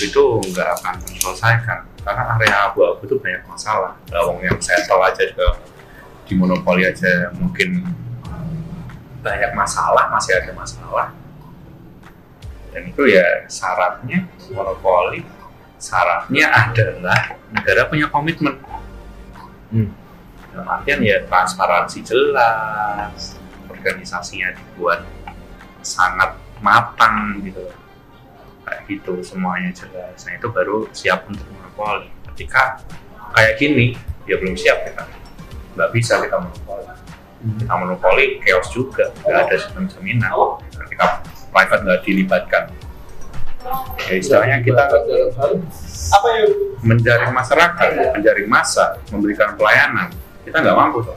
[SPEAKER 3] itu nggak akan terselesaikan. Karena area abu-abu itu banyak masalah. Lawang yang settle aja juga di monopoli aja mungkin banyak masalah masih ada masalah. Dan itu ya syaratnya monopoli syaratnya adalah negara punya komitmen.
[SPEAKER 2] Hmm.
[SPEAKER 3] dalam artian ya transparansi jelas organisasinya dibuat sangat matang gitu. Kayak gitu semuanya jelas. Nah itu baru siap untuk monopoli. Ketika kayak gini ya belum siap kita. Nggak bisa kita monopoli. Kita monopoli chaos juga. Nggak ada sistem jaminan. Ketika private nggak dilibatkan ya istilahnya kita
[SPEAKER 1] apa ya?
[SPEAKER 3] menjaring masyarakat menjaring massa memberikan pelayanan. Kita nggak mampu tuh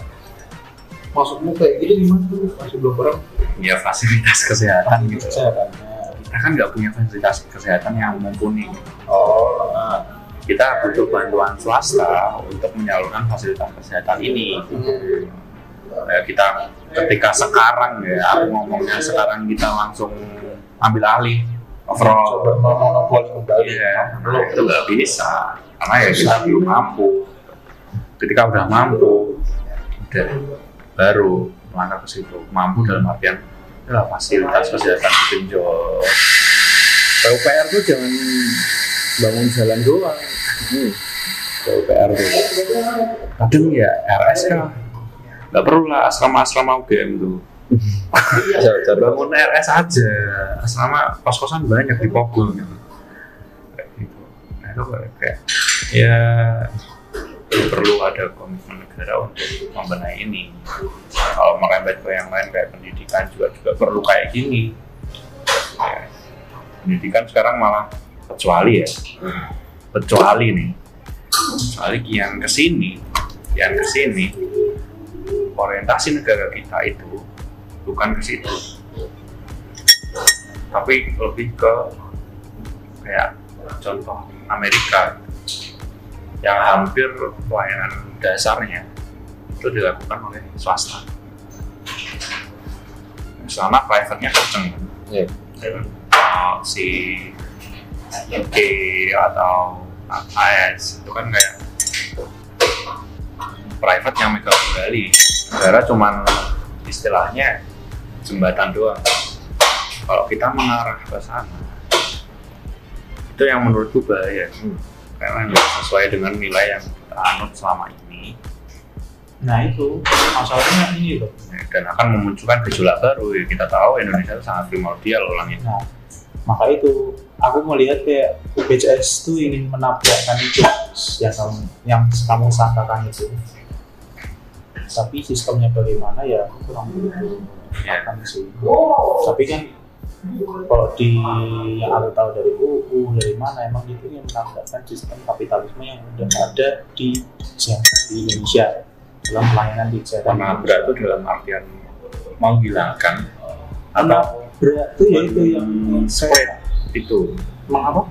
[SPEAKER 1] maksudmu kayak gini gimana tuh? Masih belum pernah?
[SPEAKER 3] Ya fasilitas kesehatan gitu. Kita kan nggak punya fasilitas kesehatan yang mumpuni.
[SPEAKER 1] Oh. Nah.
[SPEAKER 3] kita butuh bantuan swasta untuk menyalurkan fasilitas kesehatan ini. Ya, kita ketika sekarang ya aku ngomongnya sekarang kita langsung ambil alih overall.
[SPEAKER 1] Coba monopoli kembali.
[SPEAKER 3] Iya, itu nggak bisa. Karena ya kita belum mampu. Ketika udah mampu udah baru melangkah ke situ. Mampu dalam artian ya fasilitas kesehatan digenjot
[SPEAKER 2] PUPR tuh jangan bangun jalan doang. Hmm. PUPR tuh.
[SPEAKER 3] Kadang ya RSK nggak perlu lah asrama-asrama UGM tuh
[SPEAKER 2] Jar- jar-
[SPEAKER 3] bangun RS aja. Asrama kos-kosan banyak di Pogul gitu. Kayak gitu. Nah itu kayak ya perlu ada komitmen negara untuk membenahi ini. Kalau merembet ke yang lain kayak pendidikan juga juga perlu kayak gini. Ya, pendidikan sekarang malah kecuali ya. Kecuali nih. Kecuali yang ke sini yang ke sini orientasi negara kita itu bukan ke situ. Tapi lebih ke kayak contoh Amerika yang hampir pelayanan dasarnya itu dilakukan oleh swasta. Sana private-nya kenceng kan
[SPEAKER 2] Iya.
[SPEAKER 3] Ya, uh, si UK atau AS itu kan kayak private yang megang kembali. Negara cuman istilahnya jembatan doang. Kalau kita mengarah ke sana itu yang menurutku bahaya.
[SPEAKER 2] Hmm.
[SPEAKER 3] karena nggak sesuai dengan nilai yang kita anut selama ini.
[SPEAKER 1] Nah itu masalahnya ini loh
[SPEAKER 3] ya, dan akan memunculkan gejolak baru. Ya, kita tahu Indonesia itu sangat primordial orangnya
[SPEAKER 1] nah maka itu aku melihat kayak BPJS itu ingin menabrakkan itu yang kamu yang kamu sangkakan itu. Tapi sistemnya bagaimana ya aku kurang
[SPEAKER 3] ya
[SPEAKER 1] paham sih tapi kan kalau di yang aku tahu dari UU dari mana emang itu yang menabrakkan sistem kapitalisme yang udah ada di di Indonesia. Dalam pelayanan di kesehatan
[SPEAKER 3] menabrak itu dalam artian menghilangkan atau
[SPEAKER 1] tuh ya itu yang
[SPEAKER 3] spread itu.
[SPEAKER 1] Emang apa?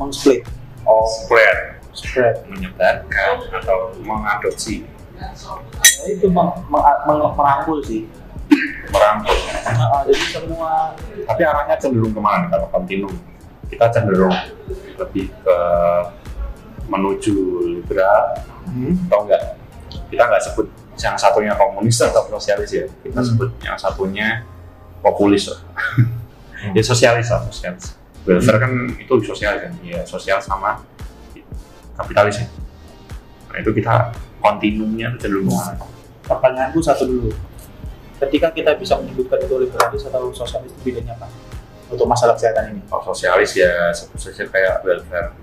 [SPEAKER 1] Mengsplit. Oh
[SPEAKER 3] spread.
[SPEAKER 1] Spread.
[SPEAKER 3] Menyebarkan atau mengadopsi.
[SPEAKER 1] Ya, itu meng, meng, meng- merangkul sih
[SPEAKER 3] merangkul
[SPEAKER 1] Nah, jadi semua
[SPEAKER 3] tapi arahnya cenderung ke mana kalau kontinum kita cenderung lebih ke menuju liberal
[SPEAKER 1] hmm,
[SPEAKER 3] atau enggak? Kita nggak sebut yang satunya komunis atau sosialis ya. Kita
[SPEAKER 1] Hmm.
[SPEAKER 3] sebut yang satunya populis lah. ya sosialis lah sosialis. Welfare kan itu sosial kan? Ya sosial sama kapitalis ya. Nah itu kita kontinumnya cenderung ke mana?
[SPEAKER 1] Pertanyaanku satu dulu ketika kita bisa menyebutkan itu liberalis atau sosialis itu bedanya apa untuk masalah kesehatan ini?
[SPEAKER 3] Kalau sosialis ya saja kayak welfare.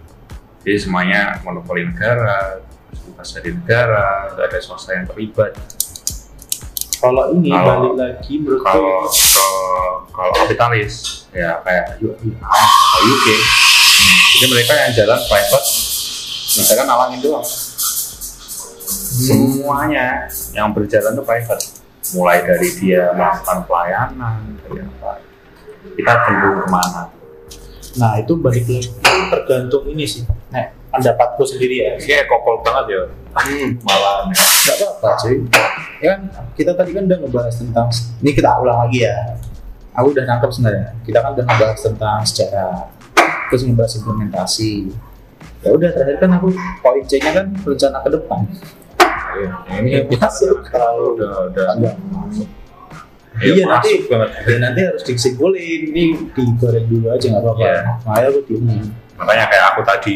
[SPEAKER 3] Jadi semuanya monopoli negara tugas dari negara ada swasta yang terlibat.
[SPEAKER 1] Kalau ini
[SPEAKER 3] Kalau-
[SPEAKER 1] balik lagi menurutku
[SPEAKER 3] kalau ke kalau kapitalis ya kayak U- atau UK jadi mereka yang jalan private negara nalangin doang. Semuanya yang berjalan tuh private mulai dari dia melakukan pelayanan dari apa kita cenderung ke mana?
[SPEAKER 1] Nah itu balik lagi. Tergantung ini sih. Nah pendapatku sendiri ya.
[SPEAKER 3] Kayak kokol banget ya. Malah nih.
[SPEAKER 1] nggak apa-apa cuy. Ya kan kita tadi kan udah ngebahas tentang ini kita ulang lagi ya. Aku udah nangkep sebenarnya. Kita kan udah ngebahas tentang sejarah terus ngebahas implementasi. Ya udah terakhir kan aku poin C nya kan rencana ke depan
[SPEAKER 3] Ya, ini
[SPEAKER 1] Ya,
[SPEAKER 3] kita
[SPEAKER 1] masuk. Kalau
[SPEAKER 3] udah udah.
[SPEAKER 1] Agak.
[SPEAKER 3] ya,
[SPEAKER 1] Iya, nanti-
[SPEAKER 3] masuk banget.
[SPEAKER 1] dan nanti harus disimpulin. Ini digoreng dulu aja nggak apa-apa.
[SPEAKER 3] Iya.
[SPEAKER 1] makanya aku diem
[SPEAKER 3] makanya kayak aku tadi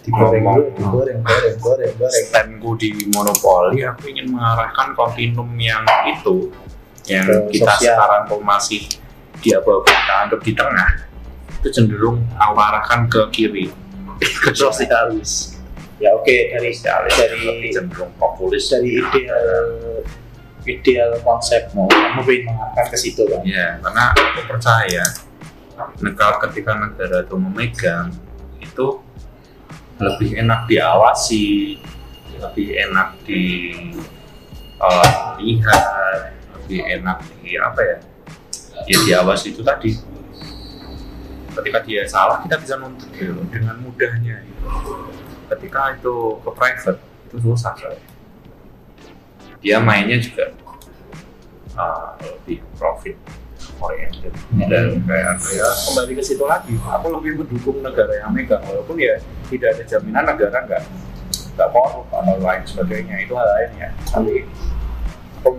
[SPEAKER 1] digoreng dulu digoreng goreng goreng goreng.
[SPEAKER 3] standku di monopoli aku ingin mengarahkan kontinum yang itu yang
[SPEAKER 1] Ke
[SPEAKER 3] kita
[SPEAKER 1] sosial.
[SPEAKER 3] sekarang tuh masih di apa kita anggap di tengah itu cenderung aku arahkan ke kiri ke sosialis
[SPEAKER 1] ya oke dari
[SPEAKER 3] sosialis
[SPEAKER 1] dari
[SPEAKER 3] cenderung populis.
[SPEAKER 1] dari ideal ideal konsepmu kamu pengen mengarahkan ke situ kan
[SPEAKER 3] ya karena aku percaya negara ketika negara itu memegang itu lebih enak diawasi lebih enak di eh, lihat lebih enak di apa ya ya diawasi itu tadi. Ketika dia salah kita bisa nuntut gitu dengan mudahnya ketika itu ke private itu susah coy. dia mainnya juga uh, lebih profit oriented. Dan kayak ya kembali ke situ lagi aku lebih mendukung negara yang megang walaupun ya tidak ada jaminan negara nggak nggak korup atau lain sebagainya itu hal lainnya tapi aku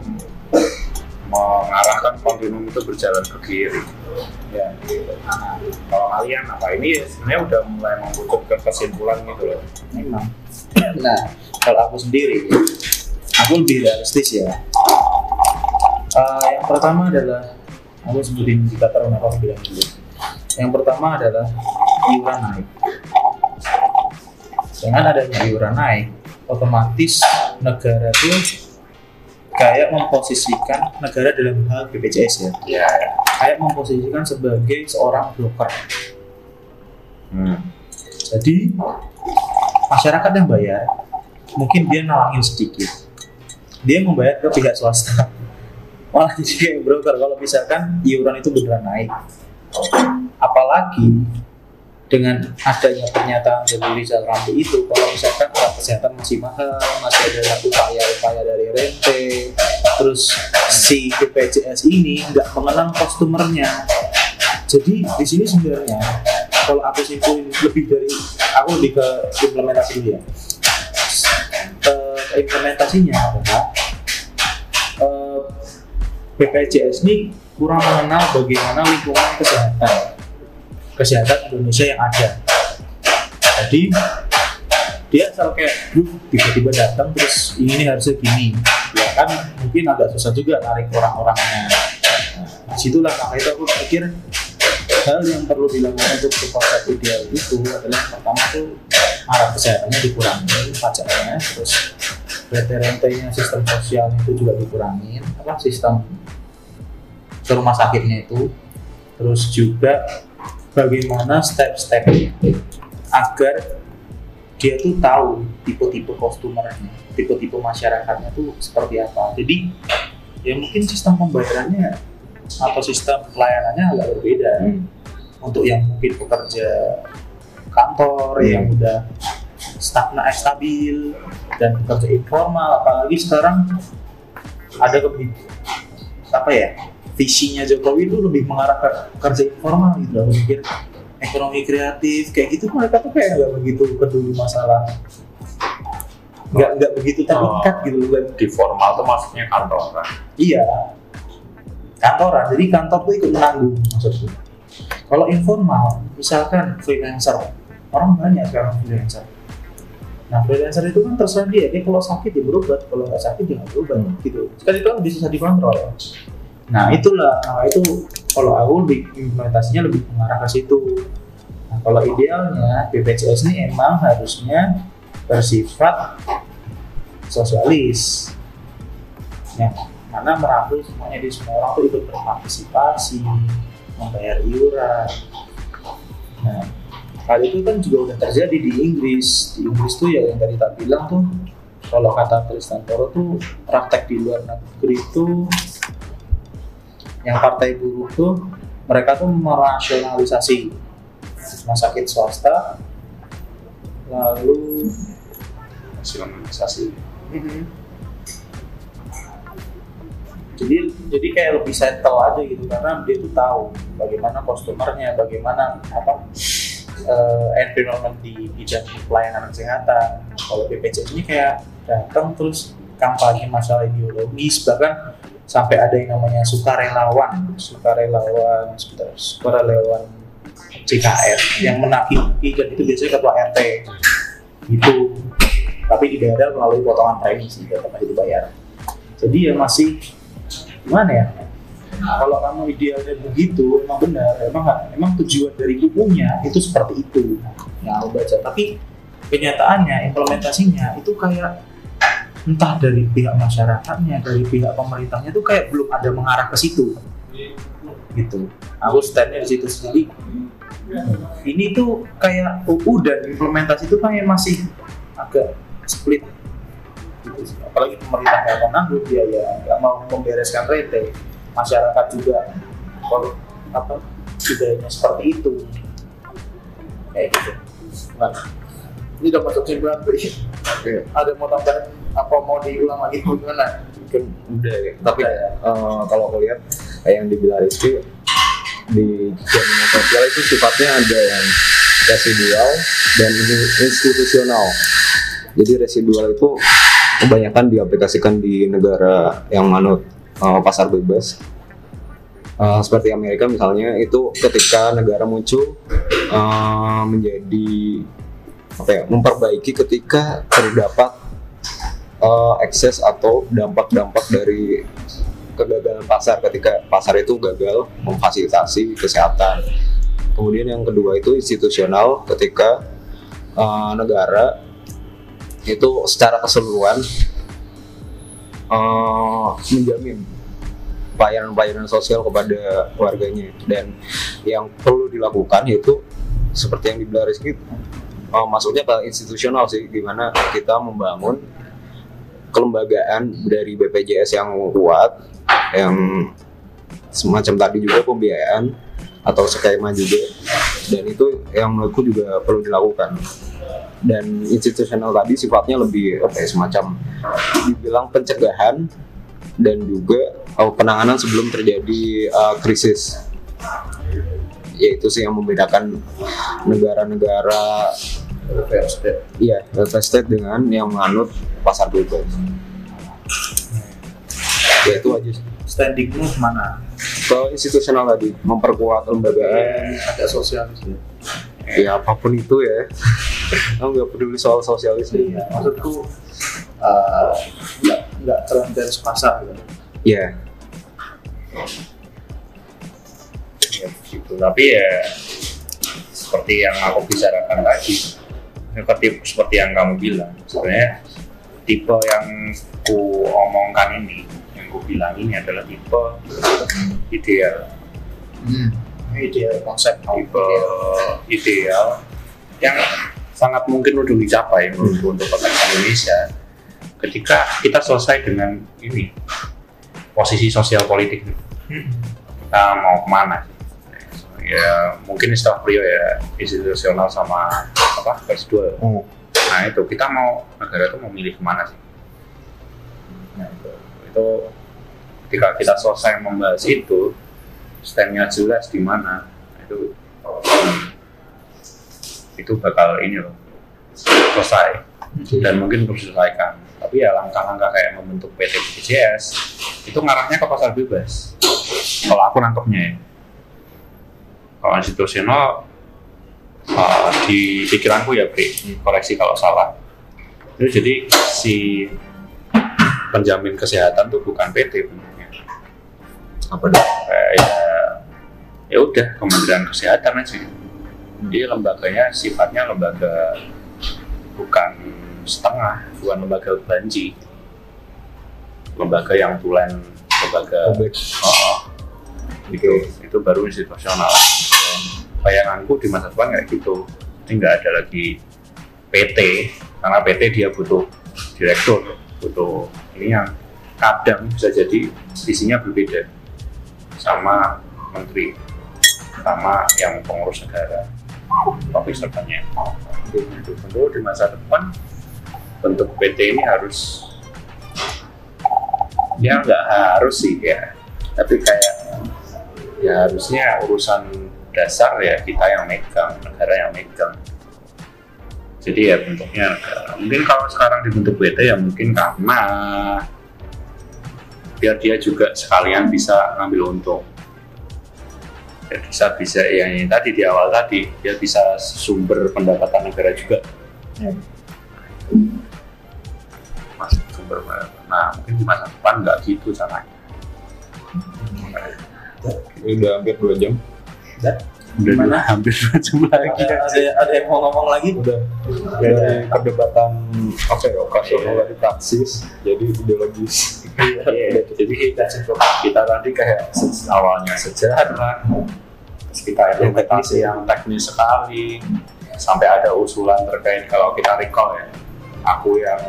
[SPEAKER 3] mengarahkan kontinum itu berjalan ke kiri. Ya gitu. Nah, kalau kalian apa ini sebenarnya udah mulai mengutuk ke kesimpulan gitu loh.
[SPEAKER 1] Memang nah kalau aku sendiri aku lebih realistis ya. Eh, yang pertama adalah aku sebutin indikator kenapa aku bilang dulu. Yang pertama adalah iuran naik. Dengan adanya iuran naik otomatis negara tuh kayak memposisikan negara dalam hal BPJS ya
[SPEAKER 3] ya
[SPEAKER 1] kayak memposisikan sebagai seorang broker
[SPEAKER 3] hmm.
[SPEAKER 1] Jadi masyarakat yang bayar mungkin dia nalangin sedikit. Dia membayar ke pihak swasta. Malah jadi kayak broker kalau misalkan iuran itu beneran naik. Apalagi dengan adanya pernyataan dari Rizal Ramli itu kalau misalkan alat kesehatan masih mahal, masih ada upaya-upaya dari rente, terus si BPJS ini nggak mengenal customernya. Jadi di sini sebenarnya kalau aku simpulin lebih dari aku lebih ke implementasi dulu ya. Eh, implementasinya adalah eh, BPJS ini kurang mengenal bagaimana lingkungan kesehatan kesehatan Indonesia yang ada. Jadi dia asal kayak, "Duh, tiba-tiba datang terus ini harusnya gini." Ya kan mungkin agak susah juga narik orang-orangnya. Nah, di situlah maka itu aku pikir hal yang perlu dilakukan untuk konsep ideal itu adalah yang pertama tuh alat kesehatannya dikurangi pajaknya terus rente-rentenya sistem sosial itu juga dikurangin apa sistem rumah sakitnya itu terus juga bagaimana step-stepnya agar dia tuh tahu tipe-tipe customernya tipe-tipe masyarakatnya tuh seperti apa. Jadi ya mungkin sistem pembayarannya atau sistem pelayanannya agak berbeda. Untuk yang mungkin pekerja kantor
[SPEAKER 2] Hmm.
[SPEAKER 1] yang udah stagna stabil dan kerja informal apalagi sekarang ada lebih apa ya visinya Jokowi itu lebih mengarah ke kerja informal gitu loh mikir ekonomi kreatif kayak gitu mereka tuh kayak nggak begitu peduli masalah nggak nggak begitu terikat gitu loh
[SPEAKER 3] di formal tuh maksudnya kantor kan
[SPEAKER 1] iya. Kantoran jadi kantor tuh ikut menanggung maksudku kalau informal misalkan freelancer orang banyak sekarang freelancer. Nah freelancer itu kan terserah dia dia kalau sakit dia berobat kalau nggak sakit dia nggak berobat gitu. Kan itu kan bisa bisa dikontrol nah itulah nah itu kalau aku lebih implementasinya lebih mengarah ke situ. Nah kalau idealnya BPJS ini emang harusnya bersifat sosialis. Yang mana merangkul semuanya di semua orang tuh ikut berpartisipasi membayar iuran. Nah hal itu kan juga udah terjadi di Inggris. Di Inggris tuh ya yang tadi tak bilang tuh kalau kata Tristan Toro tuh praktek di luar negeri itu yang partai buruh tuh mereka tuh merasionalisasi rumah sakit swasta lalu
[SPEAKER 3] nasionalisasi
[SPEAKER 1] jadi jadi kayak lebih settle aja gitu karena dia tuh tahu bagaimana customernya bagaimana apa eh, environment di bidang pelayanan kesehatan. Kalau BPJS ini kayak datang terus kampanye masalah ideologis bahkan sampai ada yang namanya sukarelawan sukarelawan sebentar sukarelawan CKR yang menaki-naki dan itu biasanya ketua RT gitu. Tapi dibayar melalui potongan premi sih tetap masih dibayar. Jadi ya masih gimana ya? Kalau kamu idealnya begitu emang benar emang emang tujuan dari bukunya itu seperti itu. Yang aku baca. Tapi kenyataannya implementasinya itu kayak entah dari pihak masyarakatnya dari pihak pemerintahnya tuh kayak belum ada mengarah ke situ. Gitu. Aku standnya di situ jadi ini tuh kayak UU dan implementasi itu kayak masih agak split. Gitu sih. apalagi pemerintah nggak mau nanggung dia ya nggak mau membereskan rete masyarakat juga kalau apa budayanya seperti itu. Kayak gitu. Nah ini udah masuk kesimpulan Bri.
[SPEAKER 2] Oke.
[SPEAKER 1] ada mau tambahan apa mau diulang lagi gimana
[SPEAKER 2] mungkin udah ya tapi
[SPEAKER 1] Udah ya.
[SPEAKER 2] eh, kalau aku lihat yang dibilang Rizky di jaminan sosial itu sifatnya ada yang residual dan institusional jadi residual itu kebanyakan diaplikasikan di negara yang manut eh, pasar bebas Eh, seperti Amerika misalnya itu ketika negara muncul eh, menjadi apa ya memperbaiki ketika terdapat ekses atau dampak-dampak dari kegagalan pasar ketika pasar itu gagal memfasilitasi kesehatan. Kemudian yang kedua itu institusional ketika eh, negara itu secara keseluruhan eh, menjamin pelayanan-pelayanan sosial kepada warganya dan yang perlu dilakukan itu seperti yang dibilang Rizky eh, masuknya ke institusional sih gimana kita membangun kelembagaan dari BPJS yang kuat yang semacam tadi juga pembiayaan atau skema juga. Dan itu yang menurutku juga perlu dilakukan. Dan institusional tadi sifatnya lebih apa ya, semacam dibilang pencegahan dan juga uh, penanganan sebelum terjadi uh, krisis yaitu sih yang membedakan negara-negara
[SPEAKER 1] welfare state
[SPEAKER 2] Iya, welfare state dengan yang menganut pasar bebas. Ya itu aja
[SPEAKER 1] standingmu mana
[SPEAKER 2] Kalau institusional tadi memperkuat lembagaan,
[SPEAKER 1] agak sosialis ya
[SPEAKER 2] ya apa pun itu ya. Aku nggak peduli soal sosialis.
[SPEAKER 1] Iya, maksudku eh, nggak nggak terlalu pasar gitu.
[SPEAKER 2] Ya,
[SPEAKER 3] ya gitu. Tapi ya seperti yang aku bicarakan tadi seperti seperti yang kamu bilang sebenarnya tipe yang ku omongkan ini yang ku bilang ini adalah tipe ideal.
[SPEAKER 1] Ini dia konsep
[SPEAKER 3] tipe ideal yang sangat mungkin untuk dicapai menurutku untuk bangsa Indonesia. Ketika kita selesai dengan ini posisi sosial politik kita mau ke mana? sih? Ya mungkin istilah beliau ya institusional sama apa garis dua.
[SPEAKER 2] Hmm.
[SPEAKER 3] nah itu kita mau negara itu mau milih ke mana sih? Nah itu, itu ketika kita selesai membahas itu standnya jelas di mana itu itu bakal ini loh selesai. Dan mungkin terus diselesaikan. Tapi ya langkah-langkah kayak membentuk PT BPJS itu ngarahnya ke pasar bebas. Kalau aku nangkepnya ya kalau institusional uh, di pikiranku ya Bre, koreksi kalau salah. Itu jadi si penjamin kesehatan tuh bukan PT bentuknya
[SPEAKER 2] Apa dong?
[SPEAKER 3] kayak ya ya udah Kementerian Kesehatan aja. Jadi lembaganya sifatnya lembaga bukan setengah bukan lembaga banji. Lembaga yang tulen lembaga
[SPEAKER 2] Publik.
[SPEAKER 3] oh, itu itu baru institusional bayanganku di masa depan kayak gitu. Jadi nggak ada lagi PT karena PT dia butuh direktur butuh ini yang kadang bisa jadi visinya berbeda sama menteri sama yang pengurus negara servantnya itu tentu di masa depan bentuk PT ini harus ya nggak harus sih ya. Tapi kayak ya harusnya urusan dasar ya kita yang megang negara yang megang. Jadi ya bentuknya negara mungkin kalau sekarang dibentuk PT ya mungkin karena biar dia juga sekalian bisa ngambil untung. Ya bisa bisa ya yang tadi di awal tadi dia bisa sumber pendapatan negara juga. Masuk sumber pendapatan. nah mungkin di masa depan nggak gitu caranya.
[SPEAKER 2] Ini udah hampir dua jam.
[SPEAKER 3] Udah
[SPEAKER 1] Gimana?
[SPEAKER 3] hampir dua jam lagi.
[SPEAKER 1] ada, ada, ada yang mau ngomong lagi?
[SPEAKER 2] Udah. Dari perdebatan apa ya operasional dari praksis jadi ideologis.
[SPEAKER 3] Iya, jadi kita kita tadi kayak awalnya sejarah, terus kita implementasi yang teknis sekali, sampai ada usulan terkait kalau kita recall ya, aku yang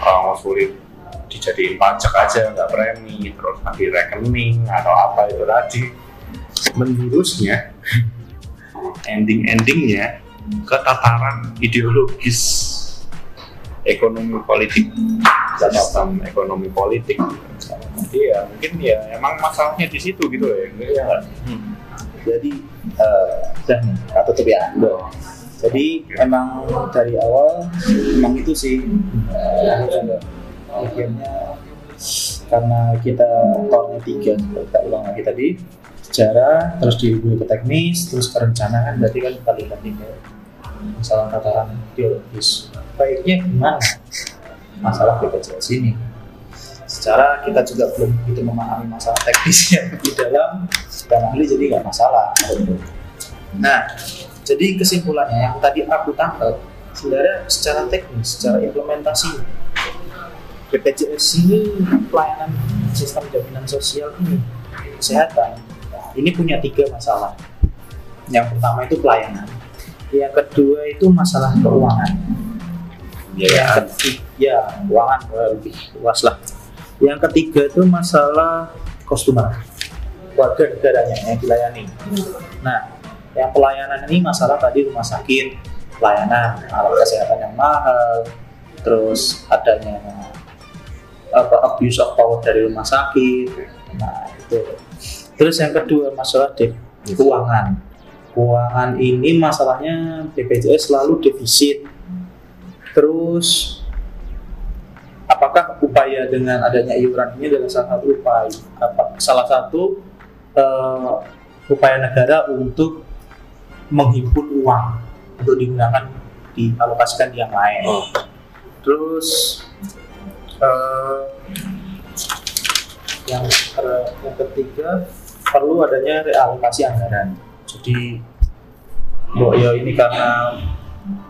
[SPEAKER 3] uh, ngusulin dijadiin pajak aja nggak premi, terus nanti rekening atau apa itu tadi, menjurusnya ending-endingnya ke tataran ideologis ekonomi politik sistem ekonomi politik. Jadi ya mungkin ya emang masalahnya di situ gitu ya ya. Nggak?
[SPEAKER 1] jadi eh udah nih tak tutup ya. Jadi emang dari awal emang itu sih. Juga akhirnya karena kita core tiga kita ulang lagi tadi sejarah terus dihubungi ke teknis terus perencanaan berarti kan paling penting ya. Masalah tataran ideologis baiknya gimana? Masalah BPJS ini. Secara kita juga belum begitu memahami masalah teknisnya di dalam dan ahli jadi nggak masalah. Nah jadi kesimpulannya yang tadi aku tangkap sebenarnya secara teknis secara implementasi BPJS ini pelayanan sistem jaminan sosial ini kesehatan ini punya tiga masalah. Yang pertama itu pelayanan. Yang kedua itu masalah keuangan. Yang ketiga ya keuangan eh, lebih luas lah. Yang ketiga itu masalah customer. Warga negaranya yang dilayani. Nah yang pelayanan ini masalah tadi rumah sakit pelayanan alat kesehatan yang mahal terus adanya apa abuse of power dari rumah sakit. Nah itu terus yang kedua masalah de- keuangan. Keuangan ini masalahnya BPJS selalu defisit. Terus apakah upaya dengan adanya iuran ini adalah salah satu upaya apa salah satu eh, upaya negara untuk menghimpun uang untuk digunakan dialokasikan di yang lain.
[SPEAKER 2] Oh.
[SPEAKER 1] terus eh, yang ter- yang ketiga perlu adanya realokasi anggaran. Jadi bahwa ya ini karena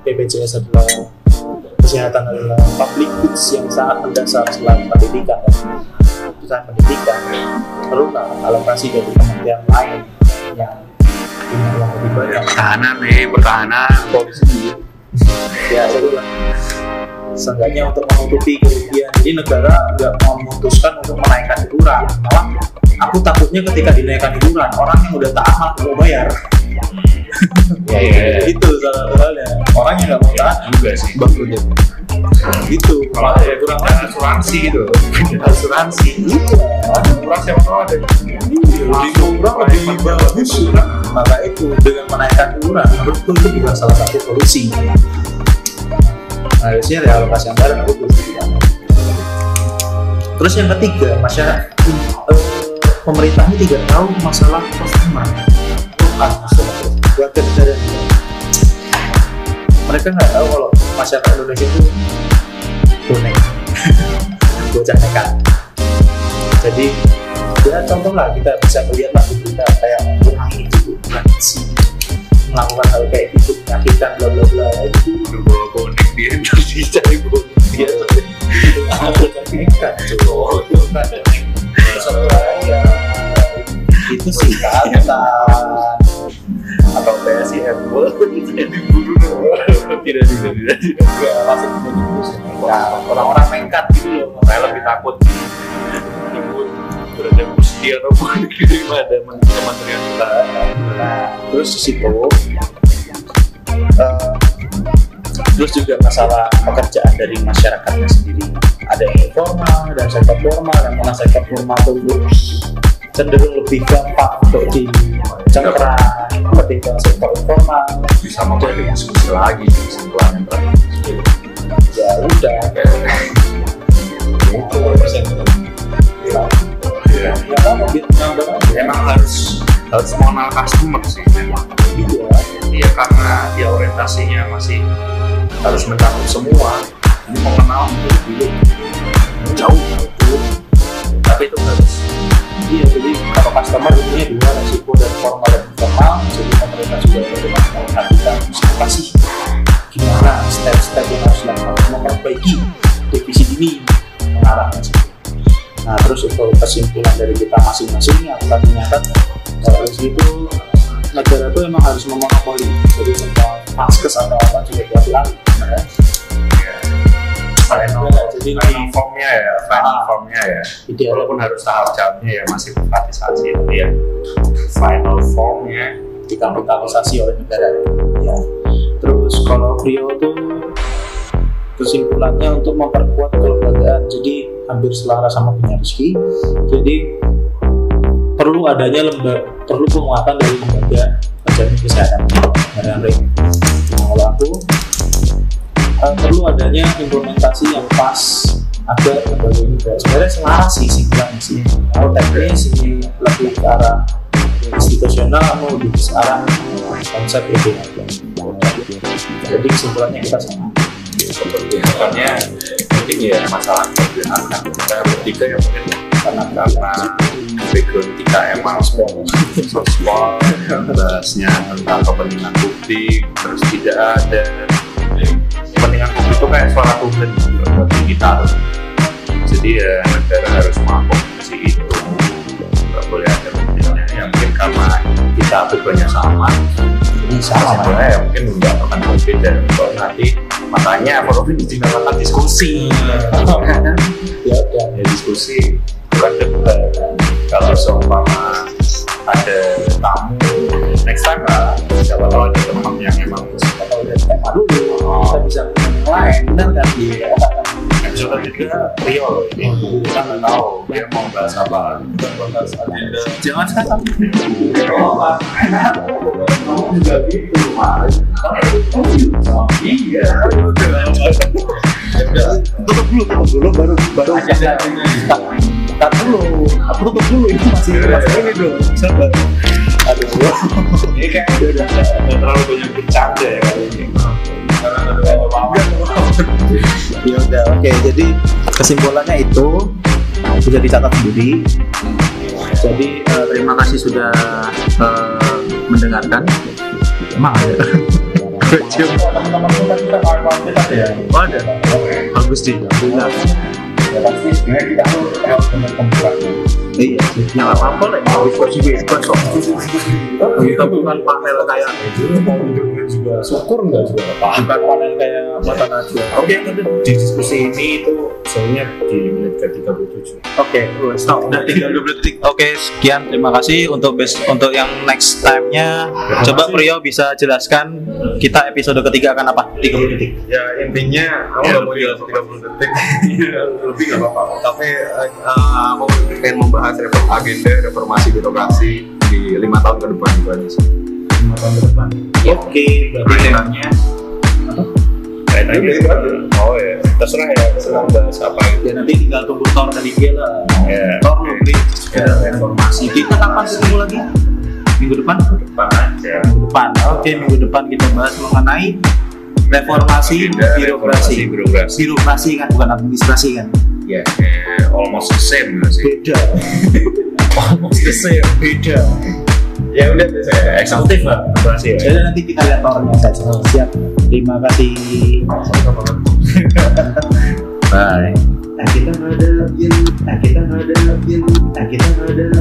[SPEAKER 1] BPJS adalah kesehatan adalah public goods yang sangat mendasar selain pendidikan. Dan usaha pendidikan perlu lah alokasi dari kementerian lain yang punya uang lebih banyak?
[SPEAKER 3] Pertahanan nih pertahanan.
[SPEAKER 2] Polisi.
[SPEAKER 1] Ya itu lah seenggaknya untuk menutupi kerugian. Jadi negara nggak memutuskan untuk menaikkan iuran. Malah aku takutnya ketika dinaikkan iuran orang yang udah taat malah nggak mau bayar.
[SPEAKER 3] Iya, iya, iya.
[SPEAKER 1] itu salah satu halnya orang yang nggak mau taat
[SPEAKER 3] juga sih.
[SPEAKER 2] bangkrutnya
[SPEAKER 1] gitu.
[SPEAKER 3] Kalau ya kurang asuransi gitu.
[SPEAKER 1] asuransi.
[SPEAKER 3] Murah siapa tahu ada.
[SPEAKER 1] lebih murah lebih bagus. Maka itu dengan menaikkan iuran betul itu juga salah satu solusi harusnya realokasi anggaran aku banget. terus yang ketiga masyarakat pemerintah ini tidak tahu masalah customer. Ah masalah warga negara mereka. Nggak tahu kalau masyarakat Indonesia itu bonek. Bocah nekat. Jadi ya contoh lah kita bisa melihat lah berita kayak orang itu sih melakukan hal kayak gitu menyakitkan bla bla bla itu
[SPEAKER 3] Udah bawa bonek dia terus dicari bonek dia. itu kan.
[SPEAKER 1] ya itu sih kata
[SPEAKER 3] Atau PSI jadi diburu. Tidak, tidak, tidak, tidak.
[SPEAKER 1] sih ya orang-orang nekat gitu loh
[SPEAKER 3] Saya lebih takut nyebut berada kursi atau bonek daripada kementerian pertahanan.
[SPEAKER 1] Nah, terus di situ eh, terus juga masalah pekerjaan dari masyarakatnya sendiri ada yang informal dan sektor formal yang mana sektor formal itu cenderung lebih gampang untuk dicengkeram ketimbang sektor informal
[SPEAKER 3] Bisa membuat diskusi lagi kesimpulan yang terakhir.
[SPEAKER 1] ya udah itu
[SPEAKER 3] Iya.
[SPEAKER 1] Ya apa
[SPEAKER 3] Emang harus harus mengenal customer sih memang.
[SPEAKER 1] ya
[SPEAKER 3] Iya karena dia orientasinya masih harus mencakup semua. Ini mengenal mungkin dulu jauh tapi itu harus
[SPEAKER 1] Iya, jadi kalau customer punya dua resiko dari formal dan informal, jadi pemerintah juga perlu memperhatikan siapa sih gimana step-step yang harus dilakukan memperbaiki defisit ini mengarahnya sih. Nah, terus untuk kesimpulan dari kita masing-masing yang tadi nyatat kalau dari situ negara itu emang harus memonopoli. Jadi semua paskes atau apa juga diambil alih ya.
[SPEAKER 3] final
[SPEAKER 1] Ya, jadi
[SPEAKER 3] final formnya ya final
[SPEAKER 1] Ah.
[SPEAKER 3] formnya ya.
[SPEAKER 1] Ideal.
[SPEAKER 3] Walaupun harus tahap jamnya ya masih privatisasi tapi ya final formnya.
[SPEAKER 1] Dikapitalisasi oleh negara. Ya. Terus kalau Brio tuh kesimpulannya untuk memperkuat kelembagaan. Jadi hampir selaras sama punya Rizky. Jadi perlu adanya lembaga perlu penguatan dari lembaga penjamin kesehatan. Dengan Ring kalau aku eh, perlu adanya implementasi yang pas. Agar lembaga ini sebenarnya selaras sih simpulannya sih kalau teknis ini lebih ke arah institusional mau lebih ke arah konsep berbeda jadi kesimpulannya kita sama.
[SPEAKER 3] Sebenarnya mungkin ya masalah perbedaan kan kita bertiga ya mungkin.
[SPEAKER 1] Karena
[SPEAKER 3] karena background kita emang sport bahasnya tentang kepentingan publik terus tidak ada. Kepentingan publik itu kayak suara Tuhan bagi kita. Jadi ya negara harus mengakomodasi itu. Nggak boleh ada kepentingannya. Ya mungkin karena kita backgroundnya sama
[SPEAKER 1] jadi sama
[SPEAKER 3] sebenarnya ya mungkin nggak akan berbeda kalau nanti makanya kalau ini dinamakan diskusi.
[SPEAKER 1] Ya udah
[SPEAKER 3] ya diskusi. Bukan debat. Kalau seumpama ada tamu next time lah. Siapa tahu ada teman yang emang
[SPEAKER 1] kalau udah tema dulu. Kita bisa lain. Benar kan? Iya
[SPEAKER 3] episode tiga Rio ini kita nggak tahu dia mau bahas apa
[SPEAKER 1] jangan sekarang
[SPEAKER 3] juga gitu mas iya
[SPEAKER 1] tutup dulu tutup dulu baru baru kita kita dulu aku tutup dulu ini masih masih ini dong sabar aduh
[SPEAKER 3] ini kayak udah terlalu banyak bercanda ya kali ini
[SPEAKER 1] ya udah oke jadi kesimpulannya itu bisa dicatat sendiri. Jadi eh, terima kasih sudah eh, mendengarkan. Kita ya. Oh ada bagus sih.
[SPEAKER 3] Harus benar
[SPEAKER 1] iya. Yang apa apa lah diskusi bebas kok. Kita bukan panel kayak
[SPEAKER 3] juga syukur nggak juga
[SPEAKER 1] bukan panel kayak
[SPEAKER 2] mata najwa
[SPEAKER 3] Oke, nanti di diskusi ini itu soalnya di menit ke 37.
[SPEAKER 1] Oke, stop. Udah tinggal 20 detik. Oke, sekian. Terima kasih untuk bes untuk yang next time-nya. Coba Priyo bisa jelaskan kita episode ketiga akan apa? 30 detik.
[SPEAKER 2] ya intinya aku
[SPEAKER 3] Ya,
[SPEAKER 2] nggak mau jelas 30 detik lebih nggak apa-apa tapi eh, eh, aku pengen membahas agenda reformasi birokrasi di lima tahun ke depan itu aja sih
[SPEAKER 1] Lima tahun ke depan. Oke, berarti temanya
[SPEAKER 2] aja.
[SPEAKER 3] Oh ya, terserah ya, terserah bahas apa gitu.
[SPEAKER 1] ya nanti tinggal tunggu Thor dari dia lah.
[SPEAKER 3] Ya,
[SPEAKER 1] Thor lo beri informasi. Kita kapan ketemu lagi? Minggu depan?
[SPEAKER 3] depan aja.
[SPEAKER 1] Minggu depan. Oke, minggu depan kita bahas mengenai reformasi birokrasi.
[SPEAKER 3] birokrasi.
[SPEAKER 1] Birokrasi kan bukan administrasi kan?
[SPEAKER 3] Ya, eh, almost the same sih?
[SPEAKER 1] Beda.
[SPEAKER 3] Almost the same.
[SPEAKER 1] Beda.
[SPEAKER 3] Ya udah, eksekutif lah birokrasi ya.
[SPEAKER 1] Jadi nanti kita lihat Thornya saja. Siap. Terima kasih. Bye. Nah kita ngadepin, nah kita ngadepin, nah kita nah kita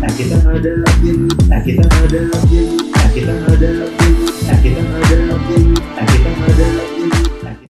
[SPEAKER 1] nah kita nah kita nah kita nah kita ngadepin.